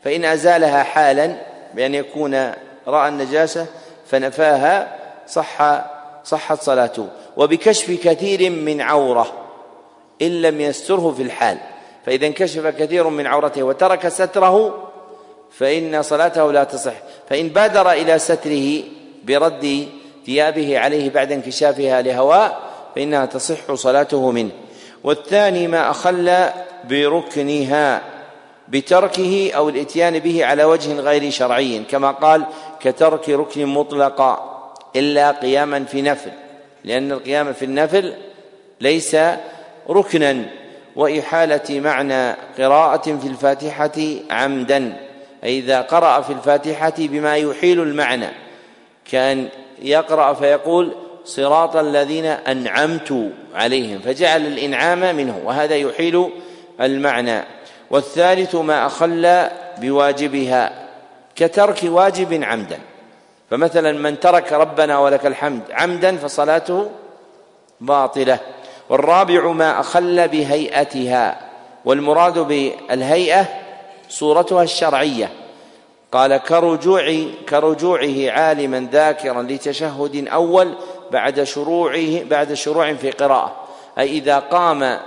فإن أزالها حالا بأن يكون رأى النجاسة فنفاها صح صحت صلاته. وبكشف كثير من عورة إن لم يستره في الحال. فإذا انكشف كثير من عورته وترك ستره فإن صلاته لا تصح. فإن بادر إلى ستره برد ثيابه عليه بعد انكشافها لهواء فإنها تصح صلاته منه. والثاني ما أخل بركنها بتركه أو الإتيان به على وجه غير شرعي كما قال كترك ركن مطلقا إلا قياما في نفل لأن القيام في النفل ليس ركنا وإحالة معنى قراءة في الفاتحة عمدا أي إذا قرأ في الفاتحة بما يحيل المعنى كأن يقرأ فيقول صراط الذين أنعمت عليهم فجعل الإنعام منه وهذا يحيل المعنى والثالث ما أخل بواجبها. كترك واجب عمدا. فمثلا من ترك ربنا ولك الحمد عمدا فصلاته باطلة. والرابع ما أخل بهيئتها والمراد بالهيئة صورتها الشرعية. قال كرجوع كرجوعه عالما ذاكرا لتشهد أول بعد شروعه بعد شروع في قراءة. أي إذا قام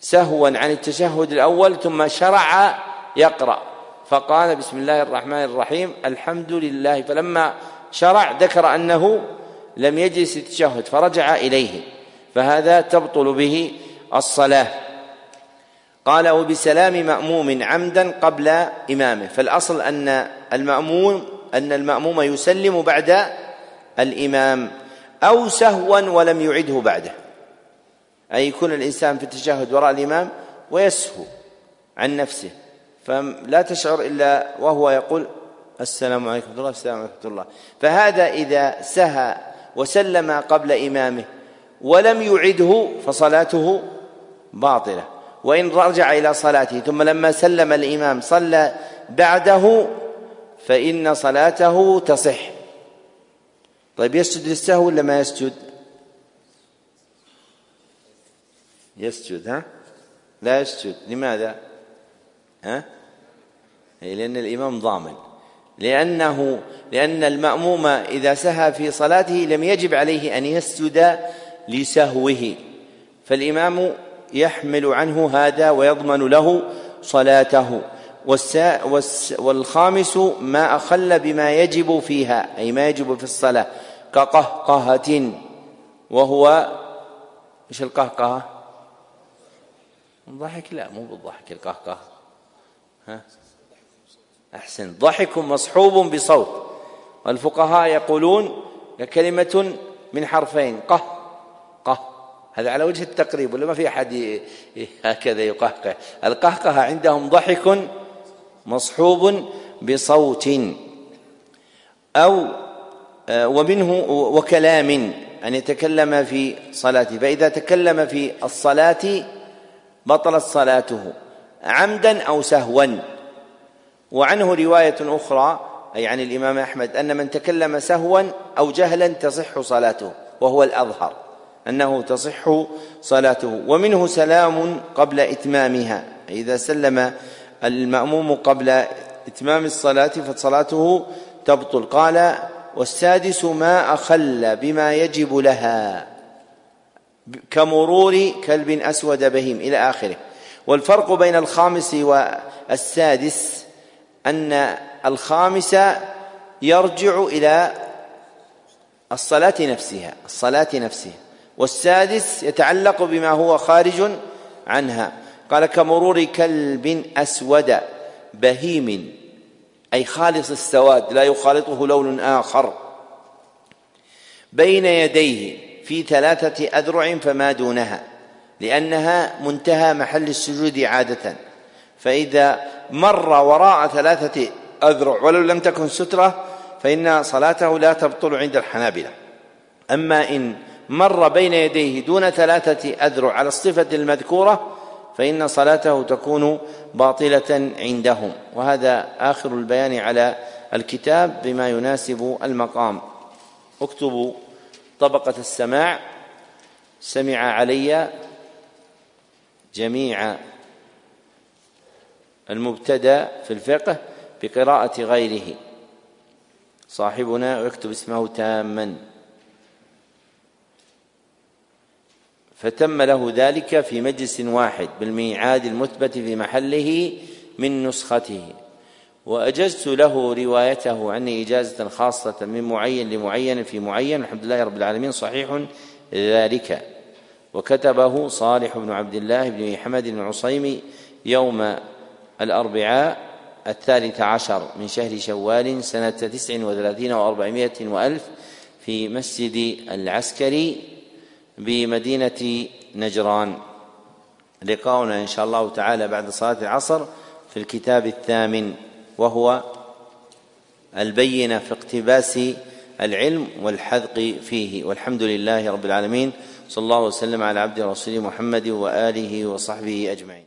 سهوا عن التشهد الأول ثم شرع يقرأ. فقال بسم الله الرحمن الرحيم الحمد لله. فلما شرع ذكر أنه لم يجلس التشهد فرجع إليه. فهذا تبطل به الصلاة. قال وبسلام مأموم عمدا قبل إمامه. فالأصل أن المأموم أن المأموم يسلم بعد الإمام أو سهوا ولم يعده بعده. أي يكون الإنسان في التشهد وراء الإمام ويسهو عن نفسه. فلا تشعر إلا وهو يقول السلام عليكم ورحمة الله السلام عليكم ورحمة الله. فهذا إذا سهى وسلم قبل إمامه ولم يعده فصلاته باطلة. وإن رجع إلى صلاته ثم لما سلم الإمام صلى بعده فإن صلاته تصح. طيب يسجد للسهو ولا ما يسجد؟ يسجد ها؟ لا يسجد. لماذا؟ ها؟ لأن الإمام ضامن. لأنه لأن المأموم إذا سهى في صلاته لم يجب عليه أن يسجد لسهوه. فالإمام يحمل عنه هذا ويضمن له صلاته. والخامس ما أخل بما يجب فيها أي ما يجب في الصلاة كقهقهة وهو إيش القهقهة؟ الضحك لا مو بالضحك القهقهة. ها؟ أحسن. ضحك مصحوب بصوت. والفقهاء يقولون كلمة من حرفين. قه. قه. هذا على وجه التقريب ولا ما في أحد هكذا يقهقه. القهقه عندهم ضحك مصحوب بصوت. أو آه، ومنه وكلام أن يتكلم في صلاته. فإذا تكلم في الصلاة بطلت صلاته. عمدا أو سهوا. وعنه رواية أخرى أي عن الإمام أحمد أن من تكلم سهوا أو جهلا تصح صلاته وهو الأظهر أنه تصح صلاته. ومنه سلام قبل إتمامها إذا سلم المأموم قبل إتمام الصلاة فصلاته تبطل. قال والسادس ما أخل بما يجب لها كمرور كلب أسود بهيم إلى آخره. والفرق بين الخامس والسادس أن الخامس يرجع إلى الصلاة نفسها الصلاة نفسها. والسادس يتعلق بما هو خارج عنها. قال كمرور كلب أسود بهيم أي خالص السواد لا يخالطه لون آخر بين يديه في ثلاثة أذرع فما دونها لأنها منتهى محل السجود عادة. فإذا مر وراء ثلاثة أذرع ولو لم تكن سترة فإن صلاته لا تبطل عند الحنابلة. أما إن مر بين يديه دون ثلاثة أذرع على الصفة المذكورة فإن صلاته تكون باطلة عندهم. وهذا آخر البيان على الكتاب بما يناسب المقام. اكتبوا طبقة السماع. سمع علي جميع المبتدأ في الفقه بقراءة غيره. صاحبنا يكتب اسمه تاما. فتم له ذلك في مجلس واحد بالميعاد المثبت في محله من نسخته. وأجزت له روايته عني إجازة خاصة من معين لمعين في معين. الحمد لله رب العالمين. صحيح ذلك. وكتبه صالح بن عبد الله بن محمد بن عصيم يوم الأربعاء الثالث عشر من شهر شوال سنة تسع وثلاثين وأربعمائة وألف في مسجد العسكري بمدينة نجران. لقاؤنا إن شاء الله تعالى بعد صلاة العصر في الكتاب الثامن وهو البينة في اقتباس العلم والحذق فيه. والحمد لله رب العالمين. صلى الله وسلم على عبد رسول محمد وآله وصحبه أجمعين.